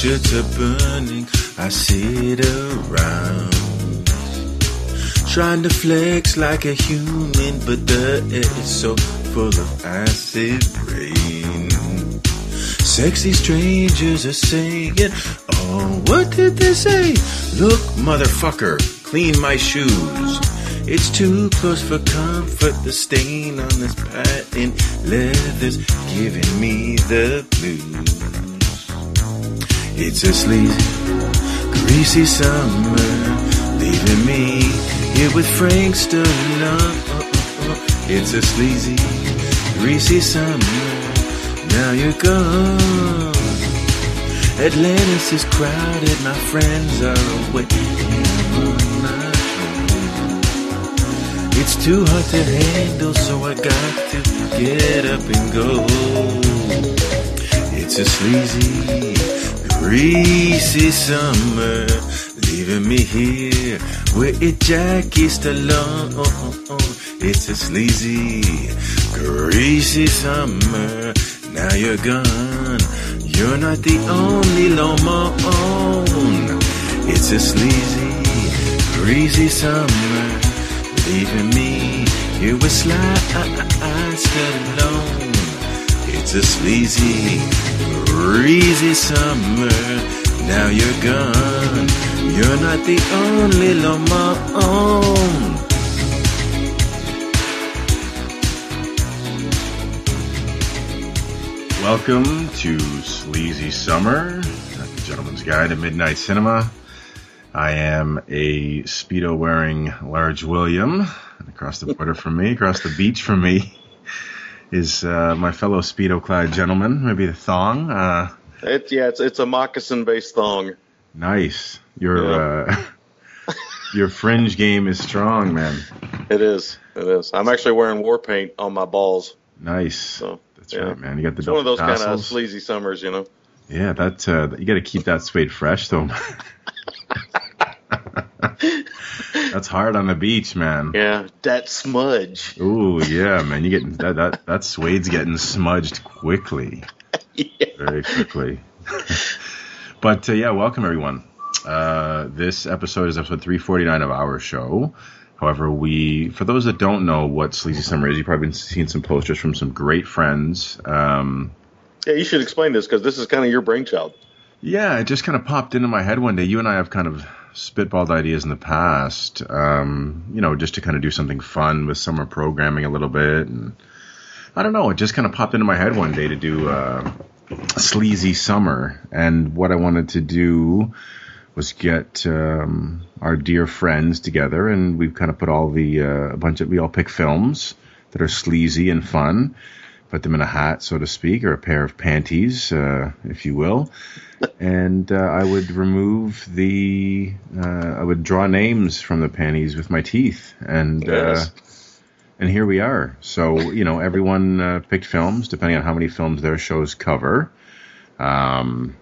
shirts are burning. I sit around. Trying to flex like a human, but the air is so full of acid rain. Sexy strangers are saying, Oh, what did they say? Look, motherfucker, clean my shoes. It's too close for comfort. The stain on this patent leather's giving me the blues. It's a sleazy, greasy summer, leaving me here with Frank Stallone. Uh, uh, uh, it's a sleazy, greasy summer. Now you're gone. Atlantis is crowded, my friends are away. It's too hard to handle, so I got to get up and go. It's a sleazy, greasy summer, leaving me here with a Jackie Stallone. It's a sleazy, greasy summer. Now you're gone. You're not the only Lomone. It's a sleazy, greasy summer, leaving me here with Sly Stallone. It's a sleazy, greasy summer. Now you're gone. You're not the only Lomone. Welcome to Sleazy Summer, the Gentleman's Guide to Midnight Cinema. I am a Speedo wearing Large William. Across the border from me, across the beach from me, is uh, my fellow Speedo clad gentleman, maybe the thong. Uh, It's yeah, it's it's a moccasin based thong. nice. Your uh, your fringe game is strong, man. It is. It is. I'm actually wearing war paint on my balls. Nice. So That's yeah. right, man. You got the it's one of those kind of sleazy summers, you know. Yeah, that uh, you got to keep that suede fresh though. That's hard on the beach, man. Yeah, that smudge. Ooh, yeah, man. You getting that that that suede's getting smudged quickly, yeah. very quickly. but uh, yeah, welcome everyone. Uh, this episode is episode 349 of our show. However, we, for those that don't know what Sleazy Summer is, you've probably been seeing some posters from some great friends. Um, Yeah, you should explain this because this is kind of your brainchild. Yeah, it just kind of popped into my head one day. You and I have kind of spitballed ideas in the past, um, you know, just to kind of do something fun with summer programming a little bit. And I don't know, it just kind of popped into my head one day to do uh, sleazy summer. And what I wanted to do was get um, our dear friends together, and we've kind of put all the uh, a bunch of we all pick films that are sleazy and fun, put them in a hat, so to speak, or a pair of panties, uh, if you will. And uh, I would remove the, uh, I would draw names from the panties with my teeth, and Yes. uh, and here we are. So you know, everyone uh, picked films depending on how many films their shows cover, um,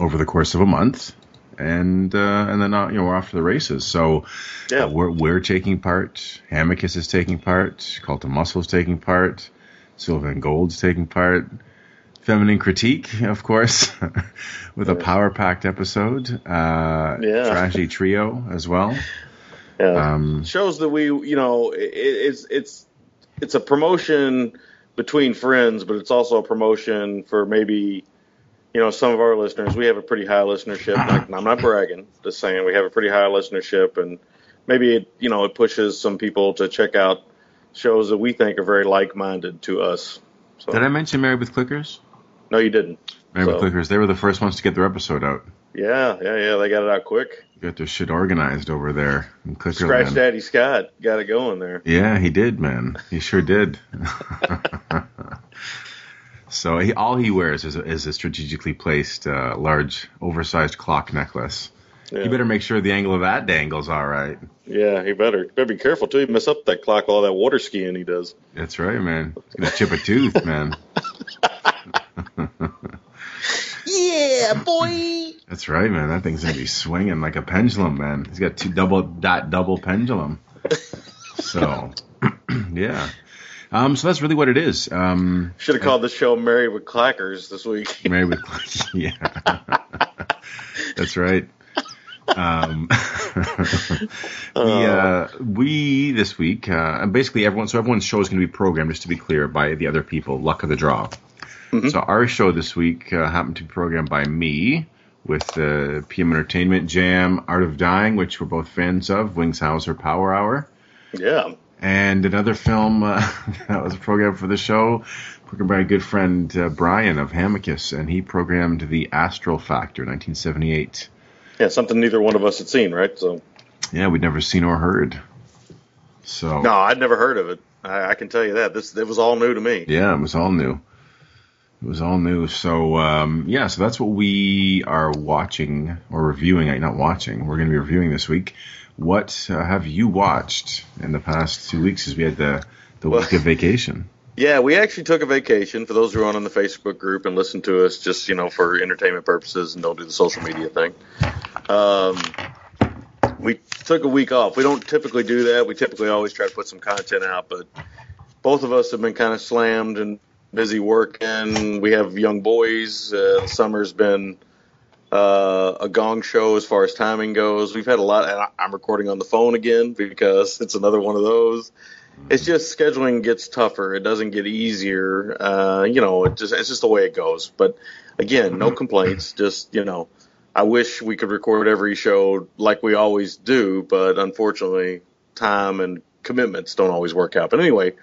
over the course of a month, and uh, and then uh, you know we're off to the races. So Yeah. uh, we're we're taking part. Hamicus is taking part. Cult of Muscle is taking part. Sylvan Gold's taking part. Feminine Critique, of course, with a power packed episode. Uh, Yeah. Tragedy Trio as well. Yeah. Um, Shows that we, you know, it, it's it's it's a promotion between friends, but it's also a promotion for maybe, you know, some of our listeners. We have a pretty high listenership. Like, I'm not bragging, just saying we have a pretty high listenership, and maybe it, you know, it pushes some people to check out shows that we think are very like-minded to us. So, did I mention Married with Clickers? No, you didn't. Married So- with Clickers. They were the first ones to get their episode out. Yeah, yeah, yeah. They got it out quick. Got their shit organized over there in. Scratch Daddy Scott got it going there. Yeah, he did, man. He sure did. so he, all he wears is a, is a strategically placed, uh, large, oversized clock necklace. Yeah. You better make sure the angle of that dangle's all right. Yeah, he better better be careful too. He mess up that clock, with all that water skiing he does. That's right, man. He's gonna chip a tooth, man. Yeah, boy. That's right, man. That thing's gonna be swinging like a pendulum, man. He's got two double dot double pendulum. So, yeah. Um, so that's really what it is. Um, Should have called the show "Married with Clackers" this week. married with Clackers, yeah, that's right. Um, we, uh, we this week, uh, basically everyone, so everyone's show is going to be programmed, just to be clear, by the other people, luck of the draw. So our show this week uh, happened to be programmed by me with uh, PM Entertainment Jam, Art of Dying, which we're both fans of, Wings Hauser Power Hour, Yeah. and another film uh, that was programmed for the show, programmed by a good friend uh, Brian of Hamicus, and he programmed The Astral Factor, 1978. Yeah, something neither one of us had seen, right? So, Yeah, we'd never seen or heard. So no, I'd never heard of it. I, I can tell you that. This it was all new to me. yeah, it was all new. It was all new. So um, yeah, so that's what we are watching or reviewing. Not watching. We're going to be reviewing this week. What uh, have you watched in the past two weeks? As we had the the week of vacation. Yeah, we actually took a vacation. For those who are on the Facebook group and listen to us, just you know, for entertainment purposes, and don't do the social media thing. Um, we took a week off. We don't typically do that. We typically always try to put some content out, but both of us have been kind of slammed and busy working. We have young boys. Uh, summer's been uh, a gong show as far as timing goes. We've had a lot, and I'm recording on the phone again because it's another one of those. It's just scheduling gets tougher. It doesn't get easier. Uh, you know, it just it's just the way it goes. But again, no complaints. Just you know, I wish we could record every show like we always do, but unfortunately, time and commitments don't always work out. But anyway,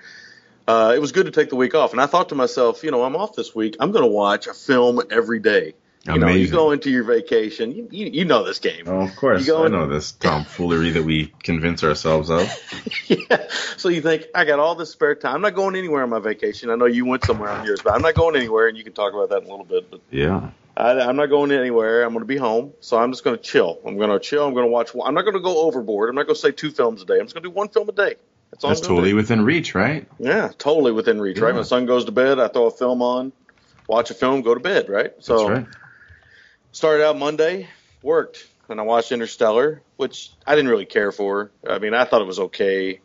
uh, it was good to take the week off, and I thought to myself, you know, I'm off this week. I'm going to watch a film every day. You know, you go into your vacation. You, you, you know this game. Oh, of course. I in- know this tomfoolery that we convince ourselves of. yeah. So you think I got all this spare time? I'm not going anywhere on my vacation. I know you went somewhere on yours, but I'm not going anywhere, and you can talk about that in a little bit. But Yeah. I, I'm not going anywhere. I'm going to be home, so I'm just going to chill. I'm going to chill. I'm going to watch. I'm not going to go overboard. I'm not going to say two films a day. I'm just going to do one film a day. That's. That's totally do. within reach, right? Yeah, totally within reach. Right. Yeah. My son goes to bed. I throw a film on, watch a film, go to bed. Right. So That's right. started out Monday, worked, and I watched Interstellar, which I didn't really care for. I mean, I thought it was okay.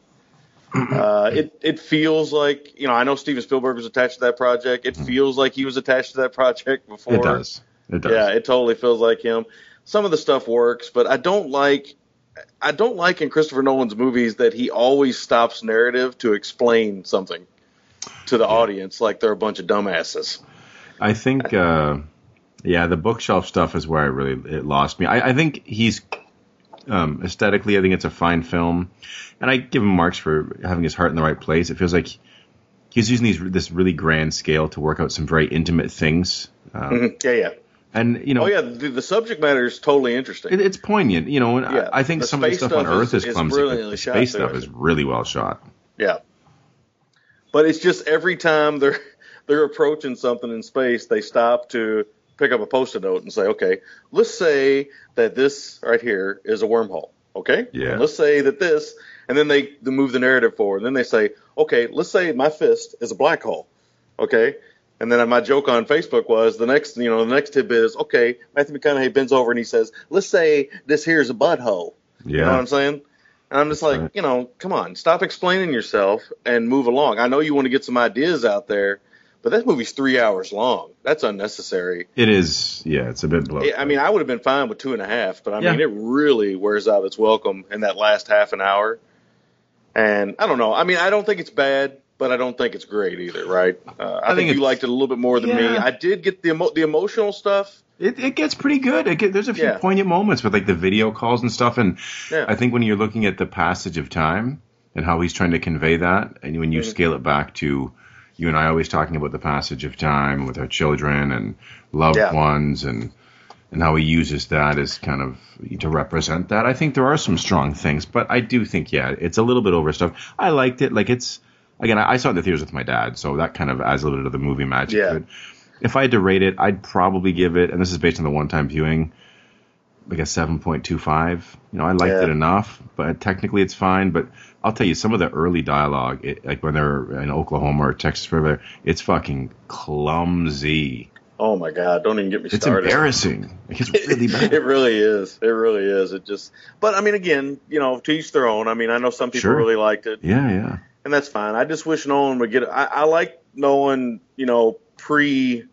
Uh, it it feels like you know I know Steven Spielberg was attached to that project. It feels like he was attached to that project before. It does. It does. Yeah, it totally feels like him. Some of the stuff works, but I don't like I don't like in Christopher Nolan's movies that he always stops narrative to explain something to the audience like they're a bunch of dumbasses. I think, uh, yeah, the bookshelf stuff is where I really it lost me. I, I think he's um, aesthetically, I think it's a fine film, and I give him marks for having his heart in the right place. It feels like he's using these this really grand scale to work out some very intimate things, um, Mhm. Yeah, yeah. And you know, Oh yeah, the, the subject matter is totally interesting. it, it's poignant. You know, and Yeah, I, I think some of the space stuff on Earth is, is clumsy, but the space stuff is really well shot. Yeah. But it's just every time they're they're approaching something in space, they stop to pick up a post-it note and say, "Okay, let's say that this right here is a wormhole." Okay? Yeah. And let's say that this and then they, they move the narrative forward. And then they say, "Okay, let's say my fist is a black hole." Okay? And then my joke on Facebook was the next, you know, the next tip is, okay, Matthew McConaughey bends over and he says, "Let's say this here is a butthole." Yeah, You know what I'm saying? And I'm just like, right. you know, come on, stop explaining yourself and move along. I know you want to get some ideas out there, but that movie's three hours long. That's unnecessary. it is. Yeah, it's a bit bloated. I mean, I would have been fine with two and a half, but I Yeah. mean, it really wears out its welcome in that last half an hour. And I don't know. I mean, I don't think it's bad, but I don't think it's great either, right? Uh, I, think think, you liked it a little bit more than me. I did get the emo- the emotional stuff. It, it gets pretty good. It get, there's a few Yeah. poignant moments with like the video calls and stuff, and Yeah. I think when you're looking at the passage of time and how he's trying to convey that, and when you Mhm. scale it back to you and I always talking about the passage of time with our children and loved Yeah. ones, and and how he uses that as kind of to represent that. I think there are some strong things, but I do think yeah, it's a little bit overstuffed. I liked it. Like it's again, I, I saw it in the theaters with my dad, so that kind of adds a little bit of the movie magic Yeah. If I had to rate it, I'd probably give it, and this is based on the one-time viewing, like a seven point two five. You know, I liked Yeah. it enough, but technically it's fine. But I'll tell you, some of the early dialogue, it, like when they're in Oklahoma or Texas, wherever, it's fucking clumsy. Oh my God! Don't even get me It's started. embarrassing. Like, it's really bad. it really is. It really is. It just. But I mean, again, you know, to each their own. I mean, I know some people Sure. really liked it. yeah, yeah. And that's fine. I just wish Nolan would get. I, I like Nolan, you know, pre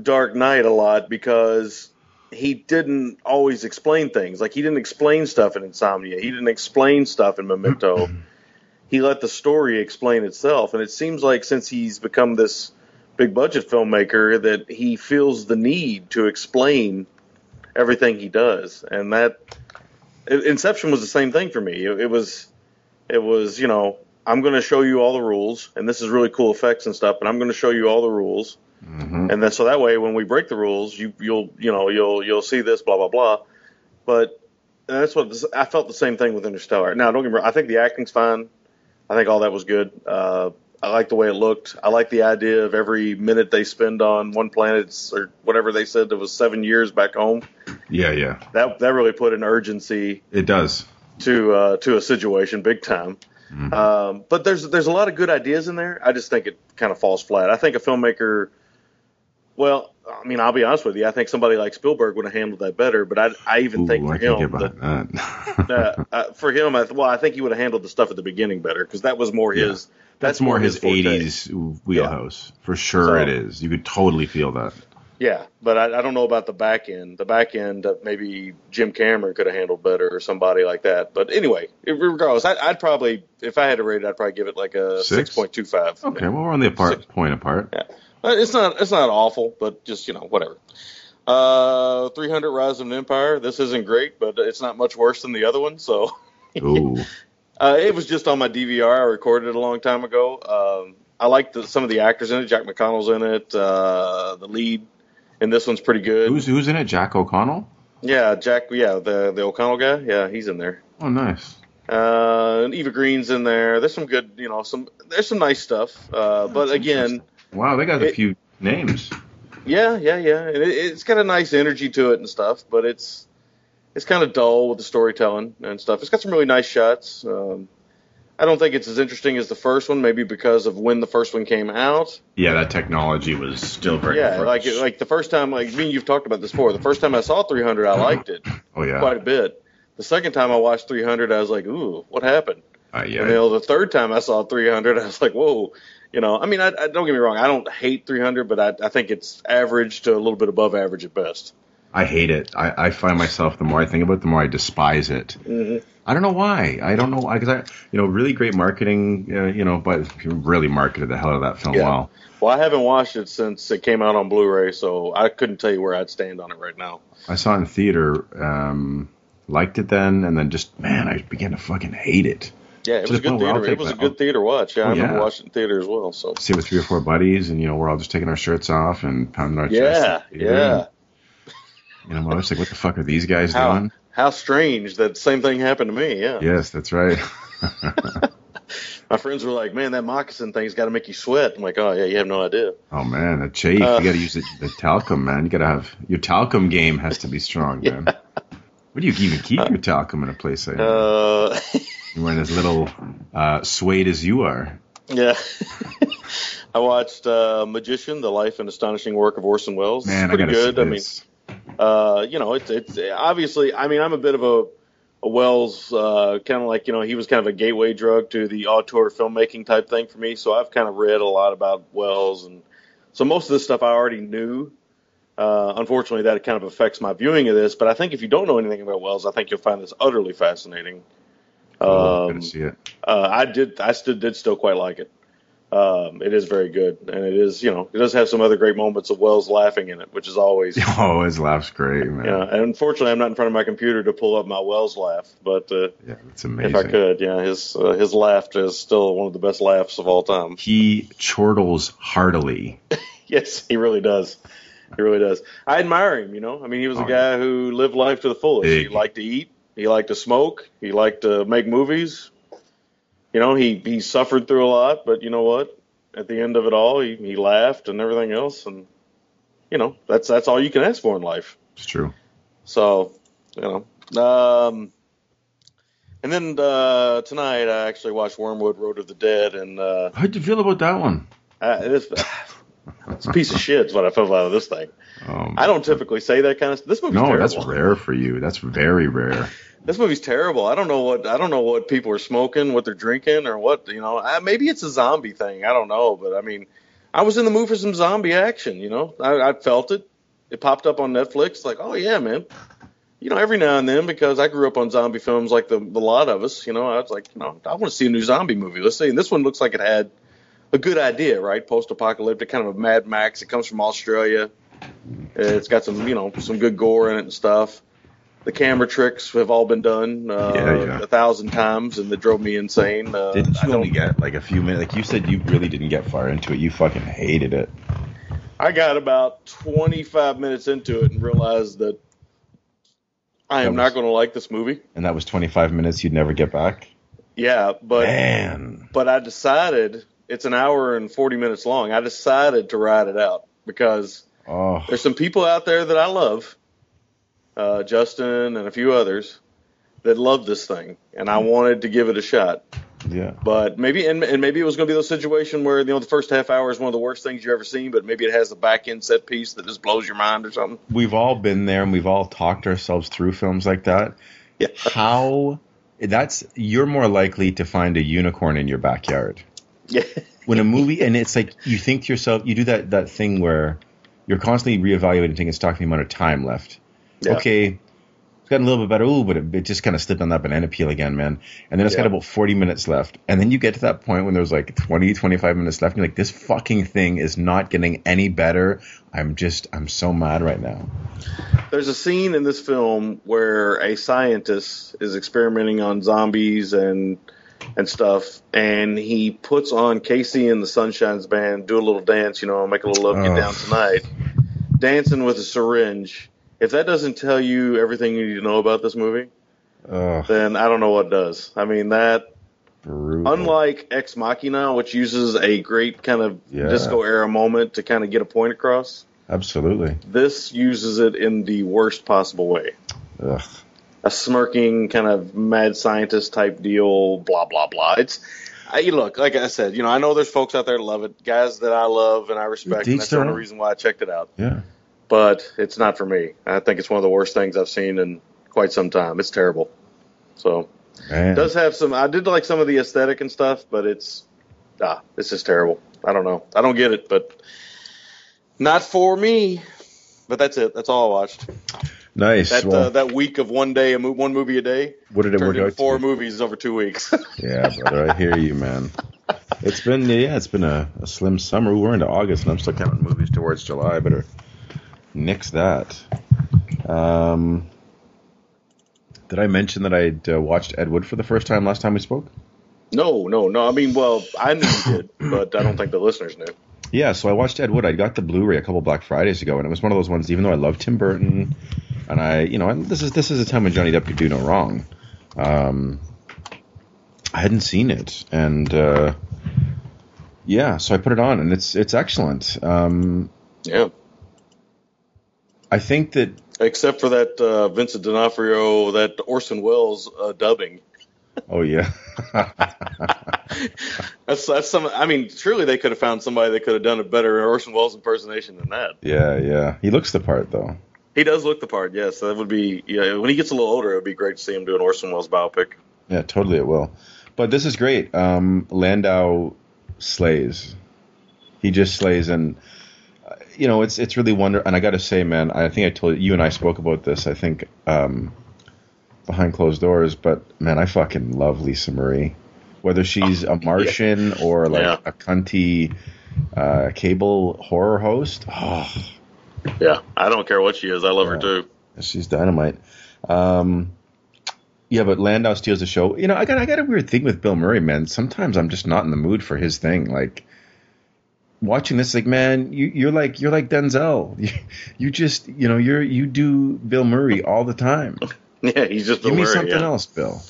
Dark Knight a lot because he didn't always explain things. Like he didn't explain stuff in Insomnia. He didn't explain stuff in Memento. he let the story explain itself. And it seems like since he's become this big budget filmmaker that he feels the need to explain everything he does. And that Inception was the same thing for me. It, it was it was, you know, I'm going to show you all the rules and this is really cool effects and stuff, but I'm going to show you all the rules Mm-hmm. And then so that way, when we break the rules, you you'll you know you'll you'll see this blah blah blah. But that's what this, I felt the same thing with Interstellar. Now don't get me wrong, I think the acting's fine. I think all that was good. Uh, I like the way it looked. I like the idea of every minute they spend on one planet or whatever they said that was seven years back home. Yeah, yeah. That that really put an urgency. It does to uh, to a situation big time. Mm-hmm. Um, but there's there's a lot of good ideas in there. I just think it kind of falls flat. I think a filmmaker well, I mean, I'll be honest with you. I think somebody like Spielberg would have handled that better. But I, I even Ooh, think for I him, that, uh, uh, for him, I, well, I think he would have handled the stuff at the beginning better because that was more yeah. his. That's, that's more his, his 80s wheelhouse. Yeah. For sure, so, it is. You could totally feel that. Yeah, but I, I don't know about the back end. The back end, uh, maybe Jim Cameron could have handled better or somebody like that. But anyway, regardless, I, would probably, if I had to rate it, I'd probably give it like a six point two five. Okay, well we're on the apart Six. point apart. Yeah. It's not it's not awful, but just you know whatever. Uh, 300 Rise of an Empire. This isn't great, but it's not much worse than the other one. So, uh, it was just on my DVR. I recorded it a long time ago. Um, I like some of the actors in it. Jack McConnell's in it. Uh, the lead in this one's pretty good. Who's who's in it? Jack O'Connell. Yeah, Jack. Yeah, the the O'Connell guy. Yeah, he's in there. Oh, nice. Uh, Eva Green's in there. There's some good, you know, some there's some nice stuff. Uh, but again, Wow, they got a few names. Yeah, yeah, yeah. It, it's got a nice energy to it and stuff, but it's it's kind of dull with the storytelling and stuff. It's got some really nice shots. Um, I don't think it's as interesting as the first one, maybe because of when the first one came out. Yeah, that technology was still very. Yeah, fresh. like like the first time, like me and you've talked about this before. The first time I saw 300, I liked it. Oh yeah, quite a bit. The second time I watched 300, I was like, ooh, what happened? Uh, yeah. And you know, the third time I saw 300, I was like, whoa, you know, I mean, I, I, don't get me wrong. I don't hate 300, but I, I think it's average to a little bit above average at best. I hate it. I, I find myself the more I think about it, the more I despise it. Mm-hmm. I don't know why. I don't know why because I, you know, really great marketing. Uh, you know, but really marketed the hell out of that film yeah. well. Well, I haven't watched it since it came out on Blu-ray, so I couldn't tell you where I'd stand on it right now. I saw it in theater, um, liked it then, and then just man, I began to fucking hate it. Yeah, it was a good theater. It was a good theater watch. Yeah, oh, I remember yeah. watching theater as well. So see with three or four buddies, and you know we're all just taking our shirts off and pounding our yeah, chest. Yeah, yeah. You know, I was like, what the fuck are these guys how, doing? How strange that same thing happened to me. Yeah. Yes, that's right. My friends were like, "Man, that moccasin thing's got to make you sweat." I'm like, "Oh yeah, you have no idea." Oh man, a chafe. Uh, you got to use the, the, talcum, man. You got to have your talcum game has to be strong, yeah. man. Where do you even keep your talcum in a place like that? Uh, you weren't as little uh, suede as you are. Yeah. I watched uh, Magician: The Life and Astonishing Work of Orson Welles. Man, it's pretty I good. I mean, uh, you know, it's it's obviously. I mean, I'm a bit of a, a Welles uh, kind of like you know he was kind of a gateway drug to the auteur filmmaking type thing for me. So I've kind of read a lot about Welles, and so most of this stuff I already knew. Uh, unfortunately, that kind of affects my viewing of this. But I think if you don't know anything about Welles, I think you'll find this utterly fascinating. Um, to see it. Uh, I did. I still did still quite like it. Um, it is very good, and it is you know it does have some other great moments of Welles laughing in it, which is always oh his laugh's great, man. Yeah, and unfortunately I'm not in front of my computer to pull up my Welles laugh, but uh, yeah, it's amazing. If I could, yeah, his uh, his laugh is still one of the best laughs of all time. He chortles heartily. yes, he really does. He really does. I admire him. You know, I mean, he was a oh, guy who lived life to the fullest. Big. He liked to eat. He liked to smoke. He liked to make movies. You know, he he suffered through a lot, but you know what? At the end of it all, he he laughed and everything else, and you know that's that's all you can ask for in life. It's true. So, you know, um, and then uh, tonight I actually watched Wormwood Road of the Dead, and uh, how'd you feel about that one? Uh, it is, It's a piece of shit. Is what I felt out of this thing. Um, I don't typically say that kind of. This movie's no, terrible. that's rare for you. That's very rare. This movie's terrible. I don't know what I don't know what people are smoking, what they're drinking, or what you know. I, maybe it's a zombie thing. I don't know, but I mean, I was in the mood for some zombie action. You know, I, I felt it. It popped up on Netflix. Like, oh yeah, man. You know, every now and then, because I grew up on zombie films like the, the lot of us. You know, I was like, you know, I want to see a new zombie movie. Let's see. And this one looks like it had a good idea, right? Post-apocalyptic, kind of a Mad Max. It comes from Australia. It's got some, you know, some good gore in it and stuff. The camera tricks have all been done uh, Yeah, yeah. a thousand times, and that drove me insane. Uh, Didn't you only get like a few minutes? Like you said, you really didn't get far into it. You fucking hated it. I got about 25 minutes into it and realized that I am That not going to like this movie. And that was 25 minutes you'd never get back. Yeah, but Man. but I decided it's an hour and 40 minutes long. I decided to ride it out because Oh, there's some people out there that I love, uh, Justin and a few others, that love this thing, and I wanted to give it a shot. yeah. But maybe and, and maybe it was going to be the situation where you know the first half hour is one of the worst things you've ever seen, but maybe it has a back end set piece that just blows your mind or something. We've all been there and we've all talked ourselves through films like that. Yeah. How that's you're more likely to find a unicorn in your backyard. Yeah. when a movie and it's like you think to yourself you do that that thing where you're constantly reevaluating taking stock of the amount of time left Yeah. okay it's gotten a little bit better. Ooh but it, it just kind of slipped on that banana peel again man. And then it's got about 40 minutes left. And then you get to that point when there's like 20 25 minutes left and you're like this fucking thing is not getting any better. I'm just i'm so mad right now. There's a scene in this film where a scientist is experimenting on zombies and and stuff, and he puts on KC and the Sunshine's band, do a little dance, you know, make a little love, get Oh. down tonight, dancing with a syringe. If that doesn't tell you everything you need to know about this movie, Ugh, then I don't know what does. I mean that brutal. unlike Ex Machina, which uses a great kind of Yeah. disco era moment to kind of get a point across, absolutely this uses it in the worst possible way. Ugh. a smirking kind of mad scientist type deal, blah blah blah. It's I, look, like I said, you know, I know there's folks out there that love it, guys that I love and I respect, and that's the only reason why I checked it out. yeah But it's not for me. I think it's one of the worst things I've seen in quite some time. It's terrible. So man. it does have some. I did like some of the aesthetic and stuff, but it's ah, it's just terrible. I don't know. I don't get it, but not for me. But that's it. That's all I watched. nice That well, uh, that week of one day, one movie a day. what did it turned work out four to? movies over two weeks. Yeah, brother, I hear you, man. It's been yeah, it's been a, a slim summer. We're into August, and I'm still counting movies towards July. but. better nix that. Um, did I mention that I'd uh, watched Ed Wood for the first time last time we spoke? no, no, no. I mean, well, I knew you did, but I don't think the listeners knew. Yeah, so I watched Ed Wood. I got the Blu-ray a couple Black Fridays ago, and it was one of those ones. Even though I love Tim Burton, and I, you know, and this is this is a time when Johnny Depp could do no wrong. Um, I hadn't seen it, and uh, yeah, so I put it on, and it's it's excellent. Um, Yeah. I think that Except for that uh, Vincent D'Onofrio, that Orson Welles uh, dubbing. oh yeah, That's that's some. I mean, surely they could have found somebody that could have done a better Orson Welles impersonation than that. yeah, yeah. He looks the part though. He does look the part. Yes, that would be. Yeah, when he gets a little older, it would be great to see him do an Orson Welles biopic. Yeah, totally it will. But this is great. Um, Landau slays. He just slays, and uh, you know it's it's really wonder. And I got to say, man, I think I told you, you and I spoke about this. I think um, behind closed doors, but man, I fucking love Lisa Marie. Whether she's a Martian or like Yeah. a cunty uh, cable horror host, oh, Yeah, I don't care what she is. I love her too. She's dynamite. Um, yeah, but Landau steals the show. You know, I got I got a weird thing with Bill Murray, man. Sometimes I'm just not in the mood for his thing. Like watching this, like, man, you, you're like you're like Denzel. You, you just you know you're you do Bill Murray all the time. Yeah, he's just Bill Give me Murray, something yeah. else, Bill.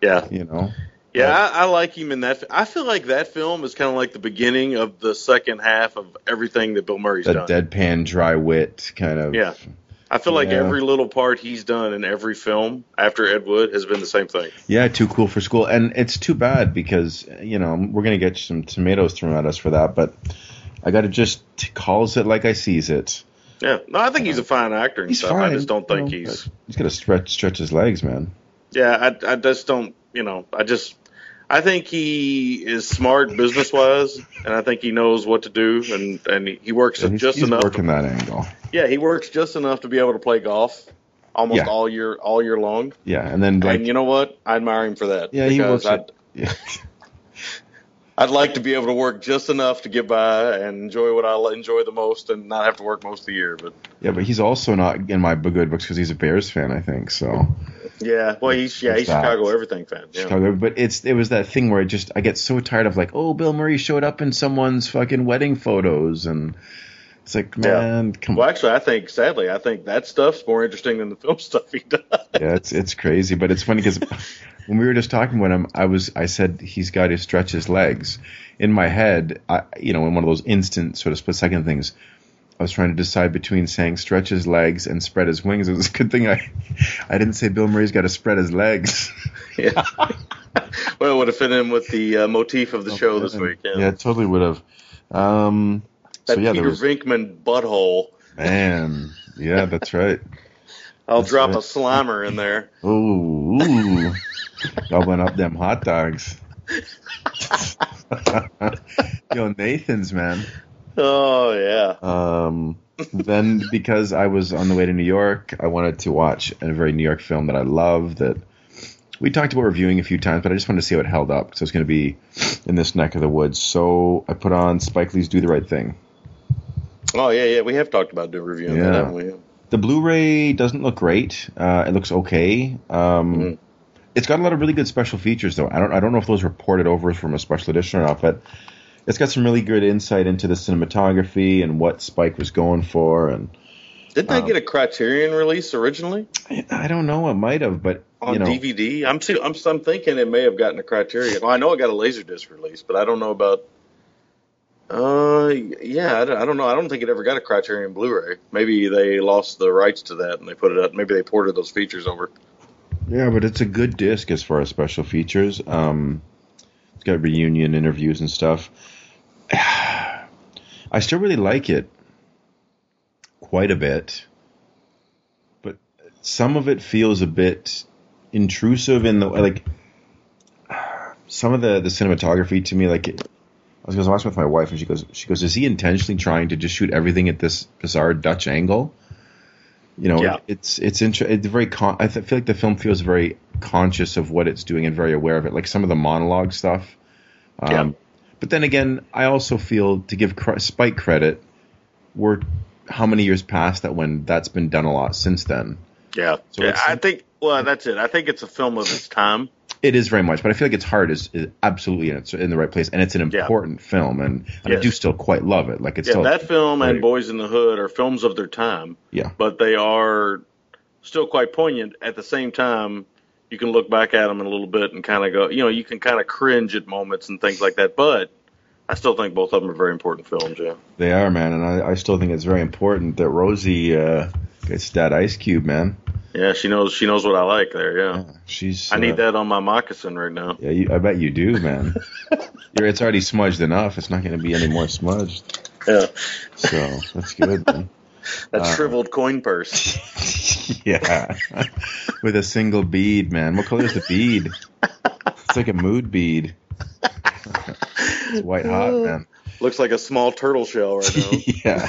Yeah, You know. yeah, I, I like him in that. I feel like that film is kind of like the beginning of the second half of everything that Bill Murray's The done. deadpan, dry wit kind of. Yeah. I feel like Yeah. every little part he's done in every film after Ed Wood has been the same thing. Yeah, too cool for school, and it's too bad because you know we're gonna get some tomatoes thrown at us for that. But I got to just t- calls it like I sees it. Yeah, no, I think he's a fine actor and He's stuff. fine. I just don't think you know, he's. He's got to stretch stretch his legs, man. Yeah, I, I just don't. You know, I just. I think he is smart business wise, and I think he knows what to do, and and he- works And he's, just he's enough. working that angle. Yeah, he works just enough to be able to play golf almost Yeah. all year all year long. Yeah, and then like and you know what? I admire him for that. yeah, he works. I'd, It, yeah. I'd like to be able to work just enough to get by and enjoy what I enjoy the most, and not have to work most of the year. But yeah, but he's also not in my good books because he's a Bears fan, I think. So yeah, well, he's yeah, he's That's Chicago everything fan. Yeah. Chicago, but it's it was that thing where I just I get so tired of like, oh, Bill Murray showed up in someone's fucking wedding photos, and it's like, Yeah. man, come Well, on. actually, I think sadly, I think that stuff's more interesting than the film stuff he does. Yeah, it's it's crazy, but it's funny because when we were just talking about him, I was I said he's got to stretch his legs. In my head, I you know, in one of those instant sort of split second things, I was trying to decide between saying stretch his legs and spread his wings. It was a good thing I I didn't say Bill Murray's got to spread his legs. yeah. well, it would have fit in with the uh, motif of the show this week. Yeah. Yeah, it totally would have. Um, that so yeah, Peter was Venkman butthole. man. Yeah, that's right. I'll That's drop right. a slimer in there. Ooh, ooh. Gobbling up them hot dogs. Yo, Nathan's man. Oh yeah. Um, then because I was on the way to New York, I wanted to watch a very New York film that I love that we talked about reviewing a few times, but I just wanted to see how it held up because it was going to be in this neck of the woods. So I put on Spike Lee's Do the Right Thing. Oh yeah, yeah. We have talked about doing reviewing that, Yeah. haven't we? The Blu-ray doesn't look great. Uh, it looks okay. Um, Mhm. It's got a lot of really good special features, though. I don't I don't know if those were ported over from a special edition or not, but it's got some really good insight into the cinematography and what Spike was going for. And Didn't they Um, get a Criterion release originally I, I don't know, it might have, but on you know, DVD? I'm, see, I'm I'm thinking it may have gotten a Criterion. Well, I know it got a Laserdisc release, but I don't know about. Uh, yeah, I don't, I don't know. I don't think it ever got a Criterion Blu-ray. Maybe they lost the rights to that and they put it up. Maybe they ported those features over. Yeah, but it's a good disc as far as special features. Um, it's got reunion interviews and stuff. I still really like it quite a bit, but some of it feels a bit intrusive in the like. Some of the the cinematography to me, like I was, I was watching with my wife, and she goes, she goes, is he intentionally trying to just shoot everything at this bizarre Dutch angle? You know, Yeah. it's it's inter- it's very. Con- I th- feel like the film feels very conscious of what it's doing and very aware of it. Like some of the monologue stuff. Um, Yeah. But then again, I also feel to give cr- Spike credit, we're how many years past that when that's been done a lot since then. Yeah, So yeah. I think. Well, that's it. I think it's a film of its time. It is very much, but I feel like its heart is, is absolutely in, its, in the right place, and it's an Yeah. important film, and, and I do still quite love it. Like it's Yeah, still that film and Boys in the Hood are films of their time. Yeah. but they are still quite poignant. At the same time, you can look back at them in a little bit and kind of go, you know, you can kind of cringe at moments and things like that. But I still think both of them are very important films. Yeah. They are, man, and I, I still think it's very important that Rosie uh, gets that ice cube, man. Yeah, she knows. She knows what I like there. Yeah, She's. I need uh, that on my moccasin right now. Yeah, you, I bet you do, man. You're, it's already smudged enough. It's not going to be any more smudged. Yeah, So that's good. man. that Uh, shriveled coin purse. yeah, with a single bead, man. What color is the bead? It's like a mood bead. it's white hot, man. Looks like a small turtle shell right now. yeah.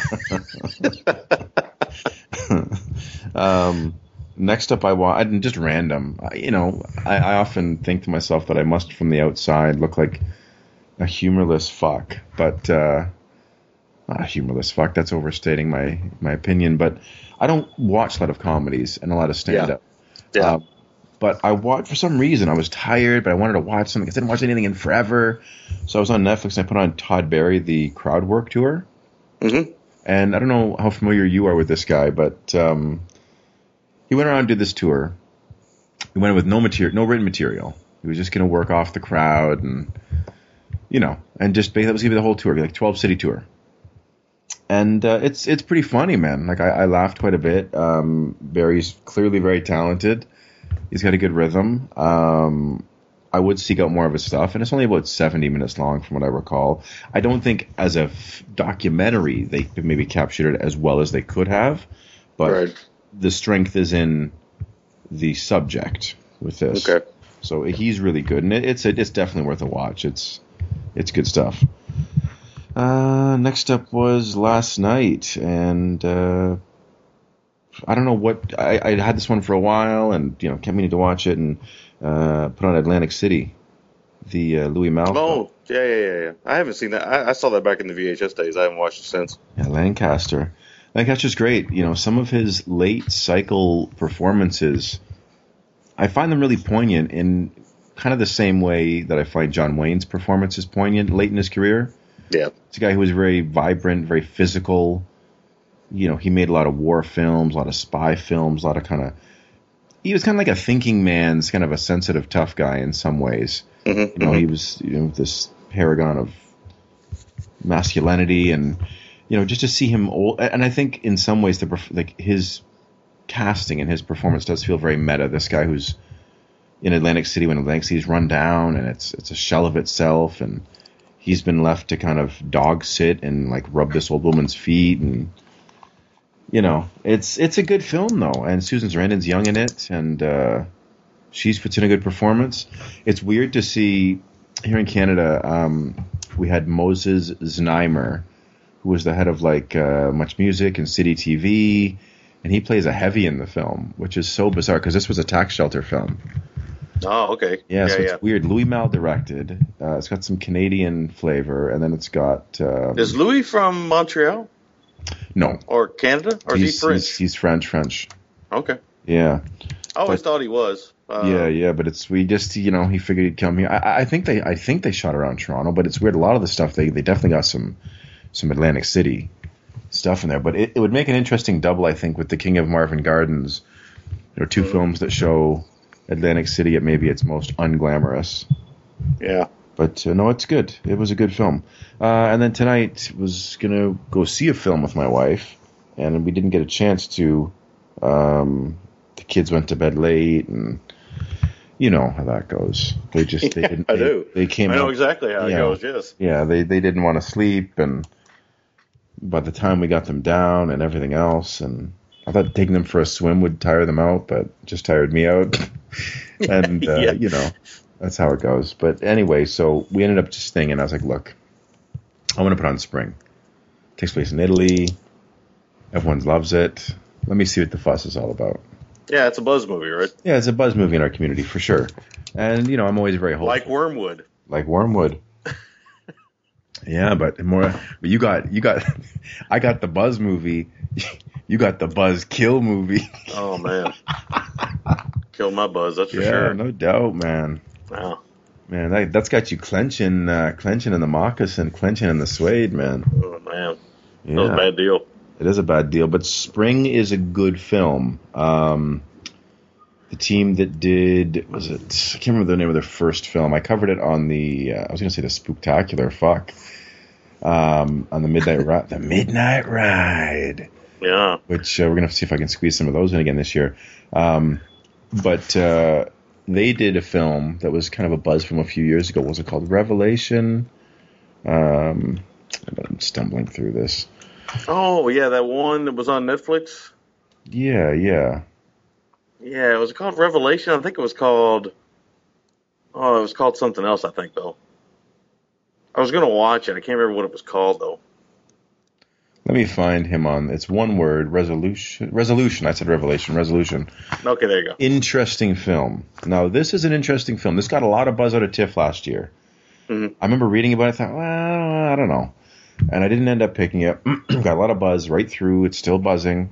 um, next up, I want just random. I, you know, I, I often think to myself that I must, from the outside, look like a humorless fuck, but uh, not a humorless fuck. That's overstating my my opinion. But I don't watch a lot of comedies and a lot of stand up. Yeah. Um, but I watched for some reason. I was tired, but I wanted to watch something. I didn't watch anything in forever, so I was on Netflix and I put on Todd Barry, the Crowd Work Tour. hmm And I don't know how familiar you are with this guy, but um, he went around and did this tour. He went with no material, no written material. He was just going to work off the crowd and, you know, and just that was to be the whole tour, like twelve city tour. And uh, it's it's pretty funny, man. Like I, I laughed quite a bit. Um, Barry's clearly very talented. He's got a good rhythm. Um, I would seek out more of his stuff, and it's only about 70 minutes long from what I recall. I don't think as a f- documentary they maybe captured it as well as they could have, but Right. The strength is in the subject with this. Okay. So he's really good, and it, it's it's definitely worth a watch. It's it's good stuff. Uh, next up was last night, and uh, I don't know what I, I had this one for a while, and you know kept meaning to watch it, and uh, put on Atlantic City, the uh, Louis Malle. Oh, yeah, yeah, yeah, yeah. I haven't seen that. I, I saw that back in the VHS days. I haven't watched it since. Yeah, Lancaster. Lancaster's great. You know, some of his late cycle performances, I find them really poignant in kind of the same way that I find John Wayne's performances poignant late in his career. Yeah. It's a guy who was very vibrant, very physical. You know, he made a lot of war films, a lot of spy films, a lot of kind of. He was kind of like a thinking man's kind of a sensitive, tough guy in some ways. Mm-hmm. You know, he was you know this paragon of masculinity, and you know, just to see him old. And I think in some ways, the like his casting and his performance does feel very meta. This guy who's in Atlantic City when Atlantic City's run down and it's it's a shell of itself, and he's been left to kind of dog sit and like rub this old woman's feet, and you know, it's it's a good film though. And Susan Sarandon's young in it, and uh, she's puts in a good performance. It's weird to see here in Canada. Um, we had Moses Znaimer, who was the head of like uh, Much Music and City TV, and he plays a heavy in the film, which is so bizarre because this was a tax shelter film. Oh, okay. Yeah, so yeah, it's weird. Louis Malle directed. Uh, it's got some Canadian flavor, and then it's got um, Is Louis from Montreal no. or Canada, or is He's, he French? he's he's French, French. okay. Yeah, I always But- thought he was. Uh, yeah, yeah. But it's we just you know he figured he'd come here. I, I think they I think they shot around Toronto, but it's weird. A lot of the stuff they they definitely got some some Atlantic City stuff in there. But it, it would make an interesting double, I think, with the King of Marvin Gardens. There are 2 Mhm. films that show Atlantic City at maybe its most unglamorous. Yeah. But uh, no, it's good. It was a good film. Uh, and then tonight was gonna go see a film with my wife, and we didn't get a chance to. Um, the kids went to bed late, and you know how that goes. They just they Yeah, didn't. I they, do. They came I know exactly how Yeah. it goes. Yes. Yeah, they they didn't want to sleep, and by the time we got them down and everything else, and I thought taking them for a swim would tire them out, but just tired me out. and uh, Yeah. you know, that's how it goes. But anyway, so we ended up just staying, and I was like, look, I want to put on Spring. takes place in Italy. Everyone loves it. Let me see what the fuss is all about. Yeah, it's a buzz movie, right? Yeah, it's a buzz movie in our community for sure. And you know, I'm always very hopeful. Like Wormwood. like Wormwood. Yeah, but more. But you got you got. I got the Buzz movie. You got the Buzz Kill movie. Oh man, killed my buzz. That's for yeah, sure. no doubt, man. Wow. Man, that, that's got you clenching, uh, clenching in the moccasin, clenching in the suede, man. Oh man, that was a Yeah, bad deal. it is a bad deal. But Spring is a good film. Um, the team that did was it? I can't remember the name of their first film. I covered it on the. Uh, I was going to say the Spooktacular. Fuck. Um, on the Midnight Ride. The Midnight Ride. Yeah. which uh, we're gonna have to see if I can squeeze some of those in again this year. Um, but uh, they did a film that was kind of a buzz from a few years ago. What was it called? Revelation. Um, I'm stumbling through this. Oh yeah, that one that was on Netflix. Yeah, yeah. Yeah, it was called Revelation. I think it was called. Oh, it was called something else. I think though. I was gonna watch it. I can't remember what it was called though. Let me find him on. It's one word. Resolution. Resolution. I said Revelation. Resolution. Okay, there you go. Interesting film. Now this is an interesting film. This got a lot of buzz out of TIFF last year. Mhm. I remember reading about it. I thought, well, I don't know, and I didn't end up picking it. got a lot of buzz right through. It's still buzzing.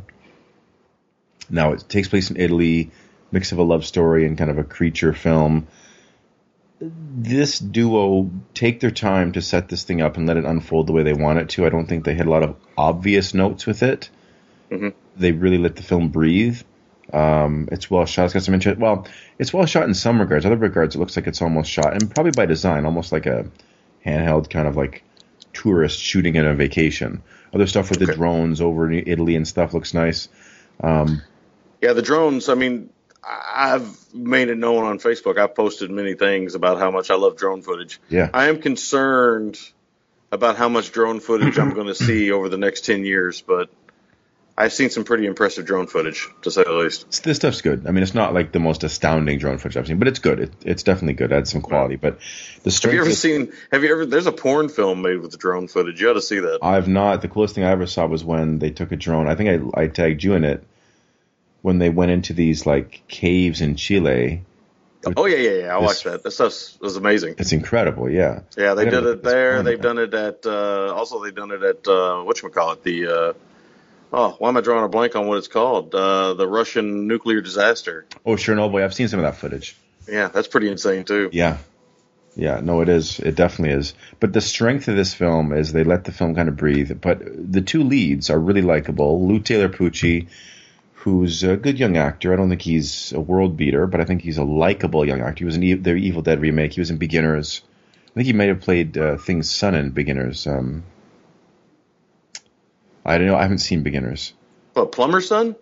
Now it takes place in Italy, mix of a love story and kind of a creature film. This duo take their time to set this thing up and let it unfold the way they want it to. I don't think they hit a lot of obvious notes with it. Mhm. They really let the film breathe. Um, it's well shot. It's got some interest. Well, it's well shot in some regards. Other regards, it looks like it's almost shot, and probably by design, almost like a handheld kind of like tourist shooting in a vacation. Other stuff with the drones over in Italy and stuff looks nice. Um, Yeah, the drones. I mean, I've made it known on Facebook. I've posted many things about how much I love drone footage. Yeah. I am concerned about how much drone footage I'm going to see over the next 10 years, but I've seen some pretty impressive drone footage, to say the least. This stuff's good. I mean, it's not like the most astounding drone footage I've seen, but it's good. It, it's definitely good. It adds some quality. But the Have you ever of- seen? Have you ever? There's a porn film made with the drone footage. You ought to see that. I've not. The coolest thing I ever saw was when they took a drone. I think I, I tagged you in it when they went into these like caves in Chile. Oh yeah, yeah, yeah. I This- watched that. That stuff was amazing. It's incredible. Yeah. Yeah, they did it there. They've done it at. Uh, also, they've done it at uh, what call it? The. Uh, oh, why am I drawing a blank on what it's called? Uh, the Russian nuclear disaster. Oh, Chernobyl. I've seen some of that footage. Yeah, that's pretty insane too. Yeah. Yeah, no, it is. It definitely is. But the strength of this film is they let the film kind of breathe. But the two leads are really likable. Lou Taylor Pucci, who's a good young actor. I don't think he's a world beater, but I think he's a likable young actor. He was in e- the Evil Dead remake. He was in Beginners. I think he might have played uh, Thing's son in Beginners. Um, I don't know. I haven't seen Beginners. What plumber's son?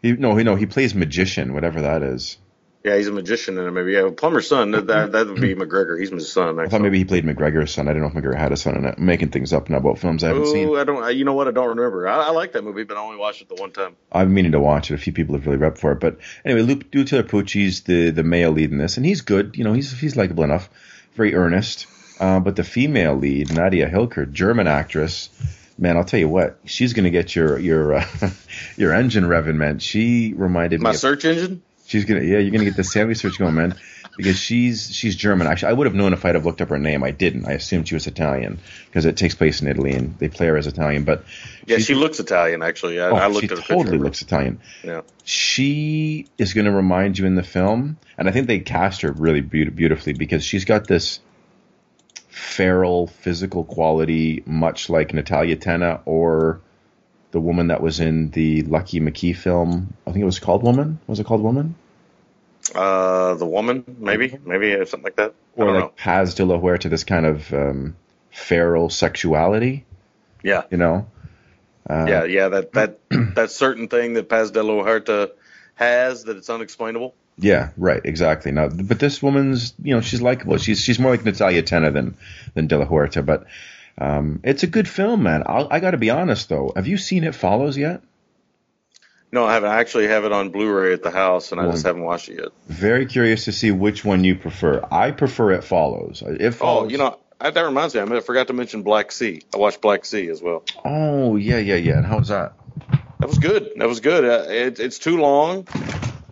He, no, he no, he plays magician, whatever that is. Yeah, he's a magician in. Maybe yeah, a plumber's son. That that, would be McGregor. He's my son. I thought maybe he played McGregor's son. I don't know if McGregor had a son in it. I'm making things up now about films I haven't seen. Ooh, I don't. I- You know what? I don't remember. I, I like that movie, but I only watched it the one time. I've been meaning to watch it. A few people have really repped for it. But anyway, Lou Taylor Pucci's the the male lead in this, and he's good. You know, he's he's likable enough, very earnest. Uh, but the female lead, Nadia Hilker, German actress, man, I'll tell you what, she's going to get your your uh, your engine revving, man. She reminded My me. Of, search engine. She's gonna yeah, you're gonna get the Sammy search going, man. Because she's she's German. Actually, I would have known if I'd have looked up her name. I didn't. I assumed she was Italian because it takes place in Italy and they play her as Italian. But Yeah, she looks Italian. Actually, I, oh, I looked she at totally looks Italian Yeah. she is going to remind you in the film, and I think they cast her really beaut- beautifully because she's got this feral physical quality, much like Natalia Tena or the woman that was in the Lucky McKee film. I think it was called Woman. Was it called Woman? Uh, the woman, maybe, maybe uh, something like that. Or like know. Paz de la Huerta, this kind of um, feral sexuality, Yeah, you know? Uh, yeah, yeah. That that that certain thing that Paz de la Huerta has that it's unexplainable. Yeah, right, exactly. Now, but this woman's, you know, she's likable. She's she's more like Natalia Tena than than De La Huerta, but um, it's a good film, man. I'll, I got to be honest though. Have you seen It Follows yet? No, I haven't. I actually have it on Blu-ray at the house, and I just haven't watched it yet. Very curious to see which one you prefer. I prefer It Follows. It Follows. Oh, you know, that reminds me. I, mean, I forgot to mention Black Sea. I watched Black Sea as well. Oh yeah, yeah, yeah. And was that? That was good. That was good. Uh, it, it's too long,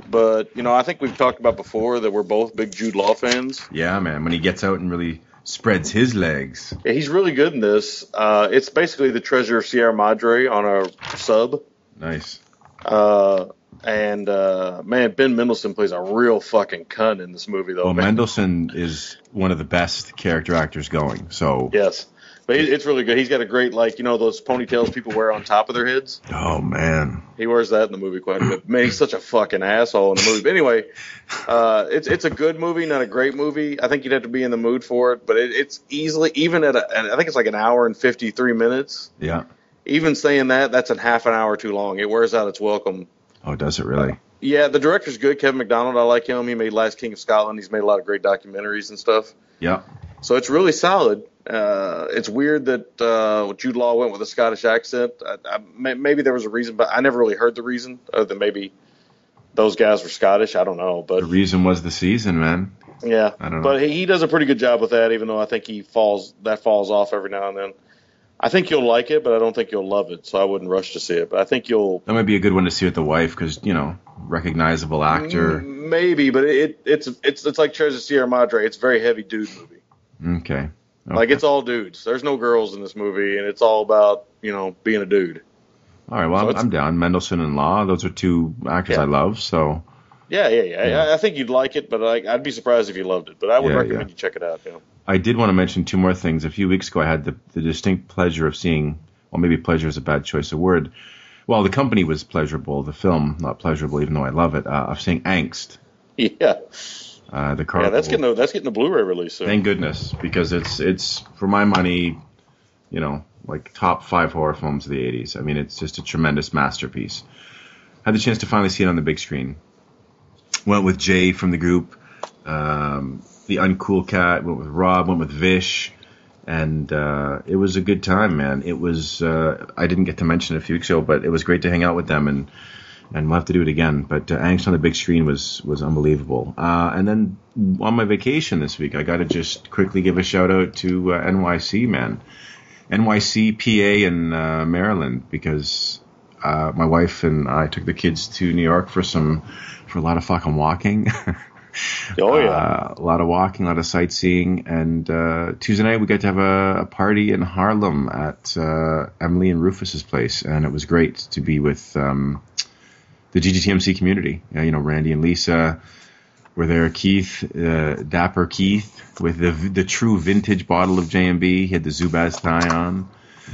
but you know, I think we've talked about before that we're both big Jude Law fans. Yeah, man. When he gets out and really spreads his legs. Yeah, he's really good in this. Uh, it's basically the Treasure of Sierra Madre on a sub. Nice. Uh, and uh, man, Ben Mendelsohn plays a real fucking cunt in this movie, though. Well, man. Mendelsohn is one of the best character actors going. So, Yes, but it- it's really good. He's got a great like you know those ponytails people wear on top of their heads. oh man, He wears that in the movie quite a bit. Man, he's such a fucking asshole in the movie. But anyway, uh, it's it's a good movie, not a great movie. I think you'd have to be in the mood for it, but it, it's easily even at a, I think it's like an hour and fifty three minutes. yeah. Even saying that, that's a half an hour too long. It wears out its welcome. Oh, does it really? Yeah, the director's good, Kevin Macdonald. I like him. He made Last King of Scotland. He's made a lot of great documentaries and stuff. Yeah. So it's really solid. Uh, it's weird that uh, Jude Law went with a Scottish accent. I, I, maybe there was a reason, but I never really heard the reason, other than maybe those guys were Scottish. I don't know, But The reason was the season, man. yeah, I don't know. But he, he does a pretty good job with that, even though I think he falls that falls off every now and then. I think you'll like it, but I don't think you'll love it. So I wouldn't rush to see it. But I think you'll That might be a good one to see with the wife because you know recognizable actor. Maybe, but it, it's it's it's like Treasure Sierra Madre. It's a very heavy dude movie. Okay. Like it's all dudes. There's no girls in this movie, and it's all about you know being a dude. all right. Well, so I'm, I'm down. Mendelsohn and Law. Those are two actors Yeah. I love. So Yeah, yeah, yeah. Yeah. I, I think you'd like it, but like, I'd be surprised if you loved it. But I would Yeah, recommend yeah. you check it out. You know. I did want to mention two more things. A few weeks ago, I had the, the distinct pleasure of seeing. Well, maybe pleasure is a bad choice of word. Well, the company was pleasurable. The film not pleasurable, even though I love it. Uh, of seeing Angst. Yeah, Uh, the car. yeah. That's getting a, that's getting a Blu-ray release soon. Thank goodness, because it's it's for my money, you know, like top five horror films of the '80s. I mean, it's just a tremendous masterpiece. Had the chance to finally see it on the big screen. went with Jay from the group. Um, the Uncool Cat went with Rob. Went with Vish. And uh, it was a good time, man. It was. Uh, I didn't get to mention it a few weeks ago, but it was great to hang out with them, and and we'll have to do it again. But uh, Angst on the big screen was was unbelievable. Uh, and then on my vacation this week, I got to just quickly give a shout out to uh, NYC, man. NYC, PA, and uh, Maryland, because uh, my wife and I took the kids to New York for some for a lot of fucking walking. Oh yeah. Uh, a lot of walking, a lot of sightseeing, and uh, Tuesday night we got to have a, a party in Harlem at uh, Emily and Rufus's place, and it was great to be with um, the GGTMC community. You know, Randy and Lisa were there. Keith, uh, Dapper Keith, with the the true vintage bottle of JMB. He had the Zubaz tie on.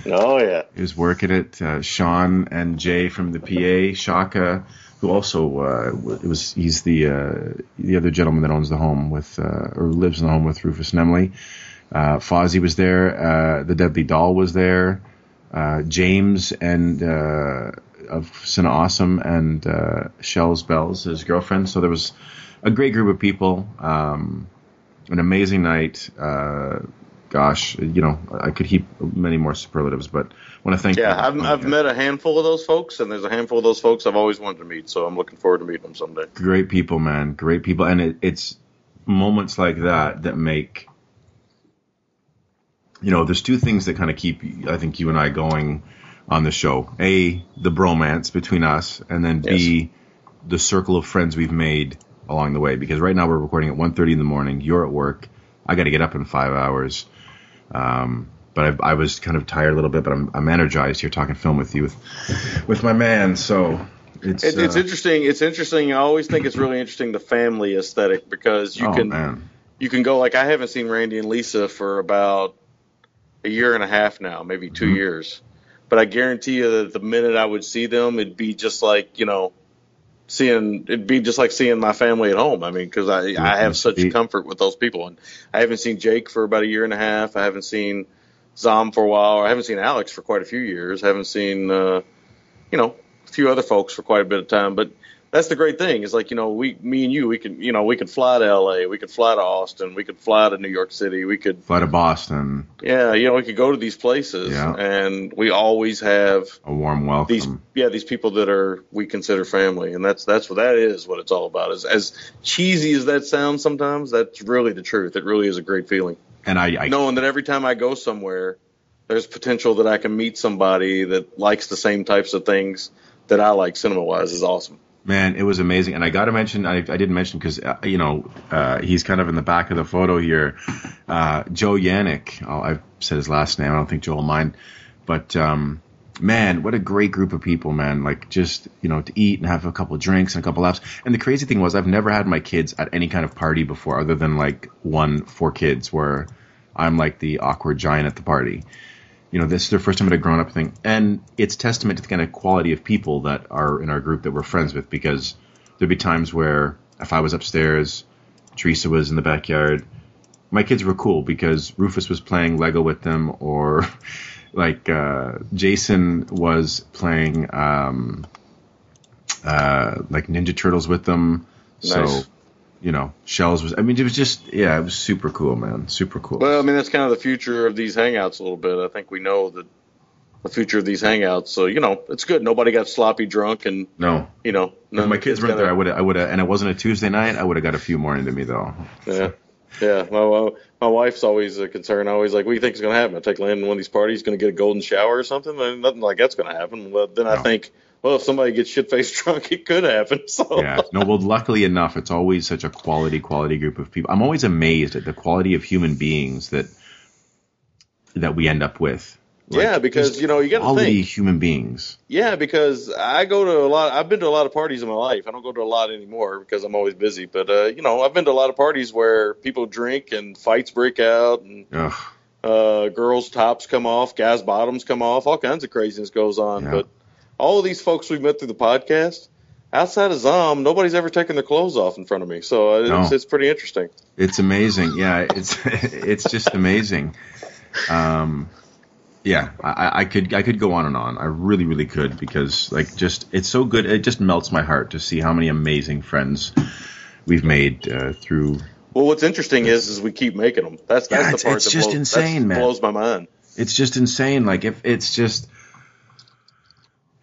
oh yeah. He was working it. Uh, Sean and Jay from the PA, Shaka, who also uh, was he's the uh, the other gentleman that owns the home with uh, or lives in the home with Rufus and Emily. Uh, Fozzie was there. Uh, the Deadly Doll was there. Uh, James and uh, of Cine Awesome and Shells Bells, his girlfriend. So there was a great group of people. Um, an amazing night. Gosh, you know, I could heap many more superlatives, but I want to thank. Yeah, I've, I've met a handful of those folks, and there's a handful of those folks I've always wanted to meet. So I'm looking forward to meeting them someday. great people, man, great people, and it, it's moments like that that make. You know, there's two things that kind of keep, I think, you and I going on the show. A, the bromance between us, and then B, the circle of friends we've made along the way. Because right now we're recording at 1.30 in the morning. You're at work. I got to get up in five hours. Um, but I, I was kind of tired a little bit, but I'm, I'm energized here talking film with you with with my man. So it's It, it's uh, interesting. It's interesting. I always think it's really interesting the family aesthetic because you oh, can man. you can go like I haven't seen Randy and Lisa for about a year and a half now, maybe 2 Mhm. years. But I guarantee you that the minute I would see them, it'd be just like you know, seeing it'd be just like seeing my family at home. I mean, because I I have such Be- comfort with those people, and I haven't seen Jake for about a year and a half. I haven't seen Zom for a while. I haven't seen Alex for quite a few years. I haven't seen uh, you know a few other folks for quite a bit of time, but. That's the great thing is like you know we me and you we could you know we could fly to L.A. we could fly to Austin we could fly to New York City we could Fly to Boston, yeah, you know, we could go to these places, Yeah. and we always have a warm welcome. these, yeah, these people that are we consider family, and that's that's what that is. What it's all about is as cheesy as that sounds. Sometimes that's really the truth. It really is a great feeling, and I, I knowing that every time I go somewhere, there's potential that I can meet somebody that likes the same types of things that I like. Cinema wise is awesome. Man, it was amazing. And I got to mention, I, I didn't mention because uh, you know uh, he's kind of in the back of the photo here. Uh, Joe Yannick, oh, I've said his last name. I don't think Joe will mind, but. Um, Man, what a great group of people, man. Like just, you know, to eat and have a couple drinks and a couple laughs. And the crazy thing was I've never had my kids at any kind of party before other than like one for kids where I'm like the awkward giant at the party. You know, this is their first time at a grown up thing. And it's testament to the kind of quality of people that are in our group that we're friends with because there'd be times where if I was upstairs, Teresa was in the backyard, my kids were cool because Rufus was playing Lego with them or like uh, Jason was playing um, uh, like Ninja Turtles with them. So, Nice. You know, Shells was, I mean, it was just, yeah, it was super cool, man. Super cool. Well, I mean, that's kind of the future of these hangouts a little bit. I think we know that the future of these hangouts. So you know, it's good. Nobody got sloppy drunk, and no, you know, if my kids weren't there, I would have, I would have, and it wasn't a Tuesday night, I would have got a few more into me though. Yeah. Yeah, my my- wife's always a concern. Always like, what do you think is going to happen? I take Landon to one of these parties, going to get a golden shower or something. Nothing like that's going to happen. But then I think, well, if somebody gets shit faced drunk, it could happen. So yeah. No, well, luckily enough, it's always such a quality, quality group of people. I'm always amazed at the quality of human beings that that we end up with. Like, yeah, because you know you got to quality think. human beings. Yeah, because I go to a lot. I've been to a lot of parties in my life. I don't go to a lot anymore because I'm always busy. But uh, you know, I've been to a lot of parties where people drink and fights break out, and Ugh. uh, girls' tops come off, guys' bottoms come off, all kinds of craziness goes on. Yeah. But all of these folks we've met through the podcast, outside of Zom, nobody's ever taken their clothes off in front of me. So uh, it's, No. it's pretty interesting. It's amazing. Yeah, it's it's just amazing. Um, yeah, I, I could I could go on and on. I really really could because like just it's so good. It just melts my heart to see how many amazing friends we've made uh, through. Well, what's interesting is is we keep making them. That's that's Yeah, the part it's that just blows, insane, man. blows my mind. It's just insane. Like if it's just.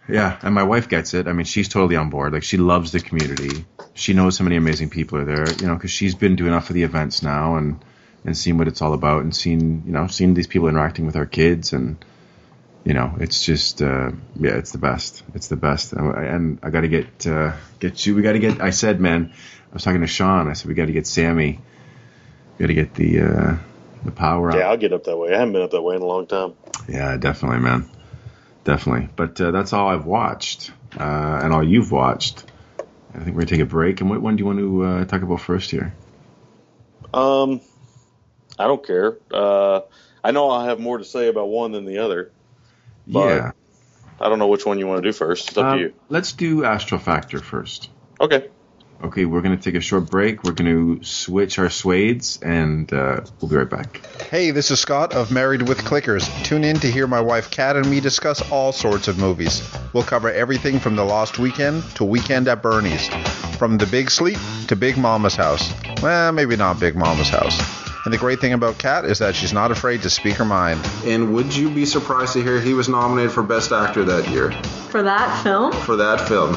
Yeah, and my wife gets it. I mean, she's totally on board. Like she loves the community. She knows how many amazing people are there. You know, because she's been doing enough of the events now and and seen what it's all about and seen you know seen these people interacting with our kids and you know it's just uh, yeah it's the best it's the best and I, and I got to get uh, get you we got to get I said man I was talking to Sean I said we got to get Sammy we got to get the uh, the power Yeah, up I'll get up that way. I haven't been up that way in a long time. yeah definitely man definitely but uh, that's all I've watched uh, and all you've watched I think we're gonna take a break and what one do you want to uh, talk about first here Um, I don't care. Uh, I know I'll have more to say about one than the other. But- yeah I don't know which one you want to do first. It's up Um, to you. let's do Astral Factor first Okay. Okay, we're going to take a short break. We're going to switch our swades, and uh, we'll be right back. Hey, this is Scott of Married with Clickers. Tune in to hear my wife Kat and me discuss all sorts of movies. We'll cover everything from The Lost Weekend to Weekend at Bernie's, from The Big Sleep to Big Mama's House. Well, maybe not Big Mama's House. And the great thing about Kat is that she's not afraid to speak her mind. And would you be surprised to hear he was nominated for Best Actor that year For that film? for that film?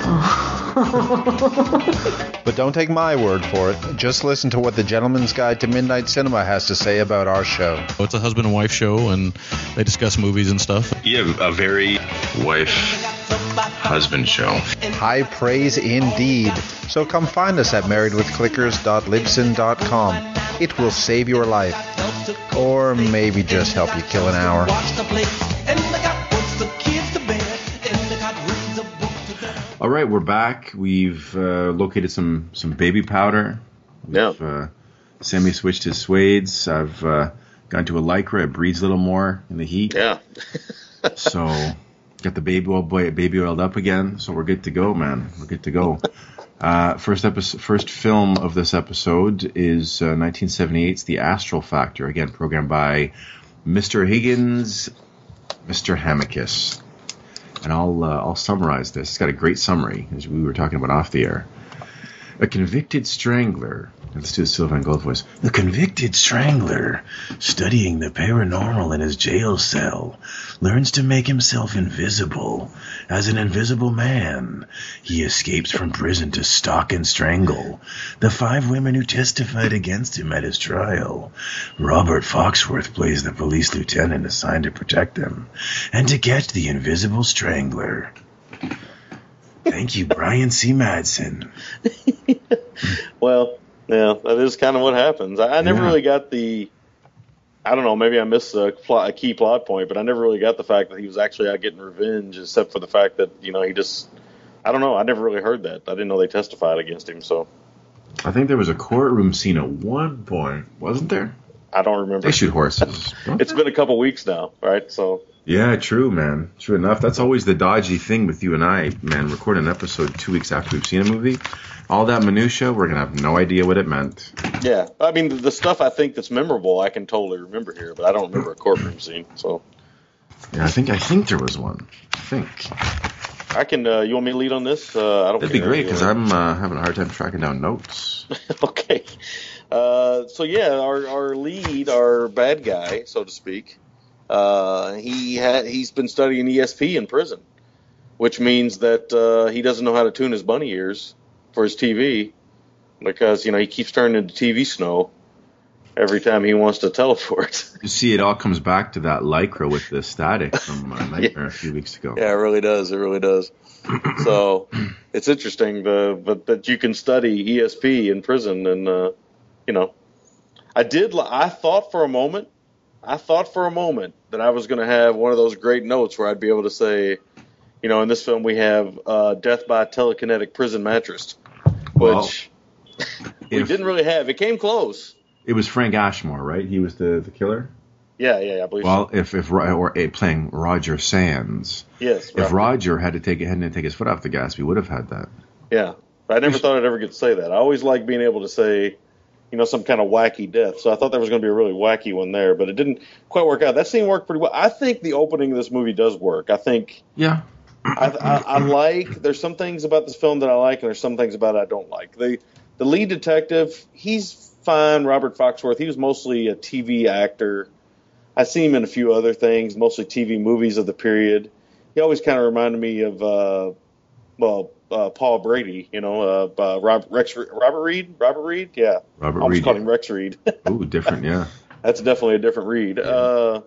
But don't take my word for it. Just listen to what the Gentleman's Guide to Midnight Cinema has to say about our show. Oh, it's a husband and wife show, and they discuss movies and stuff. Yeah, a very wife husband show. High praise indeed. So come find us at marriedwithclickers.libsyn.com. It will save your life. Or maybe just help you kill an hour. All right, we're back. We've uh, located some some baby powder. Yeah. Uh, Sammy switched his swades. I've uh, gone to a lycra. It breathes a little more in the heat. Yeah. So got the baby oil boy, baby oiled up again. So we're good to go, man. We're good to go. Uh, first episode, first film of this episode is uh, 1978's The Astral Factor. Again, programmed by Mr. Higgins, Mr. Hamicus. And I'll uh, I'll summarize this. It's got a great summary, as we were talking about off the air. A convicted strangler. Let's do the Sylvan Gold voice. The convicted strangler, studying the paranormal in his jail cell, learns to make himself invisible. As an invisible man, he escapes from prison to stalk and strangle the five women who testified against him at his trial. Robert Foxworth plays the police lieutenant assigned to protect them and to catch the invisible strangler. Thank you, Brian C. Madsen. Well, yeah, that is kind of what happens. I, I never Yeah. really got the. I don't know. Maybe I missed a, plot, a key plot point, but I never really got the fact that he was actually out getting revenge, except for the fact that you know he just. I don't know. I never really heard that. I didn't know they testified against him, so I think there was a courtroom scene at one point, wasn't there? I don't remember. They shoot horses. it's been a couple weeks now, right? So Yeah, true, man. True enough. That's always the dodgy thing with you and I, man. Record an episode two weeks after we've seen a movie. All that minutia, we're gonna have no idea what it meant. yeah, I mean the, stuff I think that's memorable, I can totally remember here, but I don't remember a courtroom scene. So Yeah, I think I think there was one. I think I can. Uh, you want me to lead on this? Uh, I don't. that'd be great because I'm uh, having a hard time tracking down notes. okay. Uh, so yeah, our our lead, our bad guy, so to speak, uh, he had he's been studying ESP in prison, which means that uh, he doesn't know how to tune his bunny ears for his TV because you know he keeps turning into TV snow every time he wants to teleport. You see, it all comes back to that lycra with the static from uh, Nightmare a few weeks ago. Yeah, it really does. It really does. so it's interesting, the, but that you can study ESP in prison, and uh, you know, I did. I thought for a moment, I thought for a moment that I was going to have one of those great notes where I'd be able to say, you know, in this film we have uh, death by telekinetic prison mattress, Well, which we didn't really have. It came close. It was Frank Ashmore, right? He was the, the killer. Yeah, yeah, yeah, I believe. so. Well, if if Ro- or uh, playing Roger Sands, yes, if. Roger had to take had to take his foot off the gas, we would have had that. Yeah, but I never thought I'd ever get to say that. I always like being able to say, you know, some kind of wacky death. So I thought there was going to be a really wacky one there, but it didn't quite work out. That scene worked pretty well. I think the opening of this movie does work. I think Yeah, I, I, I like. There's some things about this film that I like, and there's some things about it I don't like. The the lead detective, he's fine. Robert Foxworth, he was mostly a TV actor. I see him in a few other things, mostly TV movies of the period. He always kind of reminded me of, uh, well, uh, Paul Brady, you know, uh, uh, Rob, Rex, Robert Reed, Robert Reed, yeah. Robert I almost Reed. called him Rex Reed. Ooh, different, yeah. That's definitely a different read. Uh,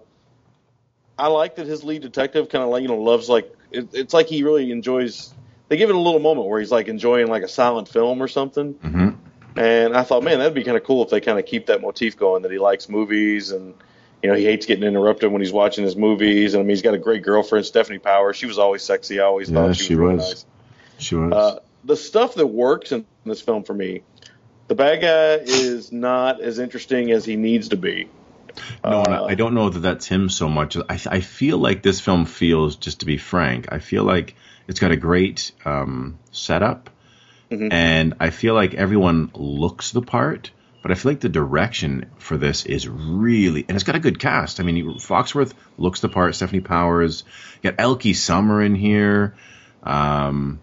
I like that his lead detective kind of like you know loves like it, it's like he really enjoys. They give it a little moment where he's like enjoying like a silent film or something. hmm And I thought, man, that'd be kind of cool if they kind of keep that motif going that he likes movies and you know he hates getting interrupted when he's watching his movies. And I mean, he's got a great girlfriend, Stefanie Power. She was always sexy. I always Yeah, thought she, she was, was. She was. Uh, the stuff that works in this film for me, the bad guy is not as interesting as he needs to be. No, Uh, I don't know that that's him so much. I, I feel like this film feels, just to be frank, I feel like it's got a great um, setup, Mhm. and I feel like everyone looks the part. But I feel like the direction for this is really, and it's got a good cast. I mean, Foxworth looks the part. Stefanie Powers, you got Elke Sommer in here. Um,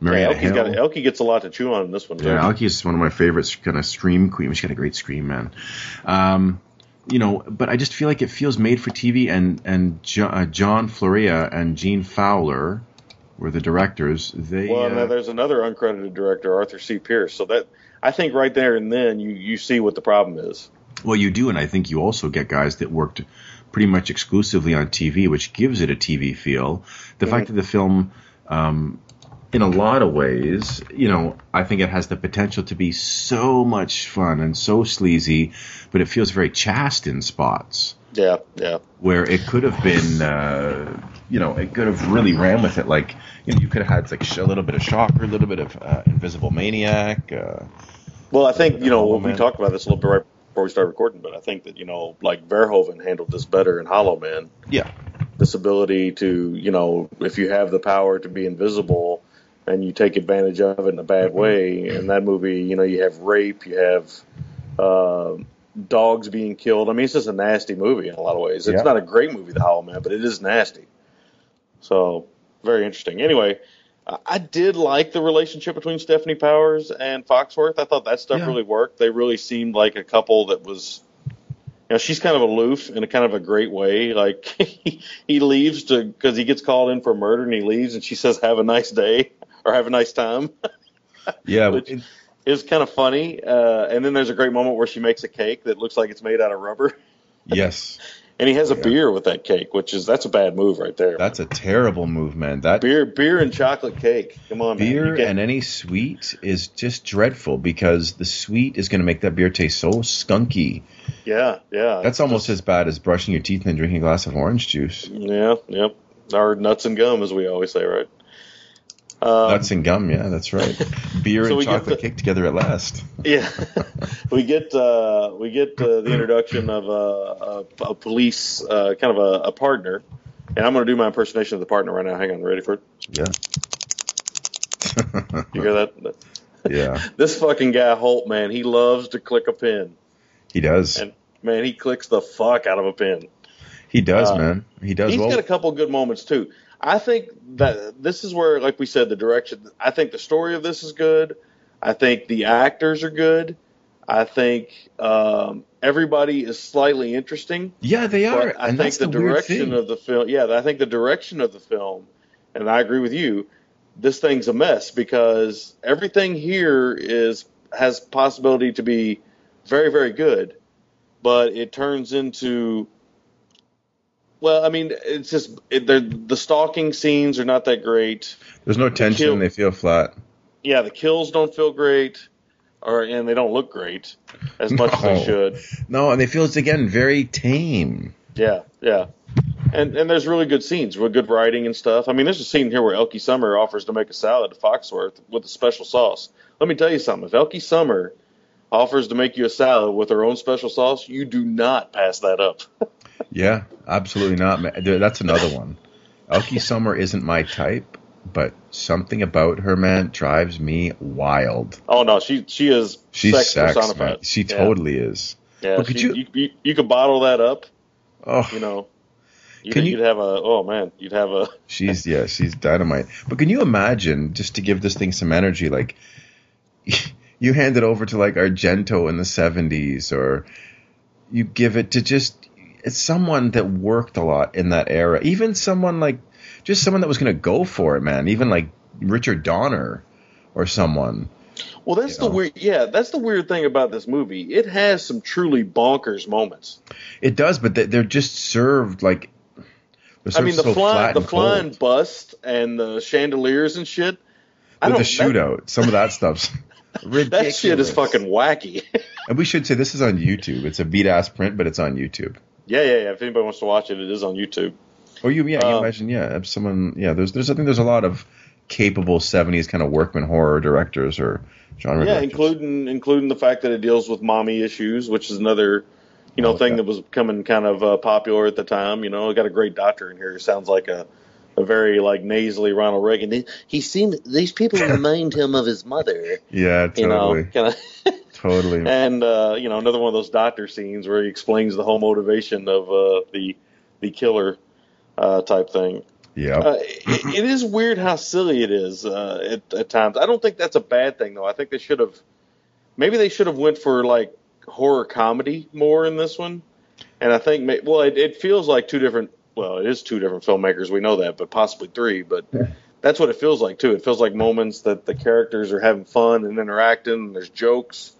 Marietta Elke's Hill. got Elke gets a lot to chew on in this one. Yeah. Elke is one of my favorites, kind of scream queen. She's got a great scream, man. Um, you know, but I just feel like it feels made for TV, and and jo- uh, John Florea and Gene Fowler were the directors. They Well, uh, then there's another uncredited director, Arthur C. Pierce. So that I think right there and then you you see what the problem is. well, you do, and I think you also get guys that worked pretty much exclusively on TV, which gives it a TV feel. The fact that the film. Um, in a lot of ways, you know, I think it has the potential to be so much fun and so sleazy, but it feels very chaste in spots. Yeah, yeah. where it could have been, uh, you know, it could have really ran with it. Like, you know, you could have had like a little bit of Shocker, a little bit of uh, Invisible Maniac. Uh, Well, I think you know we talked about this a little bit right before we started recording, but I think that you know like Verhoeven handled this better in Hollow Man. yeah, This ability to you know if you have the power to be invisible and you take advantage of it in a bad way. In that movie, you know you have rape, you have. Uh, dogs being killed. I mean, it's just a nasty movie in a lot of ways. It's Yeah. not a great movie, The Hollow Man, but it is nasty. So very interesting. Anyway, I- did like the relationship between Stefanie Powers and Foxworth. I thought that stuff Yeah. really worked. They really seemed like a couple that was. You know, she's kind of aloof in a kind of a great way. Like he, he leaves to because he gets called in for murder and he leaves, and she says, "Have a nice day" or "Have a nice time." yeah. Which- was kind of funny. Uh, and then there's a great moment where she makes a cake that looks like it's made out of rubber, yes, and he has a Yeah. beer with that cake, which is that's a bad move right there. that's a terrible move, man. That beer, beer and chocolate cake. Come on, beer get- and any sweet is just dreadful because the sweet is going to make that beer taste so skunky. yeah, yeah. That's almost as bad as brushing your teeth and drinking a glass of orange juice. Yeah, yep. Or nuts and gum, as we always say, right? Um, Nuts and gum, yeah, that's right. Beer So and chocolate the- cake together at last. yeah, we get uh, we get uh, the introduction of a, a, a police uh, kind of a, a partner, and I'm going to do my impersonation of the partner right now. Hang on, ready for it? Yeah. You hear that? yeah, This fucking guy Holt, man, he loves to click a pin, he does. and man, he clicks the fuck out of a pin. He does, Uh, man. He does He's well. got a couple good moments too. I think that this is where, like we said, the direction. I think the story of this is good. I think the actors are good. I think um, everybody is slightly interesting. yeah, they are. I and think that's the, the, direction of the film. Yeah, I think the direction of the film, and I agree with you. This thing's a mess because everything here is has possibility to be very, very good, but it turns into. Well, I mean, it's just it, they're- the stalking scenes are not that great. There's no tension. kill- They feel flat. Yeah, the kills don't feel great, or and they don't look great as much as they should. No, and they feel it's again very tame. Yeah, yeah. And and there's really good scenes with good writing and stuff. I mean, there's a scene here where Elke Sommer offers to make a salad to Foxworth with a special sauce. Let me tell you something. If Elke Sommer offers to make you a salad with her own special sauce, you do not pass that up. Yeah, absolutely not. That's another one. Elke Sommer isn't my type, but something about her, man, drives me wild. Oh no, she she is She's sex, sex, personified. man. She Yeah. totally is. Yeah, But could she- you- you, you could bottle that up, Oh, you know. You Can would you- have a oh man, you'd have a she's yeah, she's dynamite. But can you imagine just to give this thing some energy, like you hand it over to like Argento in the 70s or you give it to just it's someone that worked a lot in that era. Even someone like just someone that was going to go for it, man. Even like Richard Donner or someone. Well, that's You the know. weird. Yeah, that's the weird thing about this movie. It has some truly bonkers moments. It does, but they- they're just served like they're I served mean, the so flying, flat the flying cold. bust and the chandeliers and shit. I with the don't- that- shootout. Some of that stuff's ridiculous. That shit is fucking wacky. And we should say this is on YouTube. It's a beat ass print, but it's on YouTube. yeah, yeah, yeah. If anybody wants to watch it, it is on YouTube. Or you, yeah, you Um, imagine, yeah, if someone, yeah. There's, there's, I think there's a lot of capable '70s kind of workman horror directors or genre. Yeah, directors. including including the fact that it deals with mommy issues, which is another, you know, Oh, thing okay. that was becoming kind of uh, popular at the time. You know, I got a great doctor in here who sounds like a a very like nasally Ronald Reagan. He, he seemed these people remind him of his mother. Yeah, You totally, know, kind of. totally. and uh, you know another one of those doctor scenes where he explains the whole motivation of uh, the the killer uh, type thing. yeah, Uh, it, it is weird how silly it is uh, at, at times. I don't think that's a bad thing though. I think they should have maybe they should have went for like horror comedy more in this one. And I think well it, it feels like two different well it is two different filmmakers we know that but possibly three but that's what it feels like too. It feels like moments that the characters are having fun and interacting and there's jokes.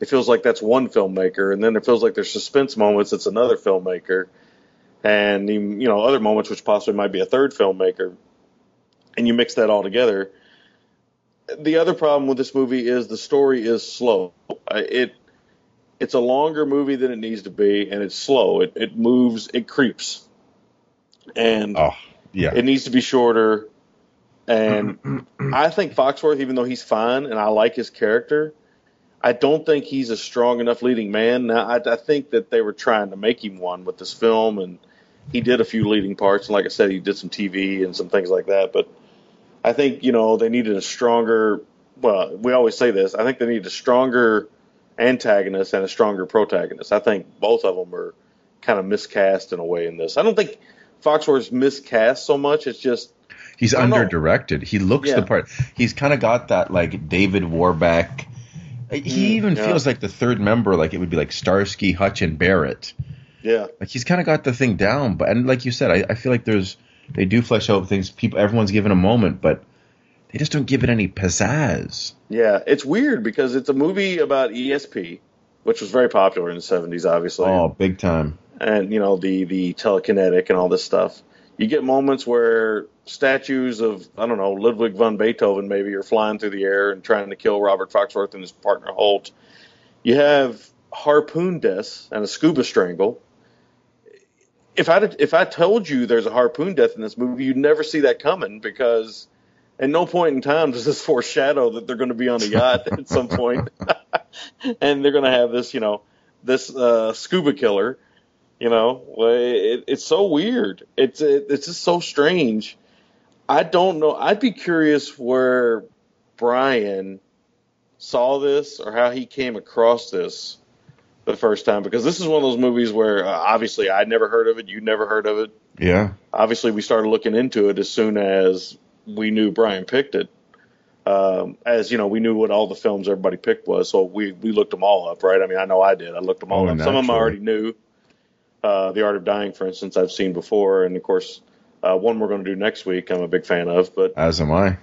It feels like that's one filmmaker and then it feels like there's suspense moments it's another filmmaker. And you know other moments which possibly might be a third filmmaker and you mix that all together. The other problem with this movie is the story is slow. It it's a longer movie than it needs to be and it's slow. It, it moves it creeps and oh, yeah, it needs to be shorter and i think foxworth even though he's fine and i like his character I don't think he's a strong enough leading man. Now, I, I think that they were trying to make him one with this film, and he did a few leading parts. And like I said, he did some TV and some things like that. But I think you know they needed a stronger. Well, we always say this. I think they needed a stronger antagonist and a stronger protagonist. I think both of them are kind of miscast in a way in this. I don't think Foxworth's miscast so much. It's just he's I don't know. under directed. He looks Yeah. the part. He's kind of got that like David Warbeck. He Mm, even yeah. feels like the third member, like it would be like Starsky, Hutch, and Barrett. yeah, Like he's kind of got the thing down. But and like you said, I, I feel like there's they do flesh out things. People, everyone's given a moment, but they just don't give it any pizzazz. yeah. It's weird because it's a movie about ESP, which was very popular in the '70s, obviously. Oh, big time. And you know the the telekinetic and all this stuff. You get moments where statues of I don't know Ludwig von Beethoven maybe are flying through the air and trying to kill Robert Foxworth and his partner Holt. You have harpoon deaths and a scuba strangle. If I if I told you there's a harpoon death in this movie, you'd never see that coming because at no point in time does this foreshadow that they're going to be on a yacht at some point, and they're going to have this you know this uh, scuba killer you know, it, it's so weird. It's it, it's just so strange. I don't know. I'd be curious where Brian saw this or how he came across this the first time because this is one of those movies where uh, obviously I'd never heard of it. You'd never heard of it. Yeah. Obviously, we started looking into it as soon as we knew Brian picked it. Um, as you know, we knew what all the films everybody picked was, so we we looked them all up, right? I mean, I know I did. I looked them all Oh, up. Some of them I already knew. Uh, the Art of Dying, for instance, I've seen before, and of course, uh, one we're going to do next week. I'm a big fan of, but As am I.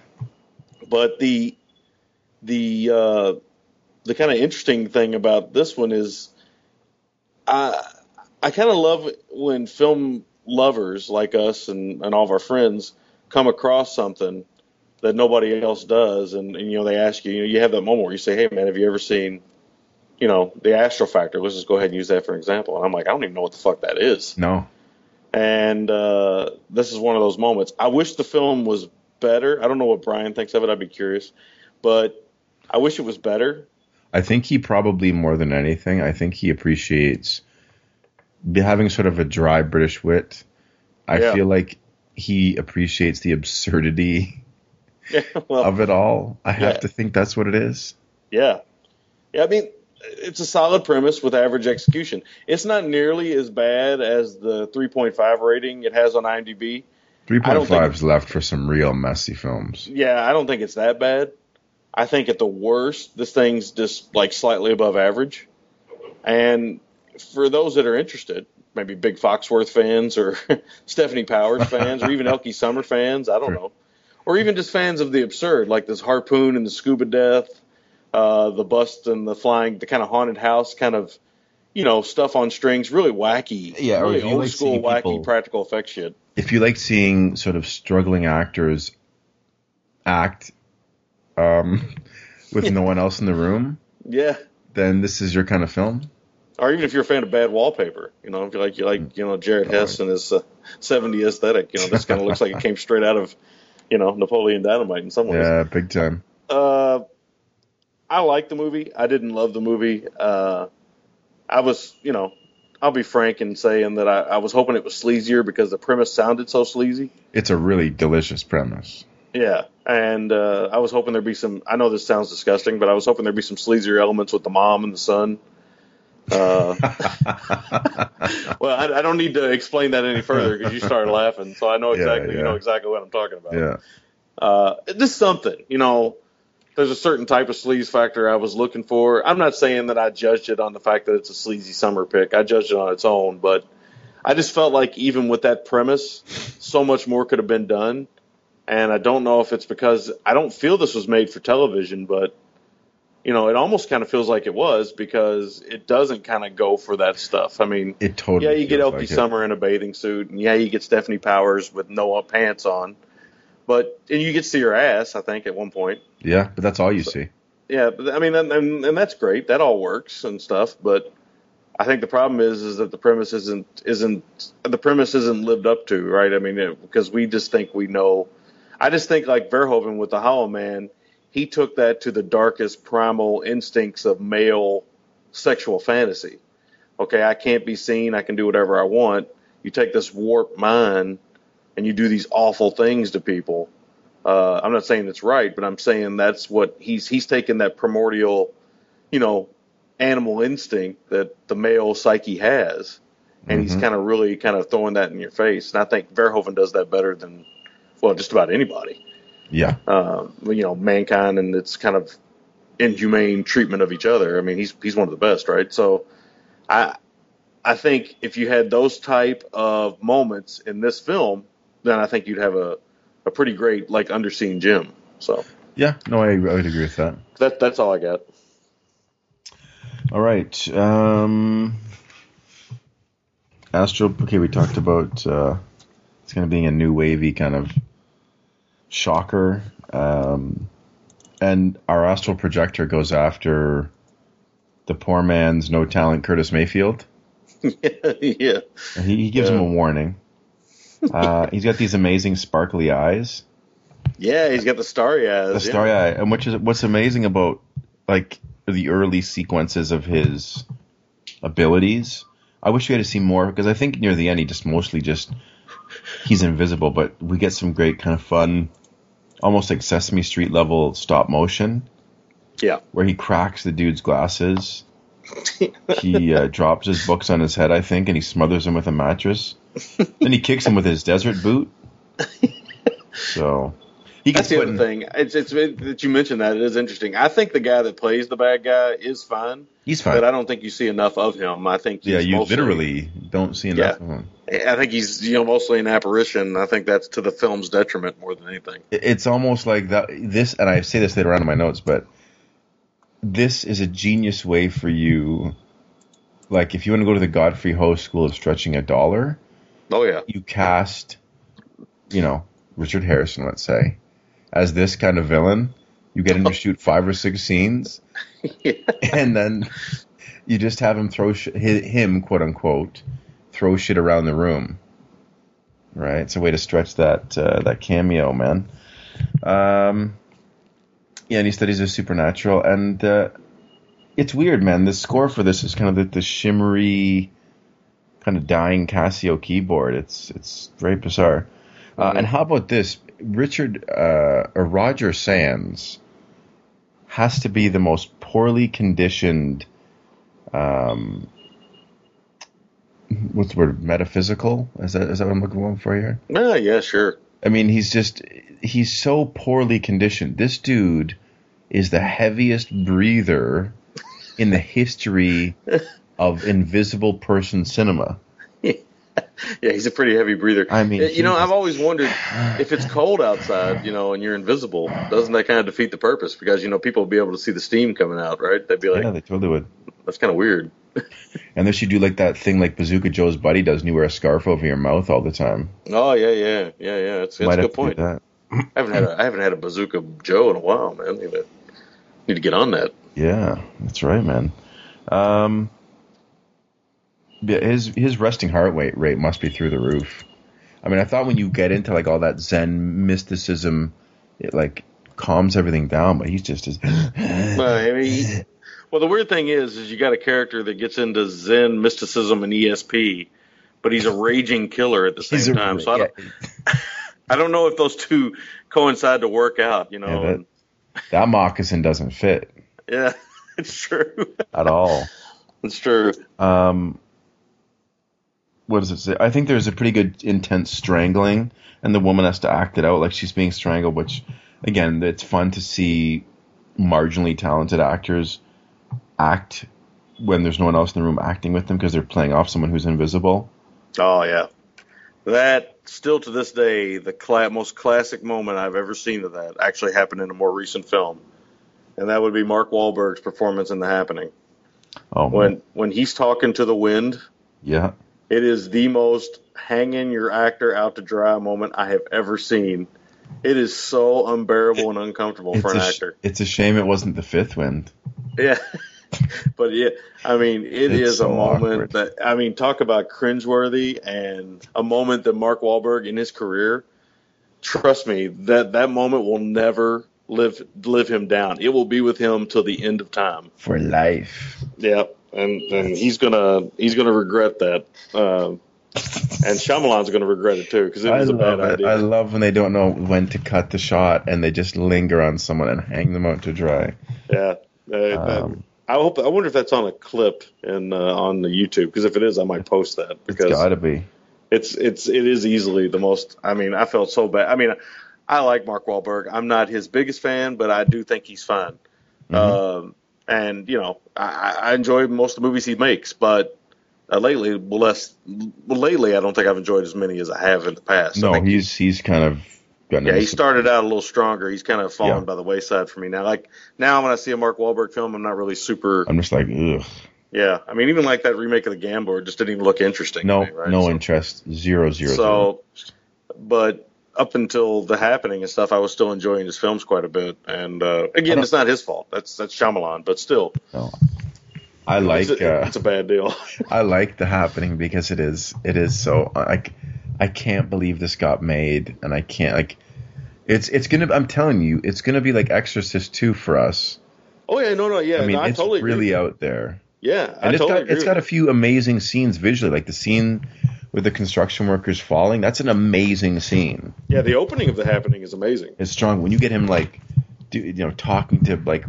but the the uh, the kind of interesting thing about this one is I I kind of love when film lovers like us and, and all of our friends come across something that nobody else does, and, and you know they ask you, you know, you have that moment where you say, "Hey man, have you ever seen?" You know, the Astral Factor. Let's just go ahead and use that for an example. And I'm like, I don't even know what the fuck that is No. and uh, this is one of those moments. I wish the film was better. I don't know what Brian thinks of it. I'd be curious, but I wish it was better. I think he probably more than anything, I think he appreciates having sort of a dry British wit. I Yeah. feel like he appreciates the absurdity Yeah, well, of it all. I have to think that's what it is. yeah, yeah. I mean, it's a solid premise with average execution. It's not nearly as bad as the 3.5 rating it has on IMDb. I don't think- 3.5's left for some real messy films. Yeah, I don't think it's that bad. I think at the worst, this thing's just like slightly above average. And for those that are interested, maybe big Foxworth fans or Stefanie Powers fans or even Elke Sommer fans, I don't know. Or even just fans of the absurd, like this harpoon and the scuba death, uh, the bust and the flying, the kind of haunted house kind of, you know, stuff on strings, really wacky, Yeah, really old like school wacky people- practical effects shit. If you like seeing sort of struggling actors act um, with no one else in the room, Yeah. then this is your kind of film. Or even if you're a fan of bad wallpaper, you know, if you like you like you know Jared Hess and his uh, 70 aesthetic, you know, this kind of looks like it came straight out of, you know, Napoleon Dynamite in some ways. Yeah, big time. Uh, I like the movie. I didn't love the movie. Uh, I was, you know, I'll be frank in saying that I, I was hoping it was sleazier because the premise sounded so sleazy. It's a really delicious premise. Yeah, and uh, I was hoping there'd be some. I know this sounds disgusting, but I was hoping there'd be some sleazier elements with the mom and the son. Uh, well, I, I don't need to explain that any further because you started laughing, so I know Yeah, exactly. You know exactly what I'm talking about. yeah. uh, just something, you know. There's a certain type of sleaze factor I was looking for. I'm not saying that I judged it on the fact that it's a sleazy summer pick. I judged it on its own, but I just felt like even with that premise, so much more could have been done. And I don't know if it's because I don't feel this was made for television, but you know, it almost kind of feels like it was because it doesn't kind of go for that stuff. I mean, It totally. yeah, you get Elke like it. Sommer in a bathing suit, and yeah, you get Stefanie Powers with no pants on, but and you get to see her ass, I think, at one point. Yeah, but that's all you see. Yeah, but I mean, and, and, and that's great. That all works and stuff, but I think the problem is is that the premise isn't isn't the premise isn't lived up to, right? I mean, it, because we just think we know. I just think like Verhoeven with the Hollow Man, he took that to the darkest primal instincts of male sexual fantasy. Okay, I can't be seen. I can do whatever I want. You take this warped mind and you do these awful things to people. Uh, I'm not saying it's right, but I'm saying that's what he's he's taken that primordial, you know, animal instinct that the male psyche has, and he's kind of really kind of throwing that in your face. And I think Verhoeven does that better than, well, just about anybody. Yeah, Um, you know, mankind and its kind of inhumane treatment of each other. I mean, he's he's one of the best, right? So, I I think if you had those type of moments in this film, then I think you'd have a a pretty great like underseen gym. So yeah. No, I, I would agree with that. that that's all I got. All right. Um, Astral. Okay, we talked about uh, it's kind of being a new wavy kind of shocker, um, and our astral projector goes after the poor man's no talent, Curtis Mayfield. yeah, He, he gives Yeah. him a warning. Uh, he's got these amazing sparkly eyes, yeah, he's got the starry eyes. the yeah. starry eye, and which is what's amazing about like the early sequences of his abilities. I wish we had to see more because I think near the end he just mostly just he's invisible, but we get some great kind of fun, almost like Sesame Street level stop motion Yeah, where he cracks the dude's glasses. he uh, drops his books on his head, I think, and he smothers him with a mattress. then he kicks him with his desert boot. So he that's gets the put other in, thing. It's it's that you mentioned that it is interesting. I think the guy that plays the bad guy is fine, He's fine. but I don't think you see enough of him. I think he's yeah, you mostly- literally don't see enough Yeah. of him. I think he's you know mostly an apparition. I think that's to the film's detriment more than anything. It's almost like that. This, and I say this later on in my notes, but this is a genius way for you. Like, if you want to go to the Godfrey Ho School of Stretching a Dollar, Oh yeah, you cast, you know, Richard Harrison, let's say, as this kind of villain. You get him to shoot five or six scenes, and then you just have him throw sh- hi- him, quote unquote, throw shit around the room. Right, it's a way to stretch that uh, that cameo, man. Um, yeah, and he studies the supernatural, and uh, it's weird, man. The score for this is kind of the, the shimmery, kind of dying Casio keyboard. It's it's very bizarre. Uh, and how about this? Richard uh, or Roger Sands has to be the most poorly conditioned. Um, what's the word? Metaphysical? Is that is that what I'm looking for here? yeah, yeah, sure. I mean, he's just he's so poorly conditioned. This dude is the heaviest breather in the history of invisible person cinema. Yeah, he's a pretty heavy breather. I mean, uh, you know, I've always wondered if it's cold outside, you know, and you're invisible, doesn't that kind of defeat the purpose? Because you know, people will be able to see the steam coming out, right? They'd be like, yeah, they totally would. that's kind of weird. And they should do like that thing like Bazooka Joe's buddy does, and you wear a scarf over your mouth all the time. Oh yeah, yeah, yeah, yeah. That's, that's a good point. that. I haven't had a, I haven't had a bazooka Joe in a while, man. Need to, need to get on that. Yeah, that's right, man. Um, yeah, his his resting heart rate rate must be through the roof. I mean, I thought when you get into like all that Zen mysticism, it like calms everything down, but he's just as Well, I mean, well, the weird thing is, is you got a character that gets into Zen mysticism and ESP, but he's a raging killer at the same He's a- time. So I don't, I don't know if those two coincide to work out. You know, Yeah, that- that moccasin doesn't fit yeah, it's true. at all. it's true. Um, what does it say? I think there's a pretty good intense strangling, and the woman has to act it out like she's being strangled. Which, again, it's fun to see marginally talented actors act when there's no one else in the room acting with them because they're playing off someone who's invisible. Oh yeah, that still to this day the cla- most classic moment I've ever seen of that actually happened in a more recent film, and that would be Mark Wahlberg's performance in The Happening Oh, when when he's talking to the wind. yeah, It is the most hanging your actor out to dry moment I have ever seen. It is so unbearable and uncomfortable for an a, sh- actor. it's a shame it wasn't the fifth wind. Yeah. but yeah, I mean, it It's is so a moment awkward. that I mean, talk about cringeworthy and a moment that Mark Wahlberg in his career. Trust me, that that moment will never live live him down. It will be with him till the end of time. For life. Yeah, and and he's gonna he's gonna regret that. Um, and Shyamalan's gonna regret it too because it was a bad it. idea. I love when they don't know when to cut the shot and they just linger on someone and hang them out to dry. Yeah. Uh, Um, I hope. I wonder if that's on a clip in uh, on the YouTube because if it is, I might post that It's because got to be. it's it's it is easily the most. I mean, I felt so bad. I mean, I like Mark Wahlberg. I'm not his biggest fan, but I do think he's fine. Mm-hmm. Um, and you know, I, I enjoy most of the movies he makes, but uh, lately, less. Lately, I don't think I've enjoyed as many as I have in the past. No, he's he's kind of yeah, he started out a little stronger. He's kind of fallen Yeah. by the wayside for me now. Like now, when I see a Mark Wahlberg film, I'm not really super. I'm just like, ugh. Yeah, I mean, even like that remake of the Gambler just didn't even look interesting. No, me, right? no so, interest. Zero, zero, zero. So, but up until the happening and stuff, I was still enjoying his films quite a bit. And uh, again, it's not his fault. That's that's Shyamalan, but still, No. I like it's, a, uh, it's a bad deal. I like the happening because it is it is so like I can't believe this got made and I can't like it's it's gonna I'm telling you it's gonna be like Exorcist two for us. oh yeah, no, no, yeah, I mean no, I it's totally agree. really out there. Yeah, I and it's totally got agree. it's got a few amazing scenes visually, like the scene with the construction workers falling. That's an amazing scene. yeah, the opening of the happening is amazing. It's strong when you get him like, do, you know, talking to like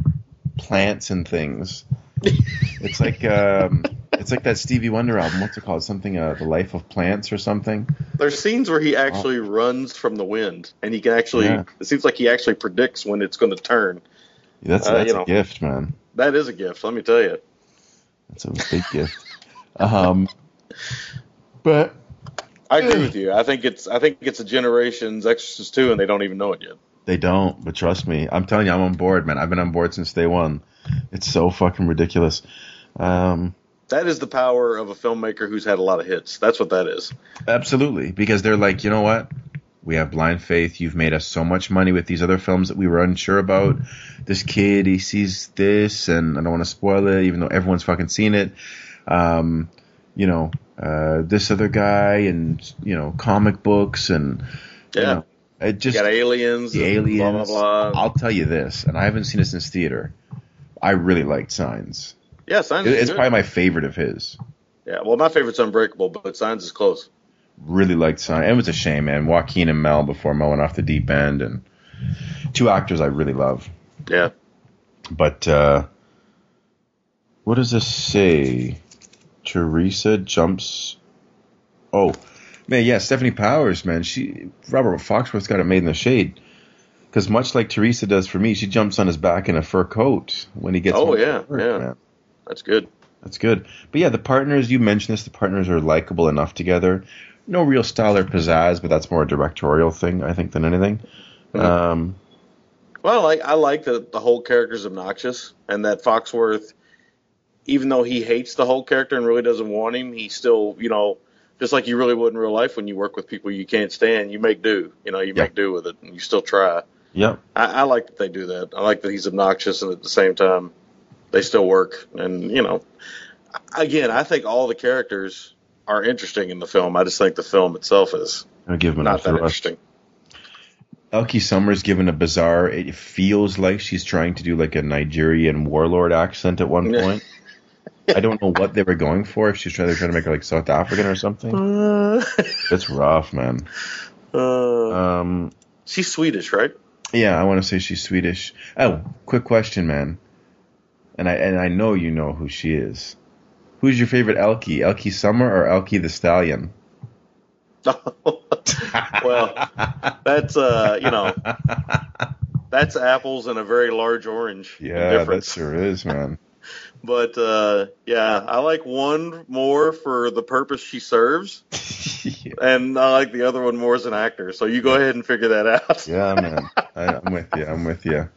plants and things. It's like um, it's like that Stevie Wonder album. What's it called? Something uh, the Life of Plants or something. There's scenes where he actually runs from the wind, and he can actually. Yeah. It seems like he actually predicts when it's going to turn. That's Uh, that's a know. gift, man. That is a gift, let me tell you. That's a big gift. Um, but I agree with you. I think it's I think it's a generation's Exorcist two, and they don't even know it yet. they don't. But trust me, I'm telling you, I'm on board, man. I've been on board since day one. It's so fucking ridiculous. Um, That is the power of a filmmaker who's had a lot of hits. That's what that is. Absolutely, because they're like, you know what? We have blind faith. You've made us so much money with these other films that we were unsure about. This kid, he sees this, and I don't want to spoil it, even though everyone's fucking seen it. Um, you know, uh, this other guy, and you know, comic books, and you Yeah. know, it just you got aliens, the and aliens. blah blah blah. I'll tell you this, and I haven't seen it since theater. I really liked Signs. yeah, Signs. It- It's good. probably my favorite of his. yeah. Well, my favorite's Unbreakable, but Signs is close. really liked Signs. It was a shame, man. Joaquin and Mel before Mel went off the deep end, and two actors I really love. Yeah. But uh, what does this say? Teresa jumps. Oh, man, yeah, Stefanie Powers, man. She Robert Foxworth's got it made in the shade. Because much like Teresa does for me, she jumps on his back in a fur coat when he gets. Oh, yeah, work, yeah. man. That's good. That's good. But yeah, the partners you mentioned this. The partners are likable enough together. No real style or pizzazz, but that's more a directorial thing, I think, than anything. Mhm. Um, Well, I like I like that the whole character's obnoxious, and that Foxworth, even though he hates the whole character and really doesn't want him, he still, you know, just like you really would in real life when you work with people you can't stand, you make do. You know, you Yeah. make do with it, and you still try. Yep. I, I like that they do that. I like that he's obnoxious, and at the same time, they still work. And you know, again, I think all the characters are interesting in the film. I just think the film itself is I'll give him not that thrust. interesting. Elke Sommers given a bizarre. It feels like she's trying to do like a Nigerian warlord accent at one point. I don't know what they were going for. If she's trying, they're trying to make her like South African or something. Uh, It's rough, man. uh, Um, she's Swedish, right? Yeah, I want to say she's Swedish. Oh, quick question, man. And I and I know you know who she is. Who's your favorite Elkie? Elke Sommer or Elkie the Stallion? well, that's uh, you know, that's apples and a very large orange. yeah, that sure is, man. But uh, yeah, I like one more for the purpose she serves, yeah. and I like the other one more as an actor. So you go ahead and figure that out. Yeah, man. I, I'm with you. I'm with you.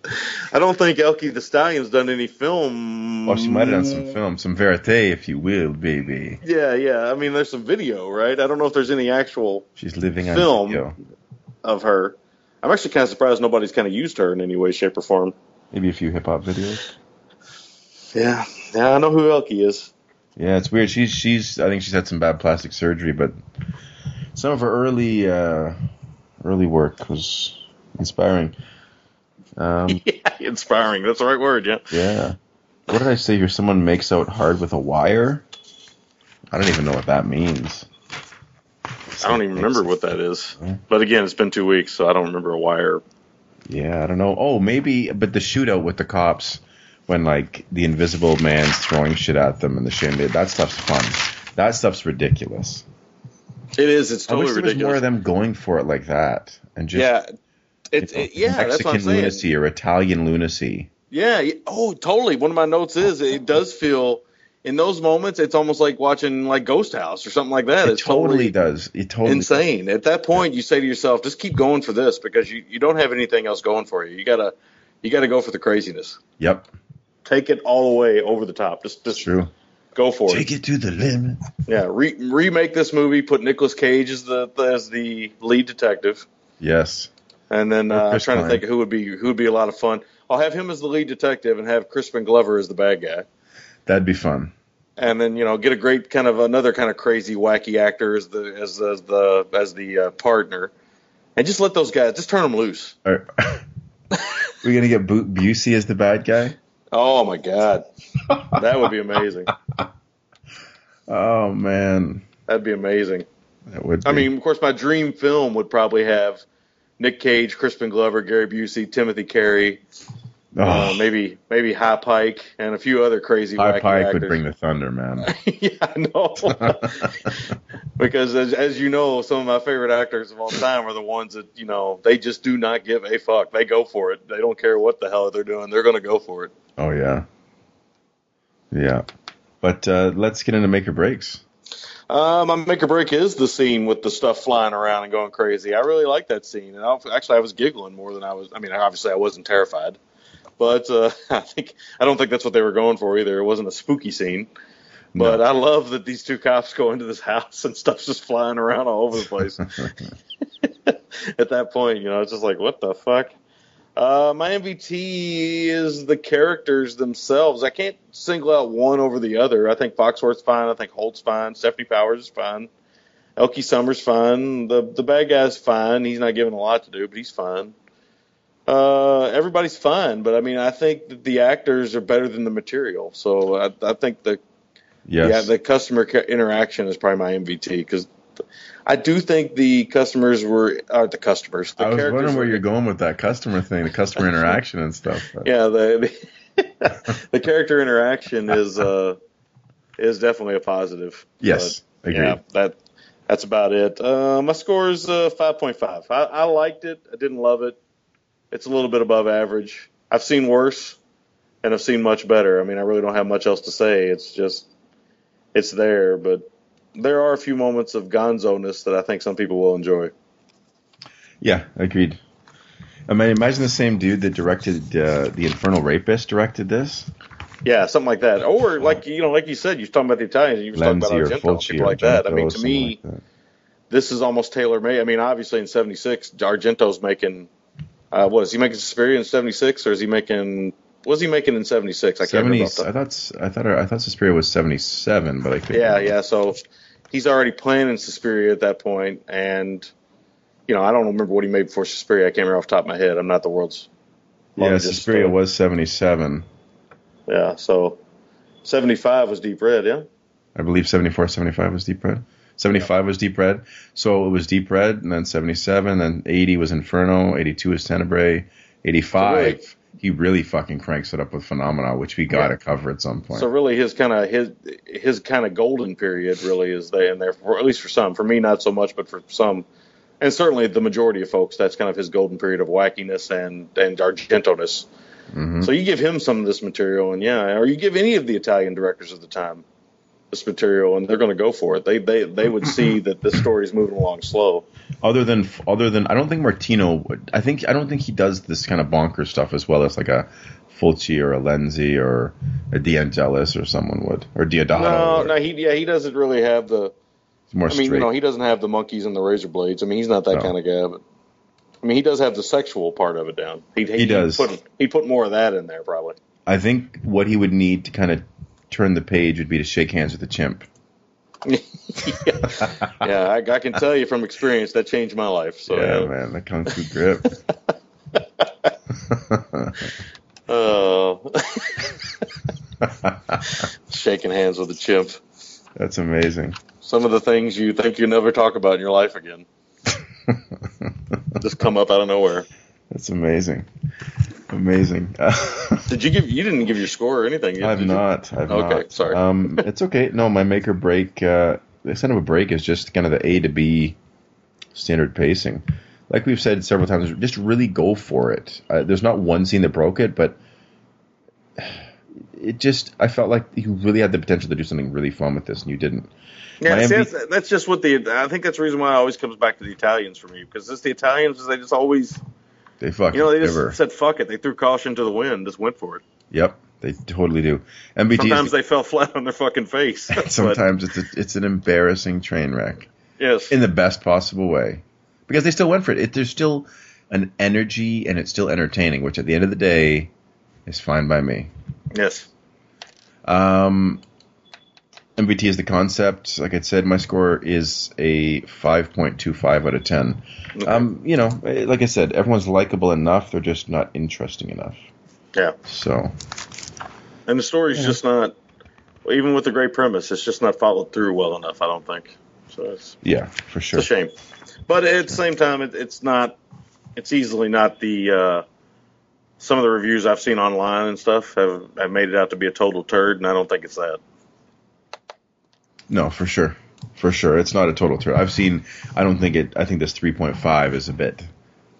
I don't think Elkie the Stallion's done any film. Well, she might have done some film, some verite, if you will, baby. Yeah, yeah. I mean, there's some video, right? I don't know if there's any actual She's living on Film. video. of her. I'm actually kind of surprised nobody's kind of used her in any way, shape, or form. Maybe a few hip hop videos. Yeah, yeah. I know who Elkie is. Yeah, it's weird. She's she's. I think she's had some bad plastic surgery, but some of her early uh, early work was inspiring. Um, yeah, inspiring. That's the right word. Yeah. yeah. What did I say here? Someone makes out hard with a wire. I don't even know what that means. I don't even remember what that is. Yeah. But again, it's been two weeks, so I don't remember a wire. Yeah, I don't know. Oh, maybe, but the shootout with the cops when like the invisible man's throwing shit at them and the shindig. That stuff's fun. That stuff's ridiculous. It is. It's I wish totally there was more of them going for it like that and just yeah. It's you know, it, yeah. Mexican That's what I'm saying. lunacy or Italian lunacy. Yeah. yeah. Oh, totally. One of my notes is it does feel in those moments it's almost like watching like Ghost House or something like that. It it's totally does. It totally insane. At that point, you say to yourself, just keep going for this because you, you don't have anything else going for you. You gotta you gotta go for the craziness. Yep, Take it all the way over the top. Just just true. go for it. Take it to the limit. Yeah, re- remake this movie. Put Nicolas Cage as the, as the lead detective, Yes. and then uh, I'm trying to think who would be who would be a lot of fun. I'll have him as the lead detective and have Crispin Glover as the bad guy, That'd be fun. and then you know get a great kind of another kind of crazy wacky actor as the as, as the as the uh, partner, and just let those guys just turn them loose. Are, we gonna get Bu- Busey as the bad guy? Oh my god, that would be amazing. Oh man, That'd be amazing. that would. Be. I mean, of course, my dream film would probably have Nick Cage, Crispin Glover, Gary Busey, Timothy Carey. Uh, oh, maybe maybe Hy Pyke and a few other crazy Hy Pyke actors. would bring the thunder, man. yeah, I know. because as, as you know, some of my favorite actors of all time are the ones that you know they just do not give a fuck. They go for it. They don't care what the hell they're doing. They're going to go for it. Oh yeah, yeah. But uh, let's get into make or breaks. Uh, my make or break is the scene with the stuff flying around and going crazy. I really like that scene, and I, actually I was giggling more than I was. I mean, obviously I wasn't terrified, but uh, I think I don't think that's what they were going for either. It wasn't a spooky scene. But No. I love that these two cops go into this house and stuff's just flying around all over the place. At that point, you know, it's just like, what the fuck? Uh, my MVT is the characters themselves. I can't single out one over the other. I think Foxworth's fine. I think Holt's fine. Stefanie Powers is fine. Elke Sommers fine. The the bad guy's fine. He's not given a lot to do, but he's fine. Uh, everybody's fine, but I mean, I think that the actors are better than the material. So I, I think the yes. yeah, the customer interaction is probably my MVT because I do think the customers were uh, the customers. The I was wondering where were- you're going with that customer thing, the customer interaction and stuff. but- Yeah, the the, the character interaction is uh is definitely a positive. Yes, But, agreed. Yeah, that that's about it. Uh, my score is uh, five point five. I, I liked it. I didn't love it. It's a little bit above average. I've seen worse, and I've seen much better. I mean, I really don't have much else to say. It's just, it's there, but there are a few moments of gonzo-ness that I think some people will enjoy. Yeah, agreed. I mean, imagine the same dude that directed uh, the Infernal Rapist directed this. Yeah, something like that. Or like you know, like you said, you were talking about the Italians. You were talking about Argento, people like that. I mean, to me, like this is almost tailor made. I mean, obviously in '76, Argento's making. Uh, what is he making Suspiria in '76, or is he making? Was he making in '76? I can't 70, remember. I thought I thought I thought Suspiria was seventy seven, but I could Yeah, yeah. So he's already playing in Suspiria at that point, and you know, I don't remember what he made before Suspiria. I can't remember off the top of my head. I'm not the world's. yeah. Suspiria was seventy seven. Yeah, so 75 was Deep Red. Yeah. I believe 74, 75 was Deep Red. 75 was Deep Red. So it was Deep Red, and then 77, then 80 was Inferno, 82 was Tenebrae, 85. So really- he really fucking cranks it up with Phenomena, which we got to cover at some point. So really, his kind of his his kind of golden period really is there, and there for at least for some. For me, not so much, but for some, and certainly the majority of folks, that's kind of his golden period of wackiness and and Argento-ness. Mhm. So you give him some of this material, and yeah, or you give any of the Italian directors of the time this material, and they're going to go for it. They they they would see that this story is moving along slow. Other than other than I don't think Martino. would- I think I don't think he does this kind of bonker stuff as well as like a Fulci or a Lenzi or a De Angelis or someone would or Deodato. No, or- no, he yeah he doesn't really have the. more I mean, straight. you know, he doesn't have the monkeys and the razor blades. I mean, he's not that No. kind of guy. But I mean, he does have the sexual part of it down. He, He does. He'd put, he'd put more of that in there probably. I think what he would need to kind of turn the page would be to shake hands with the chimp. Yeah, yeah I, I can tell you from experience that changed my life. So yeah, yeah. man, the kung fu grip. Uh, shaking hands with a chimp. That's amazing. Some of the things you think you never talk about in your life again just come up out of nowhere. That's amazing. Amazing. Did you give? You didn't give your score or anything. I've did not. I've Okay, not. sorry. Um, it's okay. No, my make or break. Uh, the extent of a break is just kind of the A to B standard pacing. Like we've said several times, just really go for it. Uh, there's not one scene that broke it, but it just I felt like you really had the potential to do something really fun with this, and you didn't. Yeah, see, MV that's, that's just what the. I think that's the reason why it always comes back to the Italians for me because it's the Italians. They just always, They fucking you know, they just never. said fuck it. They threw caution to the wind. Just went for it. Yep, they totally do. MVT Sometimes they fell flat on their fucking face. But, sometimes it's a, it's an embarrassing train wreck. yes. in the best possible way because they still went for it. it. There's still an energy and it's still entertaining, which at the end of the day is fine by me. yes. Um, MVT is the concept. Like I said, my score is a 5.25 out of 10. Okay. Um, you know, like I said, everyone's likable enough. They're just not interesting enough. yeah. So, And the story's Yeah. just not. Even with the great premise, it's just not followed through well enough. I don't think. So it's, yeah, for it's sure. a shame. But at the same time, it, it's not. It's easily not the. Uh, some of the reviews I've seen online and stuff have, have made it out to be a total turd, and I don't think it's that. No, for sure. For sure. It's not a total turn. I've seen, I don't think it, I think this 3.5 is a bit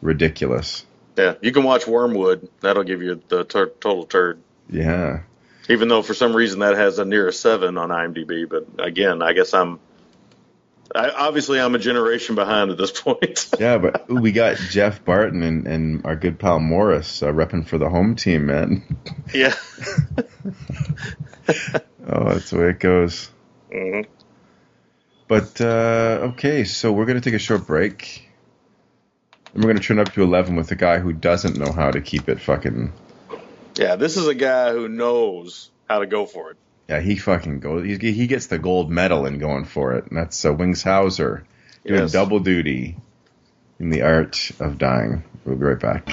ridiculous. Yeah, you can watch Wormwood. That'll give you the tur- total turd. Yeah. Even though for some reason that has a near a seven on IMDb, but again, I guess I'm. I, obviously, I'm a generation behind at this point. Yeah, but we got Jeff Barton and, and our good pal Morris uh, repping for the home team, man. yeah. oh, that's the way it goes. Hmm But uh, okay, so we're gonna take a short break, and we're gonna turn up to eleven with a guy who doesn't know how to keep it fucking. Yeah, this is a guy who knows how to go for it. Yeah, he fucking goes. He, he gets the gold medal in going for it, and that's uh, Wings Hauser doing Yes. double duty in the art of dying. We'll be right back.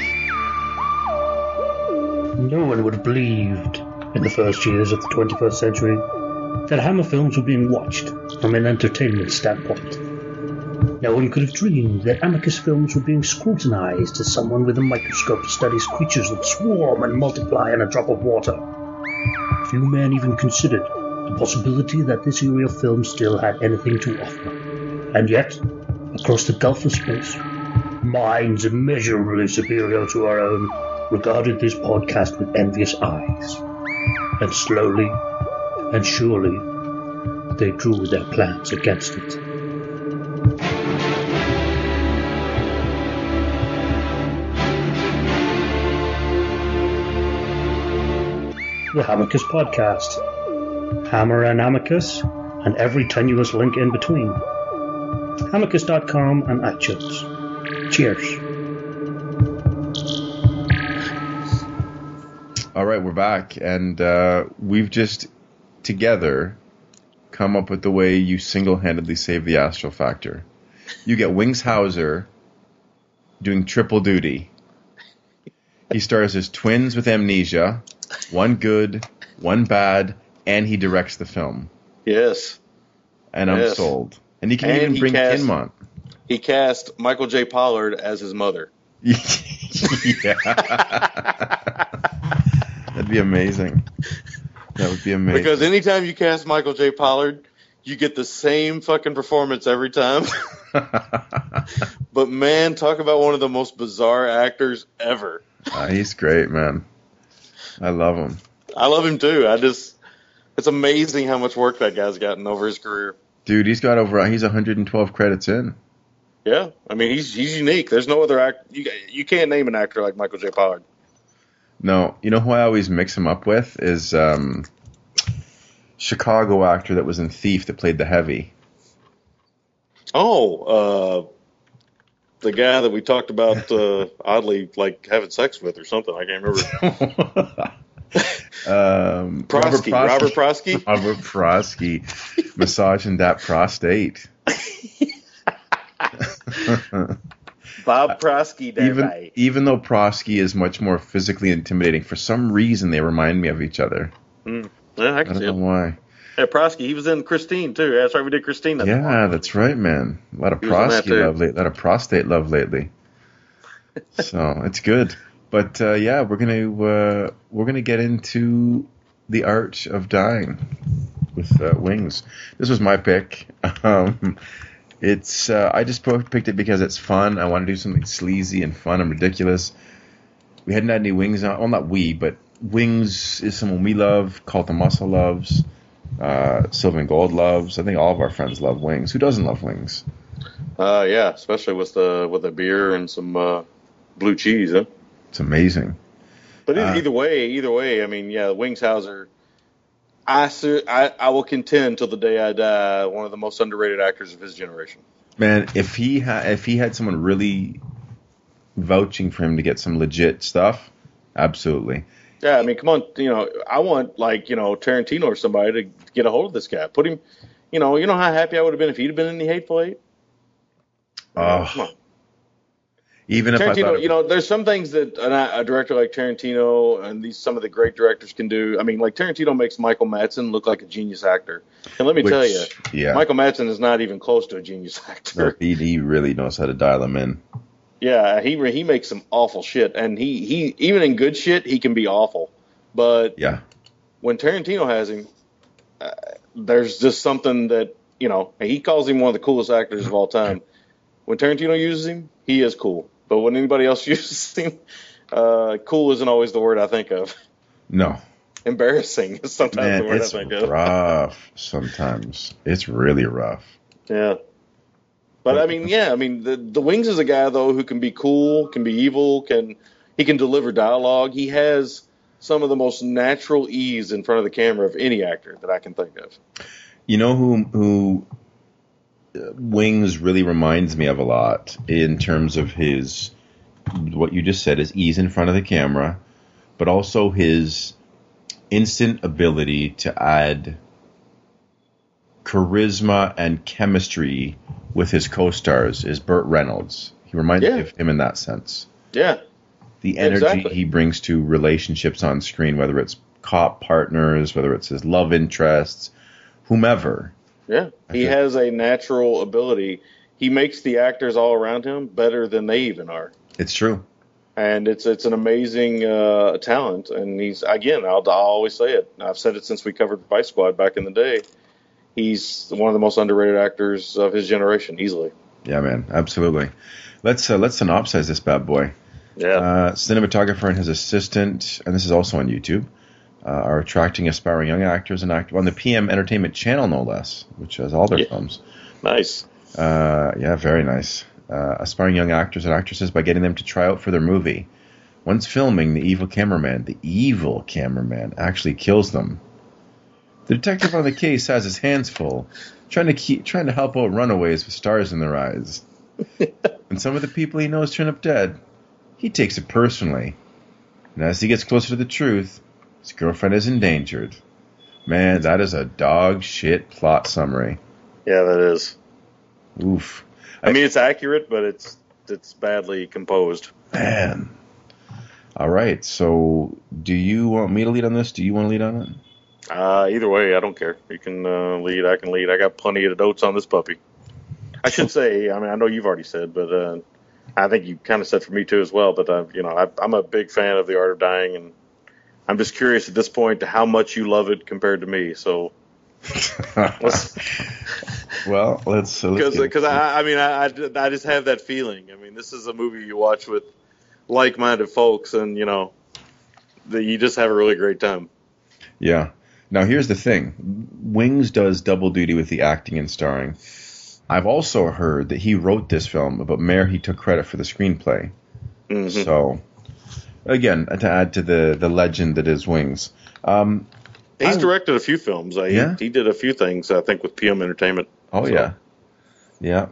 No one would have believed in the first years of the 21st century that Hammer films were being watched from an entertainment standpoint. No one could have dreamed that Amicus films were being scrutinized as someone with a microscope studies creatures that swarm and multiply in a drop of water. Few men even considered the possibility that this era of film still had anything to offer. And yet, across the gulf of space, minds immeasurably superior to our own, regarded this podcast with envious eyes. And slowly and surely, they drew their plans against it. The Hamicus Podcast. Hammer and Amicus, and every tenuous link in between. Amicus.com and iTunes. Cheers. All right, we're back, and uh, we've just together come up with the way you single-handedly save the Astral Factor. You get Wings Hauser doing triple duty. He stars as twins with amnesia, one good, one bad, and he directs the film. Yes. And I'm Yes. sold. And he can And even he bring cast- Kinmont. He cast Michael J. Pollard as his mother. yeah. That'd be amazing. That would be amazing. Because anytime you cast Michael J. Pollard, you get the same fucking performance every time. but man, talk about one of the most bizarre actors ever. Ah, he's great, man. I love him. I love him too. I just, it's amazing how much work that guy's gotten over his career. Dude, he's got over he's 112 credits in. Yeah, I mean he's he's unique. There's no other act. You you can't name an actor like Michael J. Pollard. No, you know who I always mix him up with is um Chicago actor that was in Thief that played the heavy. Oh, uh, the guy that we talked about uh, oddly like having sex with or something. I can't remember. um, Prosky, Robert Prosky. Robert Prosky, massaging that prostate. Bob Prosky. that even even though Prosky is much more physically intimidating, for some reason they remind me of each other. Yeah, I I don't know why. Yeah, Prosky. He was in Christine too. That's right. We did Christine. that Yeah, that's right, man. A lot of prosky love, lately. a lot of prostate love lately. so it's good, but uh, yeah, we're gonna uh, we're gonna get into the art of dying with uh, wings. This was my pick. Um, it's uh, I just picked it because it's fun. I want to do something sleazy and fun and ridiculous. We hadn't had any wings on. Well, not we, but wings is someone we love. Cult of Muscle loves. Uh, Sylvan Gold loves. I think all of our friends love wings. Who doesn't love wings? Uh, yeah, especially with the with a beer and some uh, blue cheese. Huh? It's amazing. But either, Uh, either way, either way, I mean, yeah, Wings Hauser. I, ser- I I will contend till the day I die, one of the most underrated actors of his generation. Man, if he ha- if he had someone really vouching for him to get some legit stuff, absolutely. Yeah, I mean, come on, you know, I want like you know Tarantino or somebody to get a hold of this guy, put him. You know, you know how happy I would have been if he'd have been in the Hateful Eight. Oh, Come on. Even if I thought Tarantino, you know, there's some things that an, a director like Tarantino and these some of the great directors can do. I mean, like Tarantino makes Michael Madsen look like a genius actor, and let me which- tell you, yeah, Michael Madsen is not even close to a genius actor. he, he really knows how to dial him in. Yeah, he he makes some awful shit, and he he even in good shit he can be awful. But Yeah, when Tarantino has him, uh, there's just something that you know he calls him one of the coolest actors of all time. When Tarantino uses him, he is cool. But when anybody else uses him, uh, cool isn't always the word I think of. no, Embarrassing is sometimes man, the word I think of. It's rough. Sometimes it's really rough. Yeah. But I mean, yeah, I mean, the the Wings is a guy though who can be cool, can be evil, can he can deliver dialogue. He has some of the most natural ease in front of the camera of any actor that I can think of. You know who who Wings really reminds me of a lot in terms of his what you just said is ease in front of the camera, but also his instant ability to add charisma and chemistry with his co-stars is Burt Reynolds. He reminds Yeah. me of him in that sense. Yeah, The energy Exactly. he brings to relationships on screen, whether it's cop partners, whether it's his love interests, whomever. Yeah, he Okay. has a natural ability. He makes the actors all around him better than they even are. It's true. and it's it's an amazing uh, talent. And he's again, I'll, I'll always say it. I've said it since we covered Vice Squad back in the day. He's one of the most underrated actors of his generation, easily. Yeah, man, absolutely. Let's uh, let's synopsize this bad boy. Yeah. Uh, cinematographer and his assistant, and this is also on YouTube, uh, are attracting aspiring young actors and actors on the PM Entertainment Channel, no less, which has all their Yeah. films. nice. Uh, yeah, very nice. Uh, aspiring young actors and actresses by getting them to try out for their movie. Once filming, the evil cameraman, the evil cameraman, actually kills them. The detective on the case has his hands full, trying to keep, trying to help out runaways with stars in their eyes. and some of the people he knows turn up dead, he takes it personally. And as he gets closer to the truth, his girlfriend is endangered. Man, that is a dog shit plot summary. Yeah, that is. Oof. I mean, it's accurate, but it's it's badly composed. Man. All right. So, do you want me to lead on this? Do you want to lead on it? Uh, either way, I don't care. You can uh, lead. I can lead. I got plenty of notes on this puppy. I should say. I mean, I know you've already said, but uh, I think you kind of said for me too as well. But uh, you know, I, I'm a big fan of the Art of Dying, and I'm just curious at this point to how much you love it compared to me. So, let's, well, let's. Uh, because because I, I mean I, I just have that feeling. I mean, this is a movie you watch with like-minded folks, and you know, that you just have a really great time. Yeah. Now, here's the thing Wings does double duty with the acting and starring. I've also heard that he wrote this film, but Mayer, he took credit for the screenplay. Mhm. So, again, to add to the, the legend that is Wings. Um, He's I- directed a few films. Uh, Yeah? he, he did a few things, I think, with PM Entertainment. Oh So- yeah, yeah.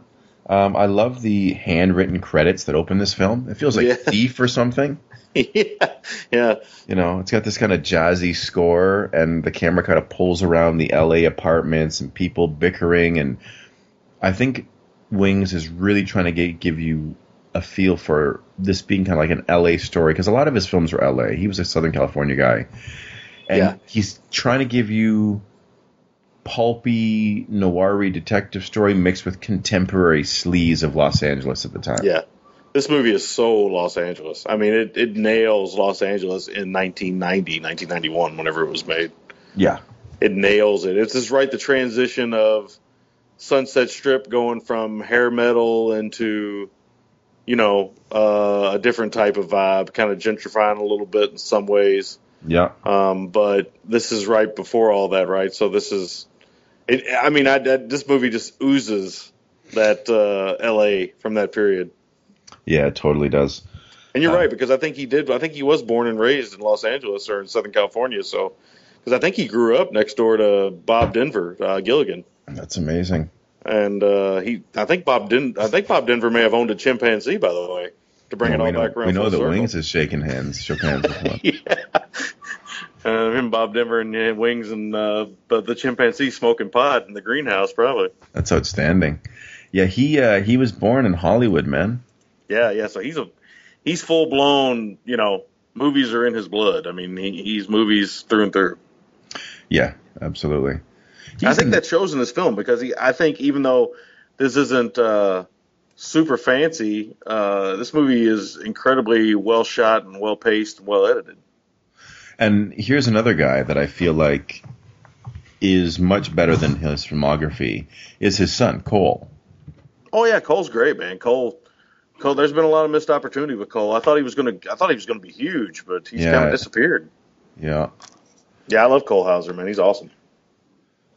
Um, I love the handwritten credits that open this film. It feels like Yeah. Thief or something. yeah, yeah, You know, it's got this kind of jazzy score, and the camera kind of pulls around the LA apartments and people bickering. And I think Wings is really trying to get, give you a feel for this being kind of like an LA story because a lot of his films were LA. He was a Southern California guy, and Yeah. he's trying to give you pulpy noir detective story mixed with contemporary sleaze of Los Angeles at the time. yeah. This movie is so Los Angeles. I mean, it, it nails Los Angeles in 1990, 1991, whenever it was made. yeah, It nails it. It's just right the transition of Sunset Strip going from hair metal into, you know, uh, a different type of vibe, kind of gentrifying a little bit in some ways. yeah. Um, but this is right before all that, right? So this is, it, I mean, I, that, this movie just oozes that uh, L.A. from that period. Yeah, it totally does. And you're Uh, right because I think he did. I think he was born and raised in Los Angeles or in Southern California. So because I think he grew up next door to Bob Denver uh, Gilligan, That's amazing. And uh, he. I think Bob Den. I think Bob Denver may have owned a chimpanzee, by the way, to bring it all know, back around. we know circle. Wings is shaking hands, shook hands with one. yeah. Uh, him, Bob Denver, and Wings, and uh, but the chimpanzee smoking pot in the greenhouse, probably. That's outstanding. Yeah, he uh, he was born in Hollywood, man. Yeah, yeah. So he's a he's full blown. You know, movies are in his blood. I mean, he, he's movies through and through. Yeah, absolutely. I think in- that shows in this film because he. I think even though this isn't uh, super fancy, uh, this movie is incredibly well shot and well paced and well edited. And here's another guy that I feel like is much better than his filmography is his son Cole. Oh yeah, Cole's great, man. Cole. Cole, there's been a lot of missed opportunity with Cole. I thought he was gonna. I thought he was gonna be huge, but he's Yeah. kind of disappeared. Yeah, Yeah, I love Cole Hauser, man. He's awesome.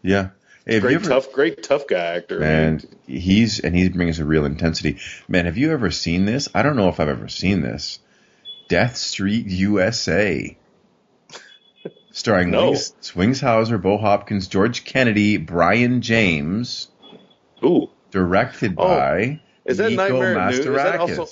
Yeah. You Great ever- tough, great tough guy actor. Man, he's and he brings a real intensity. Man, have you ever seen this? I don't know if I've ever seen this. Death Street USA. Starring No. Wings, Swingshauser, Bo Hopkins, George Kennedy, Brion James, Ooh, directed Oh, by is that Nico Nightmare Noon? Is that also-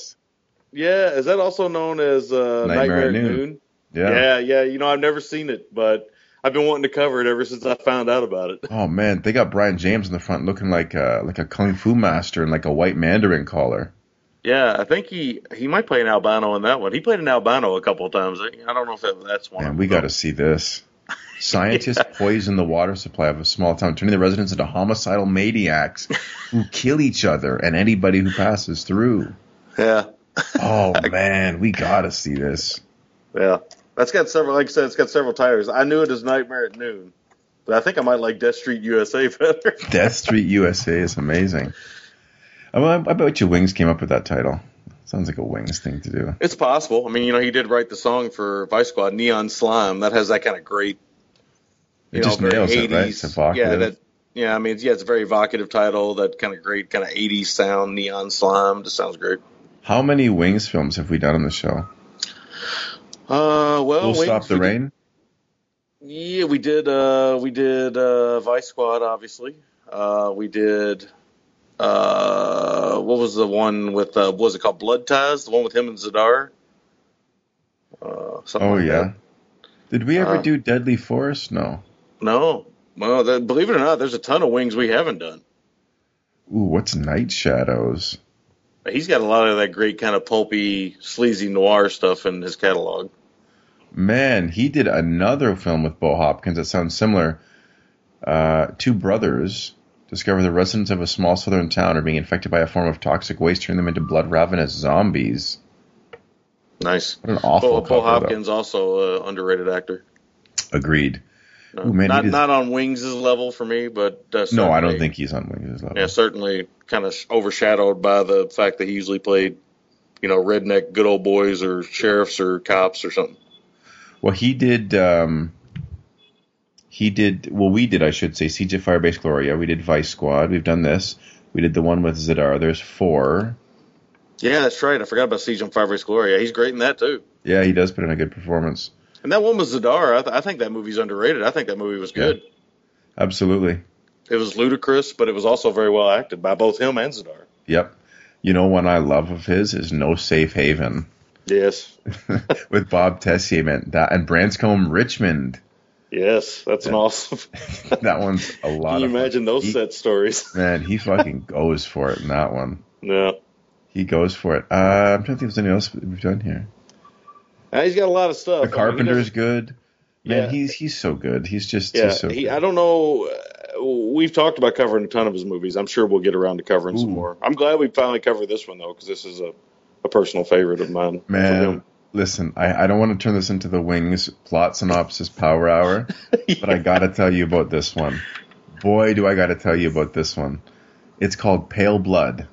yeah. Is that also known as uh, Nightmare Nightmare, Noon. Noon? Yeah. yeah, yeah. You know, I've never seen it, but I've been wanting to cover it ever since I found out about it. Oh man, they got Brion James in the front looking like a, like a kung fu master in like a white Mandarin collar. Yeah, I think he he might play an albino in that one. He played an albino a couple of times. I don't know if that, that's one. Man, we got to see this. Scientists poison the water supply of a small town, turning the residents into homicidal maniacs who kill each other and anybody who passes through. Yeah, Oh man, we got to see this. yeah. That's got several. Like I said, it's got several titles. I knew it as Nightmare at Noon, but I think I might like Death Street USA better. Death Street USA is amazing. I, I, I bet you Wings came up with that title. Sounds like a Wings thing to do. It's possible. I mean, you know, he did write the song for Vice Squad, Neon Slime. That has that kind of great, you It know, just very nails it, right? 80s. It's evocative. Yeah, that. Yeah, I mean, it's- yeah, it's a very evocative title. That kind of great, kind of 80s sound, Neon Slime. Just sounds great. How many Wings films have we done on the show? Uh, well, We'll Stop the did- Rain. Yeah, we did. Uh, we did uh, Vice Squad, obviously. Uh, we did. Uh, what was the one with? Uh, what was it called? Blood Ties. The one with him and Zadar. Uh, Oh like yeah. that. Did we ever Uh, do Deadly Forest? No. No. Well, that, believe it or not, there's a ton of wings we haven't done. Ooh, what's Night Shadows? He's got a lot of that great kind of pulpy, sleazy noir stuff in his catalog. Man, he did another film with Bo Hopkins that sounds similar. Uh, two brothers discover the residents of a small southern town are being infected by a form of toxic waste, turning them into blood ravenous zombies. Nice. What an awful Bo, Bo cover, though. Hopkins also uh, underrated actor. Agreed. No, Ooh, man, not did- not on Wings' level for me, but uh, No, I don't think he's on Wings' level. Yeah, certainly kind of overshadowed by the fact that he usually played, you know, redneck good old boys or sheriffs or cops or something. Well, he did. Um, he did. Well, we did. I should say. Siege of Firebase Gloria. We did Vice Squad. We've done this. We did the one with Zadar. There's four. Yeah, that's right. I forgot about Siege on Firebase Gloria. He's great in that too. Yeah, he does put in a good performance. And that one was Zadar. I, th- I think that movie's underrated. I think that movie was good. Absolutely. It was ludicrous, but it was also very well acted by both him and Zadar. Yep. You know, one I love of his is No Safe Haven Yes, with Bob Tessier, man. That and Branscombe Richmond. yes, that's an awesome. That one's a lot. Can you of fun. imagine those He- set stories? Man, he fucking goes for it in that one. Yeah, He goes for it. Uh, I'm trying to think if there's anything else we've done here. Uh, he's got a lot of stuff. The I mean, good. Man, Yeah. he's he's so good. He's just Yeah, he's so he, good. I don't know. uh, We've talked about covering a ton of his movies. I'm sure we'll get around to covering some more. I'm glad we finally covered this one though, because this is a, a personal favorite of mine. Man, listen, I, I don't want to turn this into the Wings plot synopsis power hour, but I gotta tell you about this one. Boy, do I gotta tell you about this one. It's called Pale Blood.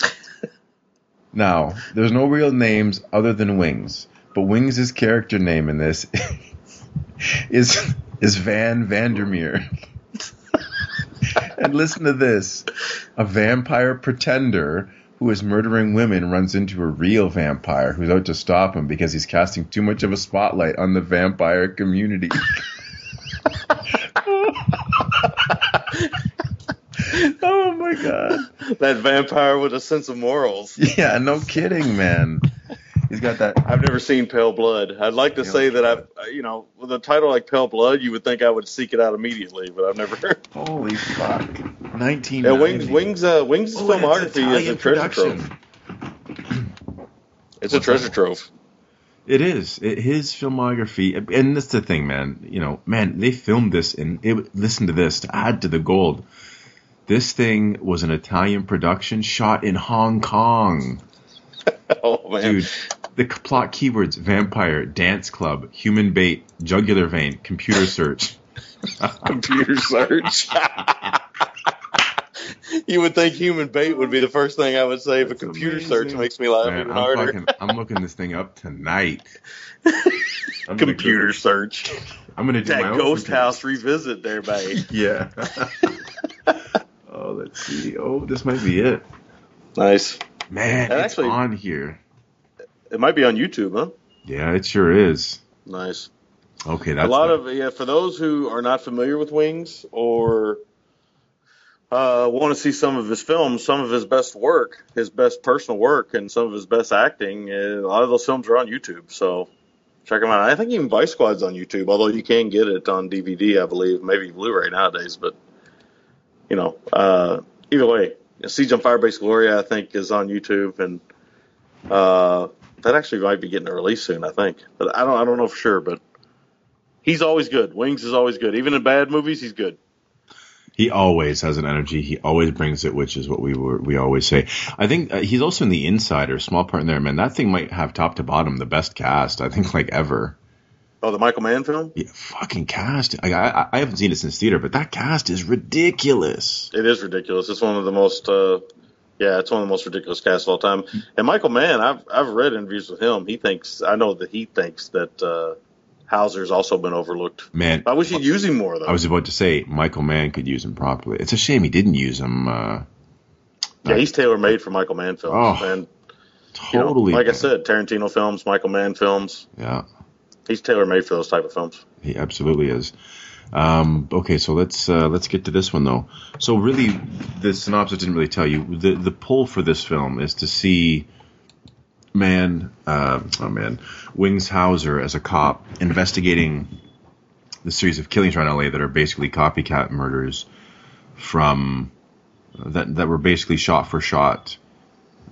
now, there's no real names other than Wings, but Wings' character name in this is is Van Vandermeer. and listen to this. A vampire pretender who is murdering women runs into a real vampire who's out to stop him because he's casting too much of a spotlight on the vampire community. oh my god. that vampire with a sense of morals. Yeah, no kidding, man. He's got that I've never seen Pale Blood. I'd like to Pale say that I've, uh, you know, with a title like Pale Blood, you would think I would seek it out immediately, but I've never. holy fuck. 19 yeah, Wings, Wings, uh, Wings' Oh, it's filmography is a Italian treasure production. trove. It's a treasure trove. It is. It, his filmography, and that's the thing, man. You know, man, they filmed this, and it, listen to this to add to the gold. This thing was an Italian production shot in Hong Kong. Oh man, Dude, the plot keywords vampire, dance club, human bait, jugular vein, computer search. computer search. you would think human bait would be the first thing I would say, but computer search makes me laugh Man, even I'm, harder. fucking, I'm looking this thing up tonight. I'm gonna go- computer search. I'm gonna do my That own ghost computer house revisit there, babe. Yeah. oh, let's see. Oh, this might be it. nice. Man, And it's actually- on here. It might be on YouTube, huh? Yeah, it sure is. Nice. Okay, that's a lot the- of yeah. For those who are not familiar with Wings or uh, want to see some of his films, some of his best work, his best personal work, and some of his best acting, uh, a lot of those films are on YouTube. So check them out. I think even Vice Squad's on YouTube, although you can get it on DVD, I believe, maybe Blu-ray nowadays. But you know, uh, either way, Siege on Firebase Gloria, I think, is on YouTube, and uh, that actually might be getting a release soon. I think, but I don't, I don't know for sure, but. He's always good. Wings is always good. Even in bad movies, he's good. he always has an energy. He always brings it, which is what we were we always say. I think uh, he's also in the Insider, small part in there. Man, that thing might have top to bottom the best cast I think like ever. Oh, the Michael Mann film? Yeah, fucking cast. I I- I haven't seen it since theater, but that cast is ridiculous. It is ridiculous. It's one of the most uh, Yeah, it's one of the most ridiculous casts of all time. And Michael Mann, I've I've read interviews with him. He thinks I know that he thinks that uh, Hauser's also been overlooked. Man, I wish he'd use him more though. I was about to say Michael Mann could use him properly. It's a shame he didn't use him. Uh, yeah, he's tailor made for Michael Mann films. Oh, and you know, totally. like I said, Tarantino films, Michael Mann films. yeah, He's tailor made for those type of films. he absolutely is. Um, okay, so let's uh, let's get to this one though. So really, the synopsis didn't really tell you. the The pull for this film is to see man, uh, oh man, Wings Hauser as a cop investigating the series of killings around LA that are basically copycat murders from that that were basically shot for shot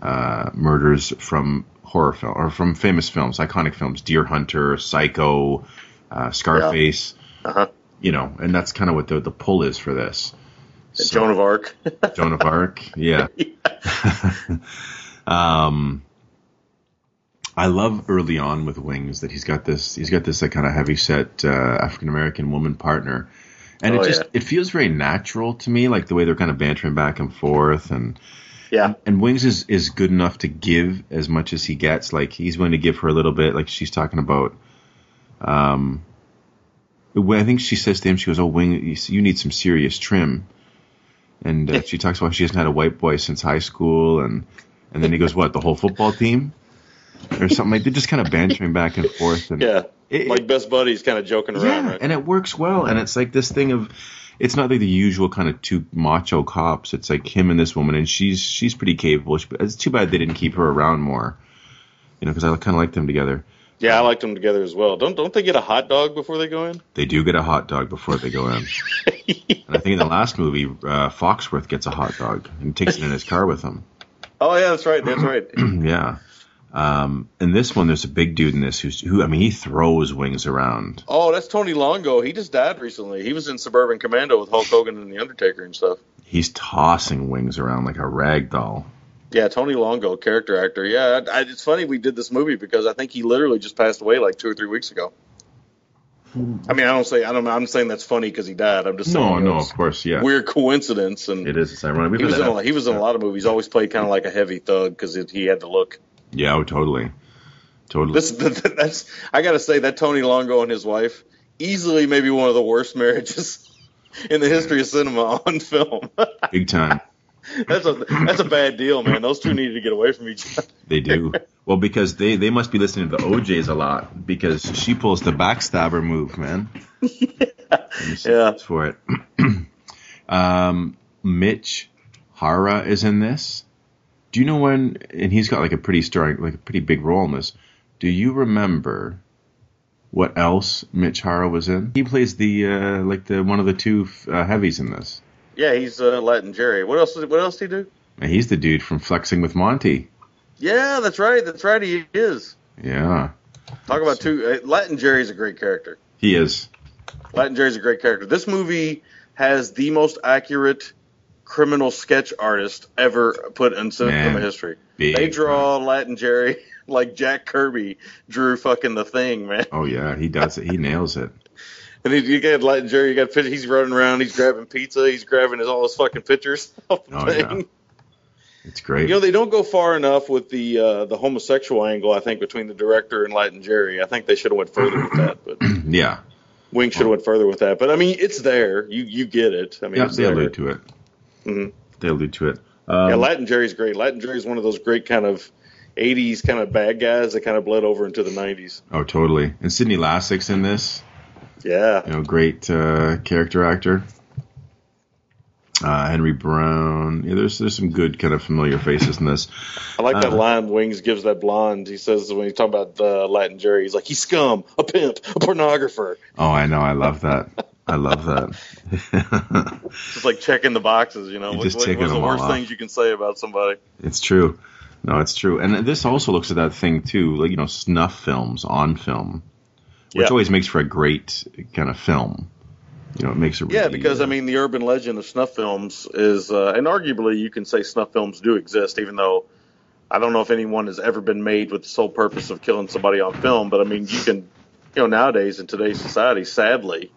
uh, murders from horror film or from famous films, iconic films, Deer Hunter, Psycho, uh, Scarface. Uh-huh. You know, and that's kind of what the the pull is for this. So- Joan of Arc. Joan of Arc, yeah. um, I love early on with Wings that he's got this he's got this like kind of heavy set uh, African American woman partner, and Oh, it just yeah. it feels very natural to me, like the way they're kind of bantering back and forth, and yeah. and Wings is is good enough to give as much as he gets. Like he's willing to give her a little bit. Like she's talking about, um, I think she says to him, she goes, "Oh, Wing, you, need some serious trim." And uh, she talks about she hasn't had a white boy since high school, and and then he goes, "What? The whole football team?" Or something like they're just kind of bantering back and forth. And Yeah. It- like best buddies kind of joking around, yeah, right? and it works well. And it's like this thing of, it's not like the usual kind of two macho cops. It's like him and this woman, and she's she's pretty capable. It's too bad they didn't keep her around more, you know, because I kind of like them together. Yeah, I liked them together as well. Don't don't they get a hot dog before they go in? They do get a hot dog before they go in, and I think in the last movie, uh, Foxworth gets a hot dog and takes it in his car with him. Oh yeah, that's right. That's right. yeah. Um, in this one, there's a big dude in this who's who. I mean, he throws wings around. Oh, that's Tony Longo. He just died recently. He was in Suburban Commando with Hulk Hogan and the Undertaker and stuff. He's tossing wings around like a rag doll. Yeah, Tony Longo, character actor. Yeah, I, I, it's funny we did this movie because I think he literally just passed away like two or three weeks ago. Hmm. I mean, I don't say I don't. I'm saying that's funny because he died. I'm just No, no, of course, yeah. weird coincidence. And It is. It's ironic. He was in a, he was in a lot of movies. Always played kind of like a heavy thug because he had the look. Yeah, oh, totally, totally. This that's I got to say that Tony Longo and his wife easily maybe one of the worst marriages in the history of cinema on film. Big time. that's a that's a bad deal, man. Those two needed to get away from each other. They do. Well, because they they must be listening to the O'Jays a lot because she pulls the backstabber move, man. Me Yeah. for it. um, Mitch Hara is in this. Do you know when? And he's got like a pretty starring, like a pretty big role in this. Do you remember what else Mitch Hara was in? He plays the uh, like the one of the two uh, heavies in this. Yeah, he's uh, Latin Jerry. What else? What else did he do? He's the dude from Flexing with Monty. Yeah, that's right. That's right. He is. Yeah, Talk about two. Uh, Latin Jerry's a great character. he is. Latin Jerry's a great character. This movie has the most accurate criminal sketch artist ever put in cinema history. big They draw Latin Jerry like Jack Kirby drew fucking the thing, man. Oh yeah, he does it. He nails it. And you got Latin Jerry, you got pictures. He's running around, he's grabbing pizza, he's grabbing his all his fucking pictures Oh, yeah. It's great. You know, they don't go far enough with the uh, the homosexual angle. I think between the director and Latin Jerry, I think they should have went further with that. But yeah, Wing should have went further with that. But I mean, it's there. You you get it. I mean, yeah, it's they there. allude to it. Mhm. They allude to it. Um, yeah, Latin Jerry's great. Latin Jerry's one of those great kind of '80s kind of bad guys that kind of bled over into the '90s. oh, totally. And Sidney Lassick's in this. Yeah, You know, great uh, character actor. Uh, Henry Brown. Yeah, there's there's some good kind of familiar faces in this. I like that Uh, line Wings gives that blonde. He says when he's talking about uh, Latin Jerry, he's like, he's scum, a pimp, a pornographer. Oh, I know. I love that. I love that. Just like checking the boxes, you know. What, just what, ticking what's the worst things you can say about somebody? It's true. No, it's true. And this also looks at that thing too, like you know, snuff films on film, which Yeah. always makes for a great kind of film. You know, it makes it really, Yeah, because uh, I mean, the urban legend of snuff films is, uh, and arguably you can say snuff films do exist, even though I don't know if anyone has ever been made with the sole purpose of killing somebody on film. But I mean, you can, you know, nowadays in today's society, sadly,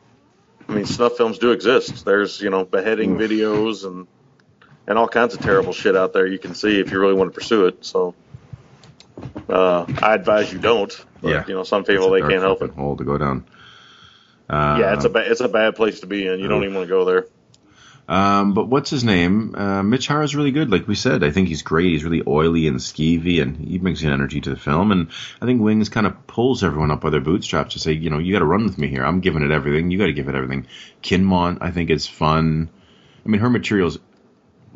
I mean, snuff films do exist. There's, you know, beheading videos and and all kinds of terrible shit out there you can see if you really want to pursue it. So uh, I advise you don't. But, Yeah. You know, some people they can't help it. hole to go down. Uh, yeah, it's a ba- it's a bad place to be in. You don't even want to go there. Um, but what's his name? Uh, Mitch Hara's really good, like we said. I think he's great. He's really oily and skeevy, and he brings an energy to the film. And I think Wings kind of pulls everyone up by their bootstraps to say, you know, you got to run with me here. I'm giving it everything. You got to give it everything. Kinmont, I think, is fun. I mean, her material's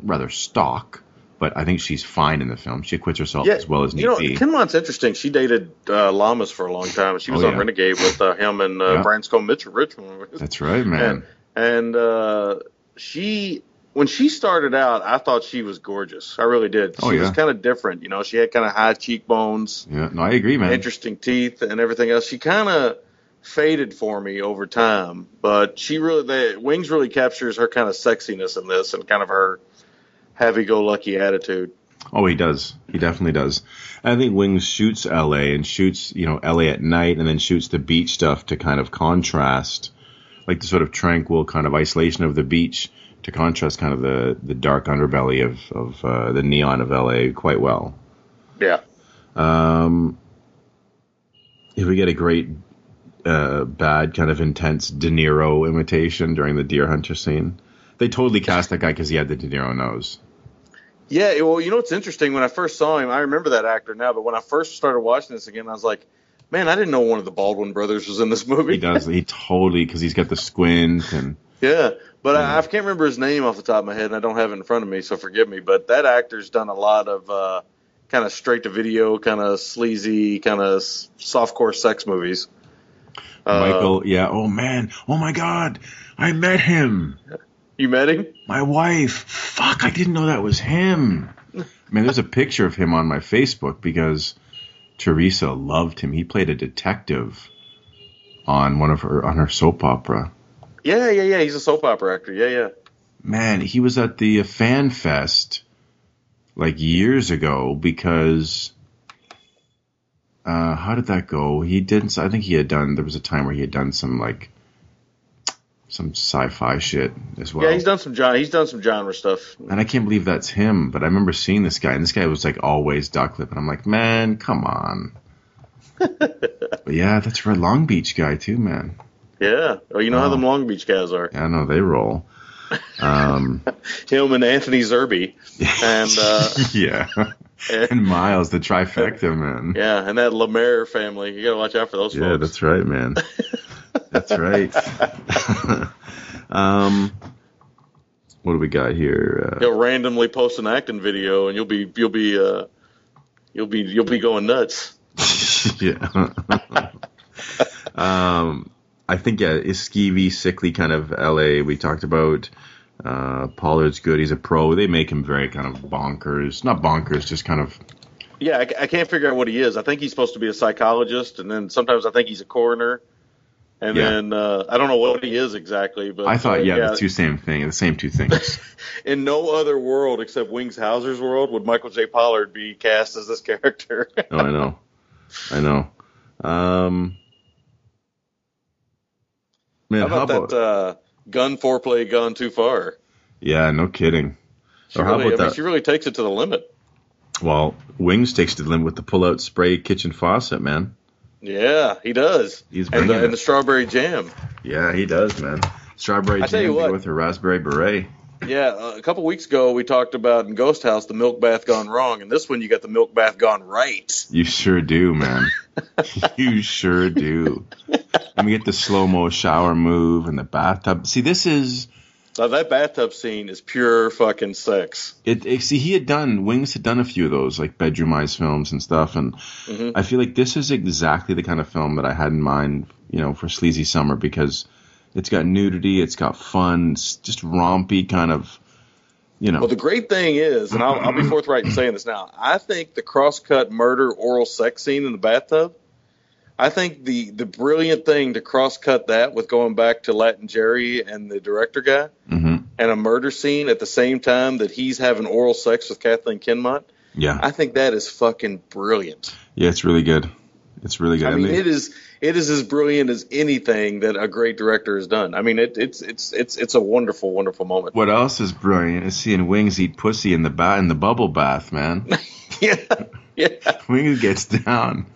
rather stock, but I think she's fine in the film. She acquits herself Yeah, as well as need you know, be. Interesting. She dated uh, Lamas for a long time, and she was Oh, on yeah. Renegade with uh, him and uh, Yeah. Branscombe Mitchell Richmond. That's right, man. And, and uh, she, when she started out, I thought she was gorgeous. I really did. She Oh, yeah. was kind of different. You know, she had kind of high cheekbones, yeah, no, I agree, man. interesting teeth, and everything else. She kind of faded for me over time, but she really, the Wings really captures her kind of sexiness in this and kind of her happy-go-lucky attitude. Oh, he does. He definitely does. I think Wings shoots L.A. and shoots, you know, L.A. at night, and then shoots the beach stuff to kind of contrast, like the sort of tranquil kind of isolation of the beach to contrast kind of the the dark underbelly of of uh, the neon of L.A. quite well. Yeah. Um, if we get a great uh, bad kind of intense De Niro imitation during the deer hunter scene, they totally cast that guy because he had the De Niro nose. Yeah, well, you know what's interesting? When I first saw him, I remember that actor now, but when I first started watching this again, I was like, man, I didn't know one of the Baldwin brothers was in this movie. He does. He totally because he's got the squint and. Yeah, but I, I can't remember his name off the top of my head, and I don't have it in front of me, so forgive me. But that actor's done a lot of uh, kind of straight to video, kind of sleazy, kind of softcore sex movies. Uh, Michael, yeah. Oh man. Oh my God. I met him. You met him? My wife. Fuck. I didn't know that was him. Man, there's a picture of him on my Facebook because Teresa loved him. He played a detective on one of her on her soap opera. Yeah, yeah, yeah. He's a soap opera actor. Yeah, yeah. Man, he was at the Fan Fest like years ago because uh, how did that go? He didn't. I think he had done. There was a time where he had done some like some sci-fi shit as well. Yeah, he's done some genre. He's done some genre stuff. and I can't believe that's him. But I remember seeing this guy, and this guy was like always duck lip, and I'm like, man, come on. but yeah, that's Red Long Beach guy too, man. Yeah. Well, you know how Wow. them Long Beach guys are. Yeah, I know they roll. Um, Him and Anthony Zerbe, and uh, yeah, and, Miles, the trifecta, man. yeah, and that Lemaire family. You got to watch out for those Yeah, folks. that's right, man. that's right. um, what do we got here? Uh, He'll randomly post an acting video, and you'll be you'll be uh, you'll be you'll be going nuts. yeah. um, I think yeah, is skeevy, sickly kind of L.A. We talked about. Uh, Pollard's good. He's a pro. They make him very kind of bonkers, not bonkers, just kind of Yeah, I, I can't figure out what he is. I think he's supposed to be a psychologist, and then sometimes I think he's a coroner, and Yeah. then uh, I don't know what he is exactly. But I thought, uh, yeah, the two same thing, the same two things. in no other world except Wings Hauser's world would Michael J. Pollard be cast as this character. oh, I know, I know. Um, man, how about that uh, gun foreplay gone too far? yeah, no kidding. She Or how really, about I mean, that? she really takes it to the limit. Well, Wings takes it to the limit with the pull-out spray kitchen faucet, man. Yeah, he does. He's and, the, and the strawberry jam. Yeah, he does, man. Strawberry I jam what. with her raspberry beret. Yeah, uh, a couple weeks ago we talked about in Ghost House the milk bath gone wrong, and this one you got the milk bath gone right. You sure do, man. you sure do. And we get the slow mo shower move and the bathtub. See, this is Now that bathtub scene is pure fucking sex. it, it- See, he had done Wings had done a few of those like bedroom eyes films and stuff, and Mhm. I feel like this is exactly the kind of film that I had in mind, you know, for sleazy summer because it's got nudity, it's got fun, it's just rompy kind of, you know. Well, the great thing is, and I'll, I'll be forthright in saying this now, I think the cross-cut murder oral sex scene in the bathtub. I think the the brilliant thing to cross-cut that with going back to Latin Jerry and the director guy hmm and a murder scene at the same time that he's having oral sex with Kathleen Kinmont. Yeah, I think that is fucking brilliant. yeah, it's really good. It's really good. I mean, they- it is it is as brilliant as anything that a great director has done. I mean, it, it's it's it's it's a wonderful, wonderful moment. what else is brilliant is seeing Wings eat pussy in the ba- in the bubble bath, man. yeah, yeah, Wings gets down.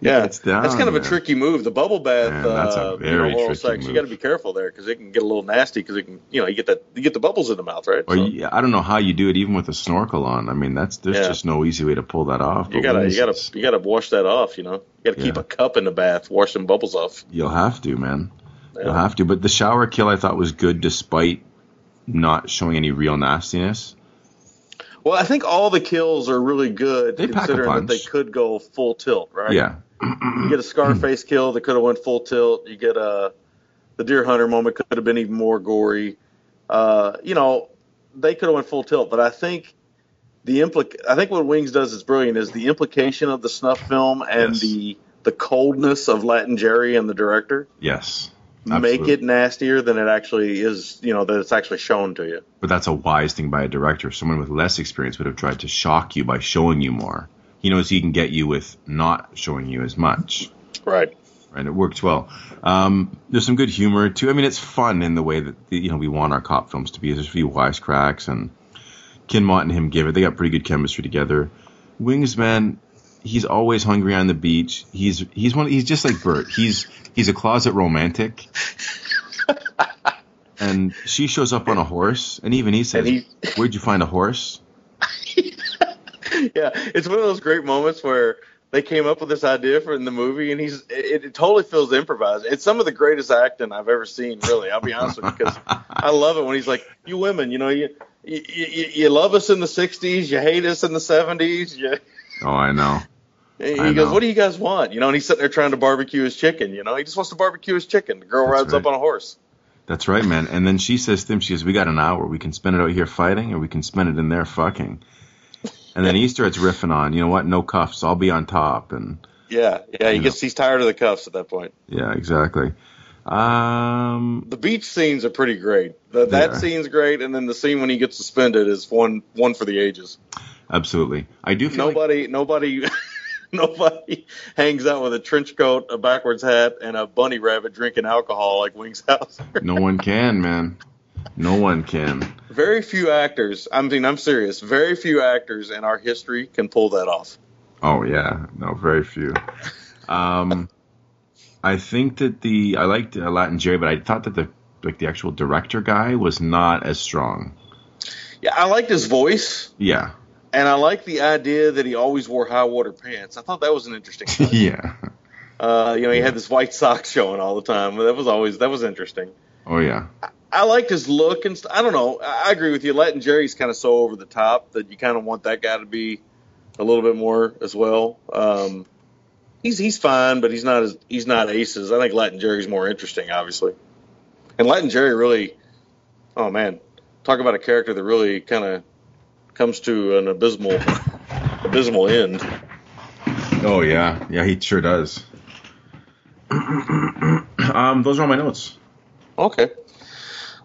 Yeah. gets down, that's kind of a tricky move. The bubble bath, Man, that's a uh, you very know, sex. You got to be careful there because it can get a little nasty. Because it can, you know, you get that you get the bubbles in the mouth, right? Or So you, I don't know how you do it even with a snorkel on. I mean, that's there's Yeah. just no easy way to pull that off. you gotta you gotta you gotta wash that off. You know, you gotta keep Yeah. a cup in the bath, wash some bubbles off. You'll have to, man. You'll have to. But the shower kill I thought was good despite not showing any real nastiness. Well, I think all the kills are really good, They considering that they could go full tilt, right? Yeah. You get a Scarface kill that could have went full tilt. You get a the Deer Hunter moment could have been even more gory. Uh, you know, they could have went full tilt, but I think the implic I think what Wings does is brilliant is the implication of the snuff film and Yes. the the coldness of Latin Jerry and the director Yes. make it nastier than it actually is. You know that it's actually shown to you. But that's a wise thing by a director. Someone with less experience would have tried to shock you by showing you more. He knows he can get you with not showing you as much. Right. and it works well. Um, there's some good humor too. I mean, it's fun in the way that you know we want our cop films to be. There's a few wisecracks, and Kinmont and him give it. They got pretty good chemistry together. Wings, man, he's always hungry on the beach. He's he's one. He's just like Bert. He's he's a closet romantic. and she shows up on a horse, and even he says, he- "Where'd you find a horse?" yeah, it's one of those great moments where they came up with this idea for in the movie, and he's it, it totally feels improvised. It's some of the greatest acting I've ever seen. Really, I'll be honest with you, because I love it when he's like, "You women, you know, you you, you, you love us in the '60s, you hate us in the '70s." You, Oh, I know. and I he goes, know. "What do you guys want?" You know, and he's sitting there trying to barbecue his chicken. You know, he just wants to barbecue his chicken. The girl That's rides up on a horse. That's right, man. And then she says to him, she goes, We got an hour. We can spend it out here fighting or we can spend it in there fucking. And then he starts riffing on, you know what, no cuffs, I'll be on top. And Yeah, yeah, he gets he's tired of the cuffs at that point. yeah, exactly. Um, The beach scenes are pretty great. The, that Yeah. scene's great, and then the scene when he gets suspended is one one for the ages. absolutely. I do feel like, Nobody, nobody, nobody hangs out with a trench coat, a backwards hat, and a bunny rabbit drinking alcohol like Wings House. no one can, man. No one can. very few actors. I mean, I'm serious. Very few actors in our history can pull that off. Oh, yeah. No, very few. Um, I think that the, I liked uh, Latin Jerry, but I thought that the, like the actual director guy was not as strong. Yeah, I liked his voice, Yeah. and I like the idea that he always wore high water pants. I thought that was an interesting. yeah. uh, you know, he had this white sock showing all the time. That was always that was interesting. Oh, yeah. I liked his look and st- I don't know. I I agree with you. Latin Jerry's kind of so over the top that you kind of want that guy to be a little bit more as well. Um, he's he's fine, but he's not as he's not aces. I think Latin Jerry's more interesting, obviously. And Latin Jerry really, oh man, talk about a character that really kind of comes to an abysmal abysmal end. Oh yeah, yeah, he sure does. um, those are all my notes. Okay.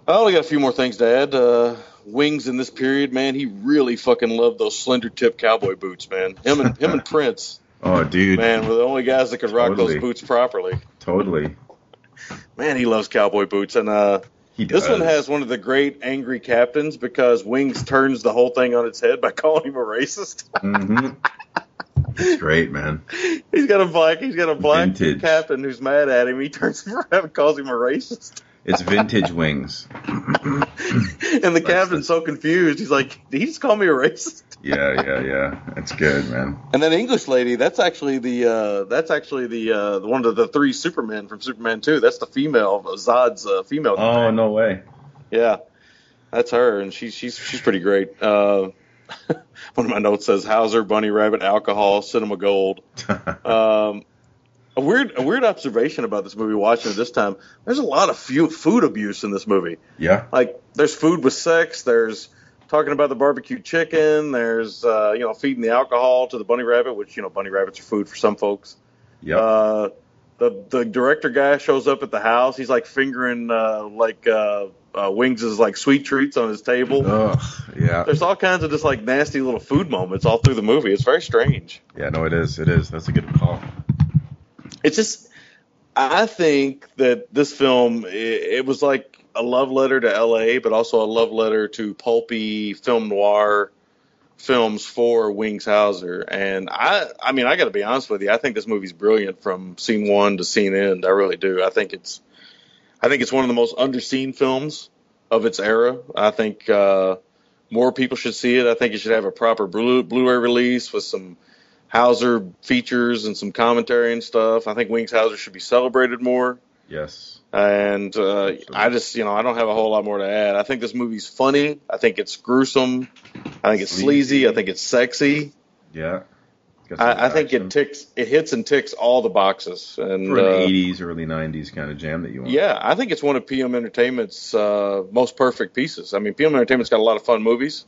I only got a few more things to add. Uh, Wings in this period, man, he really fucking loved those slender tip cowboy boots, man. Him and him and Prince, Oh, dude, man, were the only guys that could rock Totally. those boots properly. totally. Man, he loves cowboy boots, and uh, He does. this one has one of the great angry captains because Wings turns the whole thing on its head by calling him a racist. hmm It's great, man. he's got a black, he's got a black Vintage. captain who's mad at him. He turns around and calls him a racist. It's vintage wings. And the captain's so confused. He's like, "Did he just call me a racist?" Yeah, yeah, yeah. It's good, man. And then English lady, that's actually the uh, that's actually the uh, one of the three Supermen from Superman Two. That's the female Zod's uh, female. Oh no way. Yeah, that's her, and she's she's she's pretty great. Uh, one of my notes says Hauser, Bunny Rabbit, alcohol, cinema gold. Um, a weird a weird observation about this movie. Watching it this time, there's a lot of food abuse in this movie. yeah. Like there's food with sex. There's talking about the barbecue chicken. There's uh, you know feeding the alcohol to the bunny rabbit, which you know bunny rabbits are food for some folks. yeah Uh, the the director guy shows up at the house. He's like fingering uh, like uh, uh, Wings' like sweet treats on his table. Ugh. Yeah. There's all kinds of just like nasty little food moments all through the movie. It's very strange. Yeah. No, it is. It is. That's a good call. It's just I think that this film it, it was like a love letter to L.A., but also a love letter to pulpy film noir films for Wings Hauser. And I, I mean, I got to be honest with you. I think this movie's brilliant from scene one to scene end. I really do. I think it's, I think it's one of the most underseen films of its era. I think uh, more people should see it. I think it should have a proper Blu- Blu-ray release with some Hauser features and some commentary and stuff. I think Wings Hauser should be celebrated more. Yes. And uh, I just, you know, I don't have a whole lot more to add. I think this movie's funny. I think it's gruesome. I think it's sleazy. I think it's sexy. Yeah. I, I think it ticks, it hits and ticks all the boxes. And for an uh, 80s, early 90s kind of jam that you want. yeah, I think it's one of PM Entertainment's uh, most perfect pieces. I mean, PM Entertainment's got a lot of fun movies,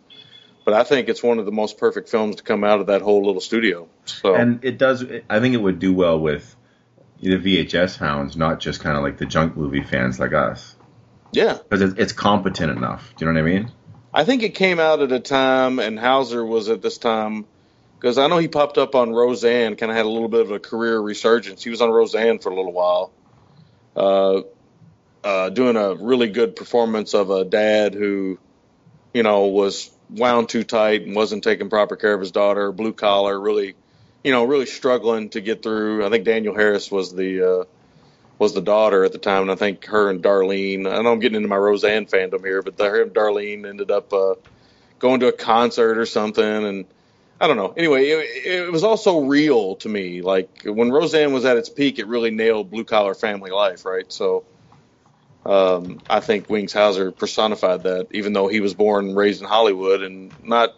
but I think it's one of the most perfect films to come out of that whole little studio. So And it does. I think it would do well with the VHS hounds, not just kind of like the junk movie fans like us, yeah, because it's, it's competent enough. Do you know what I mean? I think it came out at a time, and Hauser was at this time because I know he popped up on Roseanne, kind of had a little bit of a career resurgence. He was on Roseanne for a little while, uh, uh, doing a really good performance of a dad who, you know, was wound too tight and wasn't taking proper care of his daughter, blue collar, really, you know, really struggling to get through. I think Danielle Harris was the uh, was the daughter at the time, and I think her and Darlene. I know I'm getting into my Roseanne fandom here, but her and Darlene ended up uh, going to a concert or something, and I don't know. Anyway, it, it was also real to me. Like when Roseanne was at its peak, it really nailed blue collar family life, right? So. Um, I think Wings Hauser personified that, even though he was born and raised in Hollywood and not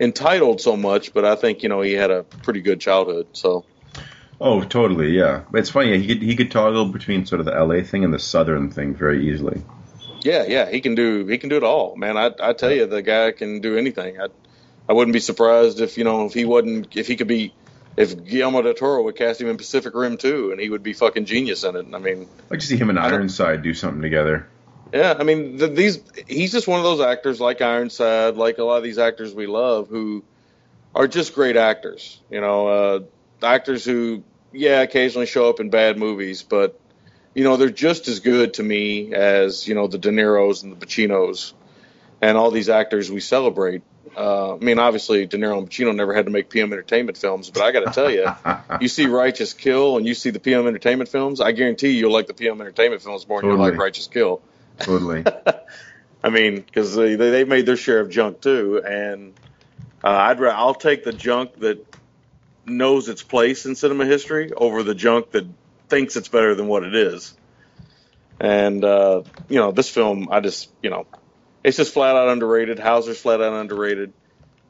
entitled so much, but I think you know he had a pretty good childhood. So Oh, totally. Yeah, it's funny. He could he could toggle between sort of the LA thing and the Southern thing very easily. yeah, yeah, he can do he can do it all, man. I I tell you, the guy can do anything. I I wouldn't be surprised if you know if he wasn't if he could be if Guillermo del Toro would cast him in Pacific Rim too, and he would be fucking genius in it. I mean, I'd like to see him and Ironside do something together. Yeah, I mean, th these he's just one of those actors like Ironside, like a lot of these actors we love who are just great actors. You know, uh, actors who, yeah, occasionally show up in bad movies, but you know they're just as good to me as you know the De Niro's and the Pacinos and all these actors we celebrate. Uh, I mean, obviously De Niro and Pacino never had to make PM Entertainment films, but I got to tell you, you see Righteous Kill and you see the PM Entertainment films, I guarantee you you'll like the PM Entertainment films more than you'll like Righteous Kill. Totally. I mean, because they they made their share of junk too, and uh, I'd I'll take the junk that knows its place in cinema history over the junk that thinks it's better than what it is. And uh, you know, this film, I just you know, it's just flat out underrated. Hauser's flat out underrated.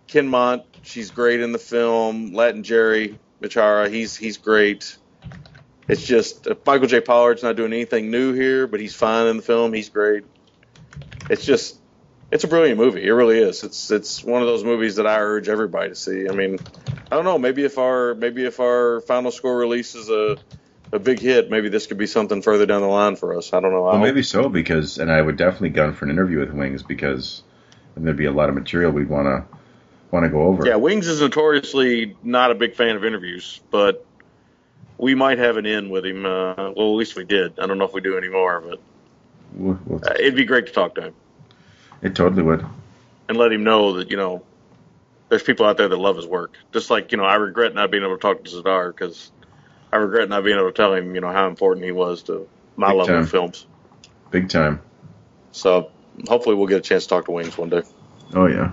Kinmont, she's great in the film. Latin Jerry Mitch Hara, he's he's great. It's just uh, Michael J. Pollard's not doing anything new here, but he's fine in the film. He's great. It's just, it's a brilliant movie. It really is. It's it's one of those movies that I urge everybody to see. I mean, I don't know. Maybe if our maybe if our final score release is a a big hit, maybe this could be something further down the line for us. I don't know. I Well, maybe so because, and I would definitely gun for an interview with Wings because there'd be a lot of material we'd want to want to go over. Yeah, Wings is notoriously not a big fan of interviews, but we might have an in with him. Uh, well, at least we did. I don't know if we do anymore, but We'll- we'll- uh, it'd be great to talk to him it totally would. and let him know that you know there's people out there that love his work. Just like you know, I regret not being able to talk to Zadar because I regret not being able to tell him you know how important he was to my Big love time. of films. Big time. So hopefully we'll get a chance to talk to Wings one day. Oh yeah.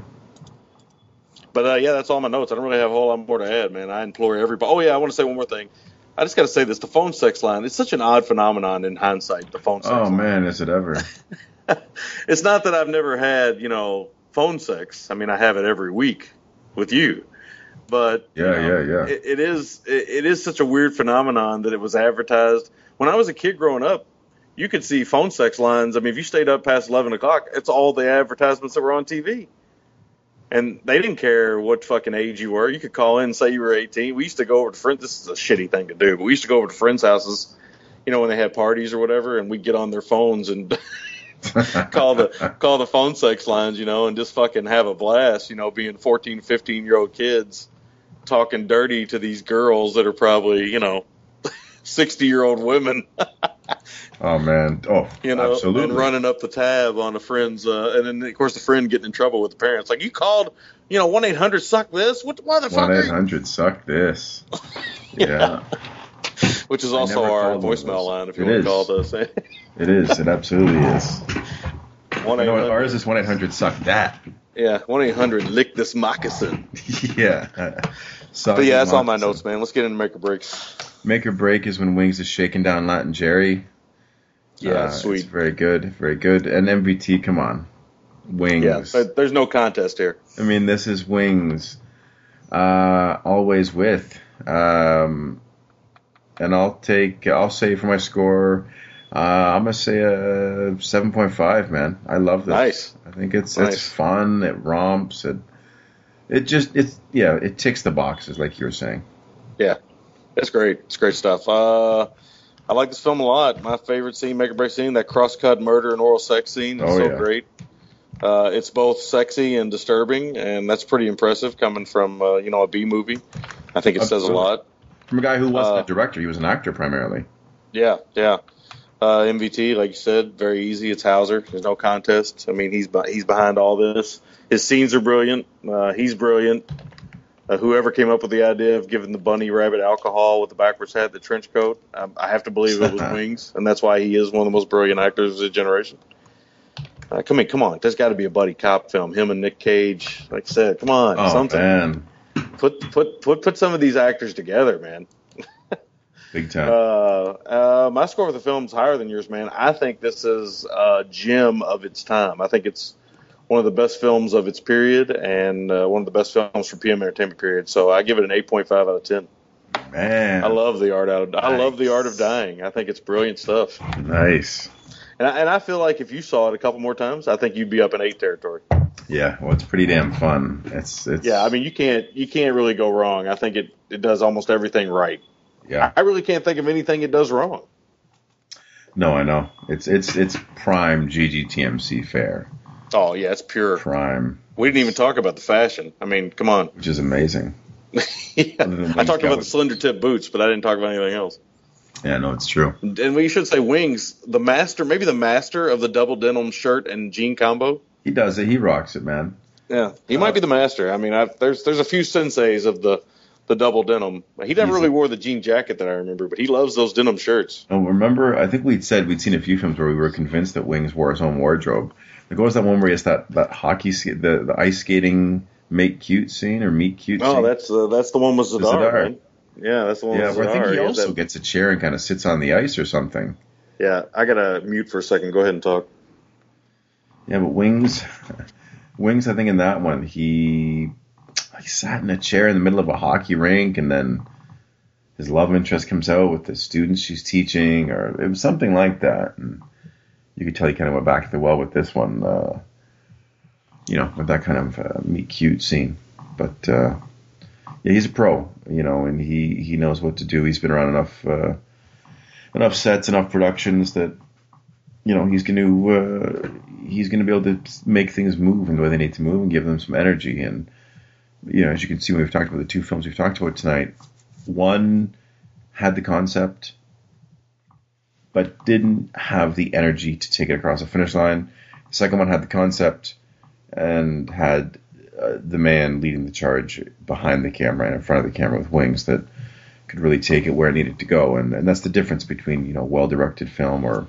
But uh, yeah, that's all my notes. I don't really have a whole lot more to add, man. I implore everybody. Oh yeah, I want to say one more thing. I just got to say this: the phone sex line. It's such an odd phenomenon in hindsight. The phone sex. Oh line. man, is it ever? it's not that I've never had, you know, phone sex. I mean, I have it every week with you. But you Yeah, know, yeah, yeah. It, it is it, it is such a weird phenomenon that it was advertised when I was a kid growing up. You could see phone sex lines. I mean, if you stayed up past eleven o'clock, it's all the advertisements that were on TV. And they didn't care what fucking age you were. You could call in and say you were 18. We used to go over to friends. This is a shitty thing to do, but we used to go over to friends' houses, you know, when they had parties or whatever, and we'd get on their phones and call the call the phone sex lines, you know, and just fucking have a blast, you know, being 14, 15 year old kids talking dirty to these girls that are probably, you know, sixty year old women. Oh man. Oh, you know, absolutely. and running up the tab on a friend's, uh, and then of course the friend getting in trouble with the parents. Like you called, you know, one eight hundred suck this. What the One eight hundred suck this. Yeah, Which is also our called one of voicemail line if you It want is. to call us. it is. It absolutely is. One You eight know what? Ours is one eight hundred suck that. Yeah, one eight hundred lick this moccasin. yeah. Suck But yeah, that's all my notes, man. Let's get into make or breaks. Make or break is when Wings is shaking down Latin Jerry. Yeah, Uh, sweet. Very good, very good. And MVT, come on, Wings. Yeah, there- there's no contest here. I mean, this is Wings. Uh, always with. Um, and I'll take. I'll say for my score. Uh, I'm gonna say a point five. Man, I love this. Nice. I think it's Nice. it's fun. It romps. It it just it's yeah. It ticks the boxes like you were saying. Yeah, it's great. It's great stuff. Uh, I like this film a lot. My favorite scene, make or break scene, that cross-cut murder and oral sex scene. is Oh, so yeah. great. Uh, it's both sexy and disturbing, and that's pretty impressive coming from uh, you know a B movie. I think it says a lot. From a guy who wasn't Uh, a director, he was an actor primarily. Yeah, yeah. Uh, MVT, like you said, very easy. It's Hauser. There's no contest. I mean, he's he's behind all this. His scenes are brilliant. Uh, he's brilliant. Uh, whoever came up with the idea of giving the bunny rabbit alcohol with the backwards hat, the trench coat, um, I have to believe it was Wings, and that's why he is one of the most brilliant actors of his generation. Uh, come in, come on. There's got to be a buddy cop film. Him and Nick Cage. Like I said, come on, Oh something. man, Put put put put some of these actors together, man. Big time. Uh, uh, my score for the film's higher than yours, man. I think this is a gem of its time. I think it's one of the best films of its period and uh, one of the best films for PM Entertainment period. So I give it an 8.5 out of 10. man, I love the art out of I love the art of dying. I think it's brilliant stuff. nice. And I, and I feel like if you saw it a couple more times, I think you'd be up in eight territory. Yeah, well, it's pretty damn fun. It's it's Yeah, I mean you can't you can't really go wrong. I think it it does almost everything right. Yeah. I really can't think of anything it does wrong. No, I know. It's it's it's prime GGTMC fare. Oh yeah, it's pure. Prime, We didn't even talk about the fashion. I mean, come on. which is amazing. yeah. I talked about the slender tip boots, but I didn't talk about anything else. Yeah, no, it's true. And we should say Wings, the master, maybe the master of the double denim shirt and jean combo. He does it. He rocks it, man. Yeah, he might uh, be the master. I mean, i there's there's a few senseis of the the double denim. He never He's really wore the jean jacket that I remember, but he loves those denim shirts. Oh, remember? I think we'd said we'd seen a few films where we were convinced that Wings wore his own wardrobe. What was that one where he has that that hockey the the ice skating make cute scene or meet cute? Oh, scene? that's uh, that's the one with Zadar. Zadar. Yeah, that's the one yeah. with Where I think Zadar. he also that- gets a chair and kind of sits on the ice or something. yeah, I gotta mute for a second. Go ahead and talk. Yeah, but Wings, Wings. I think in that one he he sat in a chair in the middle of a hockey rink, and then his love interest comes out with the students she's teaching, or it was something like that. And you could tell he kind of went back to the well with this one, uh, you know, with that kind of uh, meet cute scene. But uh, yeah, he's a pro, you know, and he he knows what to do. He's been around enough uh, enough sets, enough productions that you know he's going to uh, he's going to be able to make things move in the way they need to move and give them some energy. And you know, as you can see, we've talked about the two films we've talked about tonight, one had the concept, but didn't have the energy to take it across the finish line. The second one had the concept and had uh, the man leading the charge behind the camera and in front of the camera with wings that could really take it where it needed to go. And, and that's the difference between you know well directed film or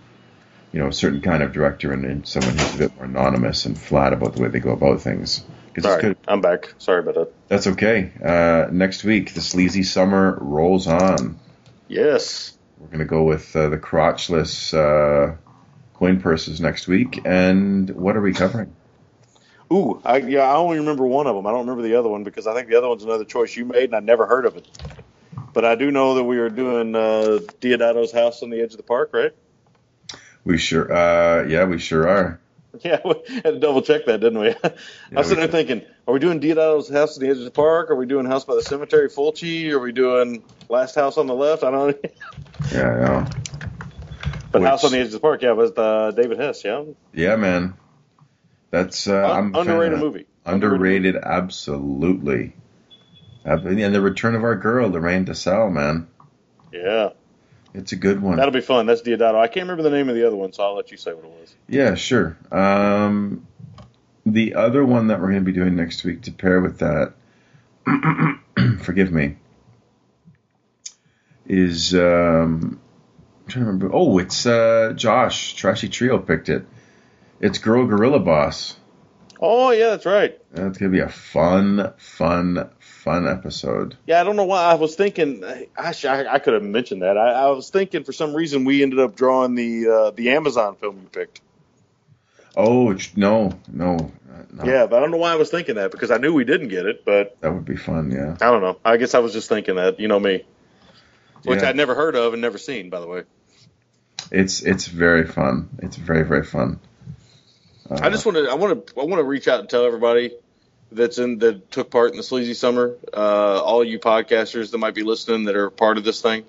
you know a certain kind of director and, and someone who's a bit more anonymous and flat about the way they go about things. Sorry. I'm back. Sorry about that. That's okay. Uh, next week, the sleazy summer rolls on. Yes. We're going to go with uh, the crotchless uh, coin purses next week. And what are we covering? Ooh, I, yeah, I only remember one of them. I don't remember the other one because I think the other one's another choice you made, and I never heard of it. But I do know that we are doing uh, Deodato's house on the edge of the park, right? We sure, uh, yeah, we sure are. Yeah, we had to double check that, didn't we? I was sitting there thinking, are we doing Deodato's house on the edge of the park? Are we doing House by the Cemetery, Fulci? Are we doing Last House on the Left? I don't know. Yeah, I know. But Which- House on the Edge of the Park, yeah, was uh, David Hess, yeah. Yeah, man. That's uh, Un- I'm a fan of underrated movie. Underrated, absolutely. And the return of our girl, Lorraine De Selle, man. Yeah. It's a good one. That'll be fun. That's Deodato. I can't remember the name of the other one, so I'll let you say what it was. Yeah, sure. Um, the other one that we're going to be doing next week to pair with that, forgive me, is um, I'm trying to remember. Oh, it's uh, Josh Trashy Trio picked it. It's Girl Gorilla Boss. Oh yeah, that's right. That's gonna be a fun, fun, fun episode. Yeah, I don't know why I was thinking. I, I could have mentioned that. I, I was thinking for some reason we ended up drawing the uh, the Amazon film you picked. Oh no, no, no. Yeah, but I don't know why I was thinking that because I knew we didn't get it, but that would be fun. Yeah. I don't know. I guess I was just thinking that. You know me, which Yeah. I'd never heard of and never seen, by the way. It's it's very fun. It's very very fun. Uh, I just want to I want to I want to reach out and tell everybody that's in that took part in the sleazy summer, uh, all you podcasters that might be listening that are part of this thing.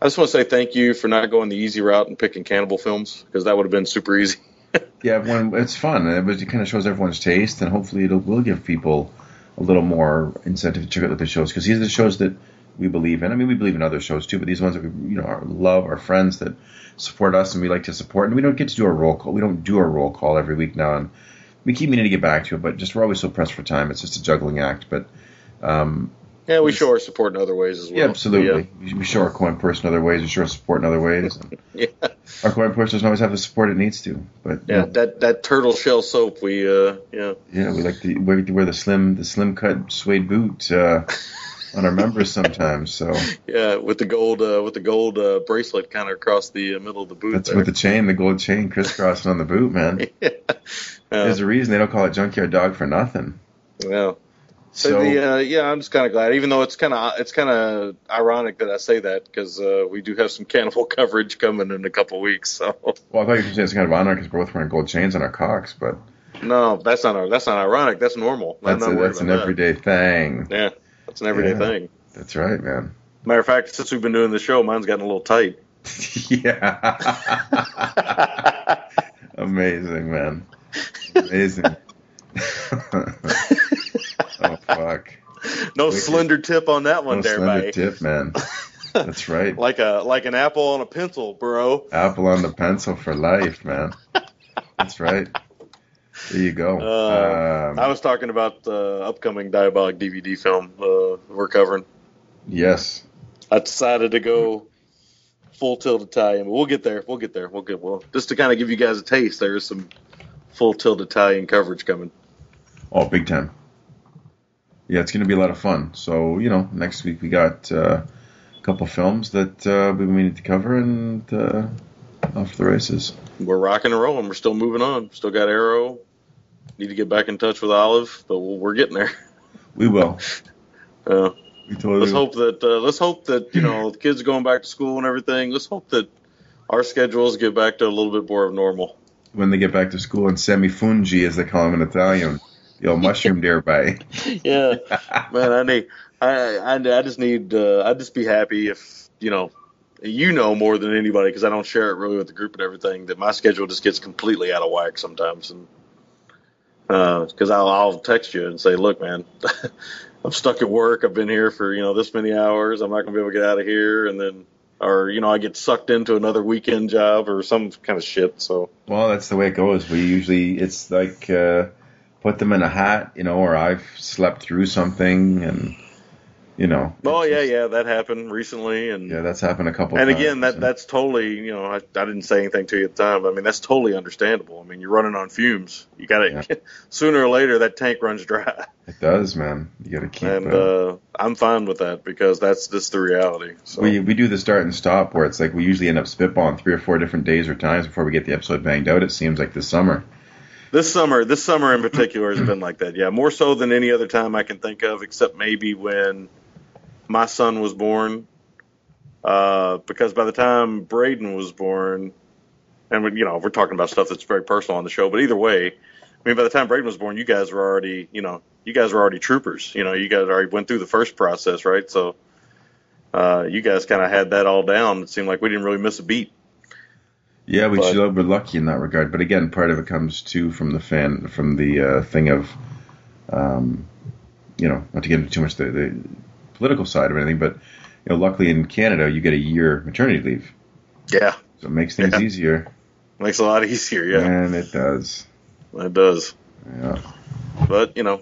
I just want to say thank you for not going the easy route and picking cannibal films because that would have been super easy. Yeah, when it's fun, it kind of shows everyone's taste, and hopefully it'll will give people a little more incentive to check out the shows because these are the shows that we believe in. I mean, we believe in other shows too, but these ones that we you know our, love, our friends that support us, and we like to support. And we don't get to do a roll call. We don't do a roll call every week now, and we keep meaning to get back to it, but just we're always so pressed for time. It's just a juggling act, but. Um, Yeah, we show our support in other ways as well. yeah, absolutely. We- We show our coin purse in other ways. We show our support in other ways. Yeah, our coin purse doesn't always have the support it needs to, but yeah. That that turtle shell soap. We uh, yeah. Yeah, we like to we like to wear the slim the slim cut suede boot uh, on our members sometimes. So Yeah, with the gold uh, with the gold uh, bracelet kind of across the uh, middle of the boot. that's there. with the chain, the gold chain crisscrossing on the boot, man. yeah. There's a reason they don't call it junkyard dog for nothing. yeah. So, So the, uh, yeah, I'm just kind of glad, even though it's kind of it's kind of ironic that I say that because uh, we do have some cannibal coverage coming in a couple weeks. So well, I thought you were saying it's kind of honor because we're both wearing gold chains on our cocks, but no, that's not that's not ironic. That's normal. That's a, that's an that. everyday thing. Yeah, that's an everyday Yeah. thing. That's right, man. Matter of fact, since we've been doing the show, mine's gotten a little tight. yeah. Amazing, man. Amazing. oh fuck. No Wicked. slender tip on that one, No there, slender mate. tip, man. That's right. Like a like an apple on a pencil, bro. Apple on the pencil for life, man. That's right. There you go. Uh, um, I was talking about the upcoming Diabolik DVD film uh, we're covering. yes. I decided to go full tilt Italian, but we'll get there. We'll get there. We'll get well. Just to kind of give you guys a taste, there's some full tilt Italian coverage coming. Oh, big time. Yeah, it's going to be a lot of fun. So, you know, next week we got uh, a couple films that uh, we've been meaning to cover and uh, off the races. We're rocking and rolling. We're still moving on. Still got Arrow. Need to get back in touch with Olive, but we're getting there. We will. Uh, We totally let's will. hope that uh, let's hope that you know the kids are going back to school and everything. Let's hope that our schedules get back to a little bit more of normal. when they get back to school and semifungi, as they call them in Italian, the old mushroom nearby. yeah, man, I need, I, I, I just need, uh, I'd just be happy if, you know, you know more than anybody because I don't share it really with the group and everything that my schedule just gets completely out of whack sometimes, and because I'll, I'll text you and say, look, man, I'm stuck at work. I've been here for you know this many hours. I'm not gonna be able to get out of here, and then. Or you know, I get sucked into another weekend job or some kind of shit. So Well, that's the way it goes. We usually it's like uh, put them in a hat, you know, or I've slept through something, and you know. Oh yeah, yeah, that happened recently, and yeah. That's happened a couple. and times. again, that that's totally you know I, I didn't say anything to you at the time. I mean that's totally understandable. I mean you're running on fumes. You got to sooner or later that tank runs dry, it does, man. You got to keep. and uh, uh, I'm fine with that because that's just the reality. So we we do the start and stop where it's like we usually end up spitballing three or four different days or times before we get the episode banged out. It seems like this summer. this summer, this summer in particular has been like that. Yeah, more so than any other time I can think of, except maybe when my son was born. Uh, because by the time Braden was born, and we, you know we're talking about stuff that's very personal on the show, but either way, I mean by the time Braden was born, you guys were already, you know, you guys were already troopers. You know, you guys already went through the first process, right? So. Uh, you guys kind of had that all down. It seemed like we didn't really miss a beat. Yeah, we but, we're lucky in that regard. But again, part of it comes too from the fan from the uh, thing of, um, you know, not to get into too much the, the political side of anything, but you know, luckily in Canada you get a year maternity leave. Yeah, So it makes things Yeah. easier. makes a lot easier. Yeah, And it does. it does. Yeah. But you know,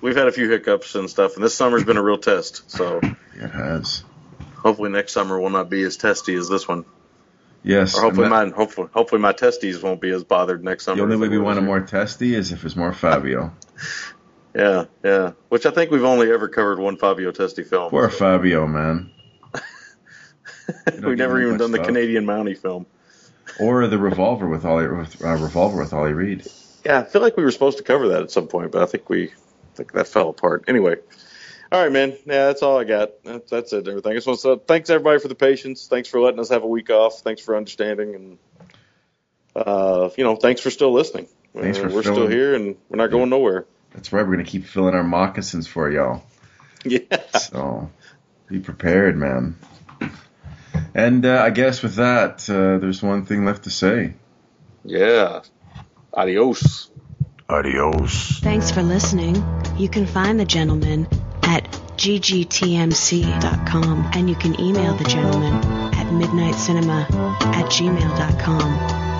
we've had a few hiccups and stuff, and this summer's been a real test. So It has. hopefully next summer will not be as testy as this one, Yes. or hopefully that- mine. Hopefully, hopefully my testes won't be as bothered next summer. the only way we want a more testy is if it's more Fabio. Yeah, yeah. Which I think we've only ever covered one Fabio Testi film. Poor Fabio, man. We've never even done the. Canadian Mountie film. Or the revolver with Ollie with uh, revolver with Ollie Reed. Yeah, I feel like we were supposed to cover that at some point, but I think we I think that fell apart. Anyway, all right, man. Yeah, that's all I got. That's, that's it. Everything. I just want to say thanks everybody for the patience. Thanks for letting us have a week off. Thanks for understanding, and uh, you know, thanks for still listening. Thanks for we're still here, and we're not going nowhere. That's right. We're gonna keep filling our moccasins for y'all. Yeah. So be prepared, man. And uh, I guess with that, uh, there's one thing left to say. Yeah. Adios. Adios. Thanks for listening. You can find the gentleman at ggtmc.com and you can email the gentleman at midnitecinema at gmail.com.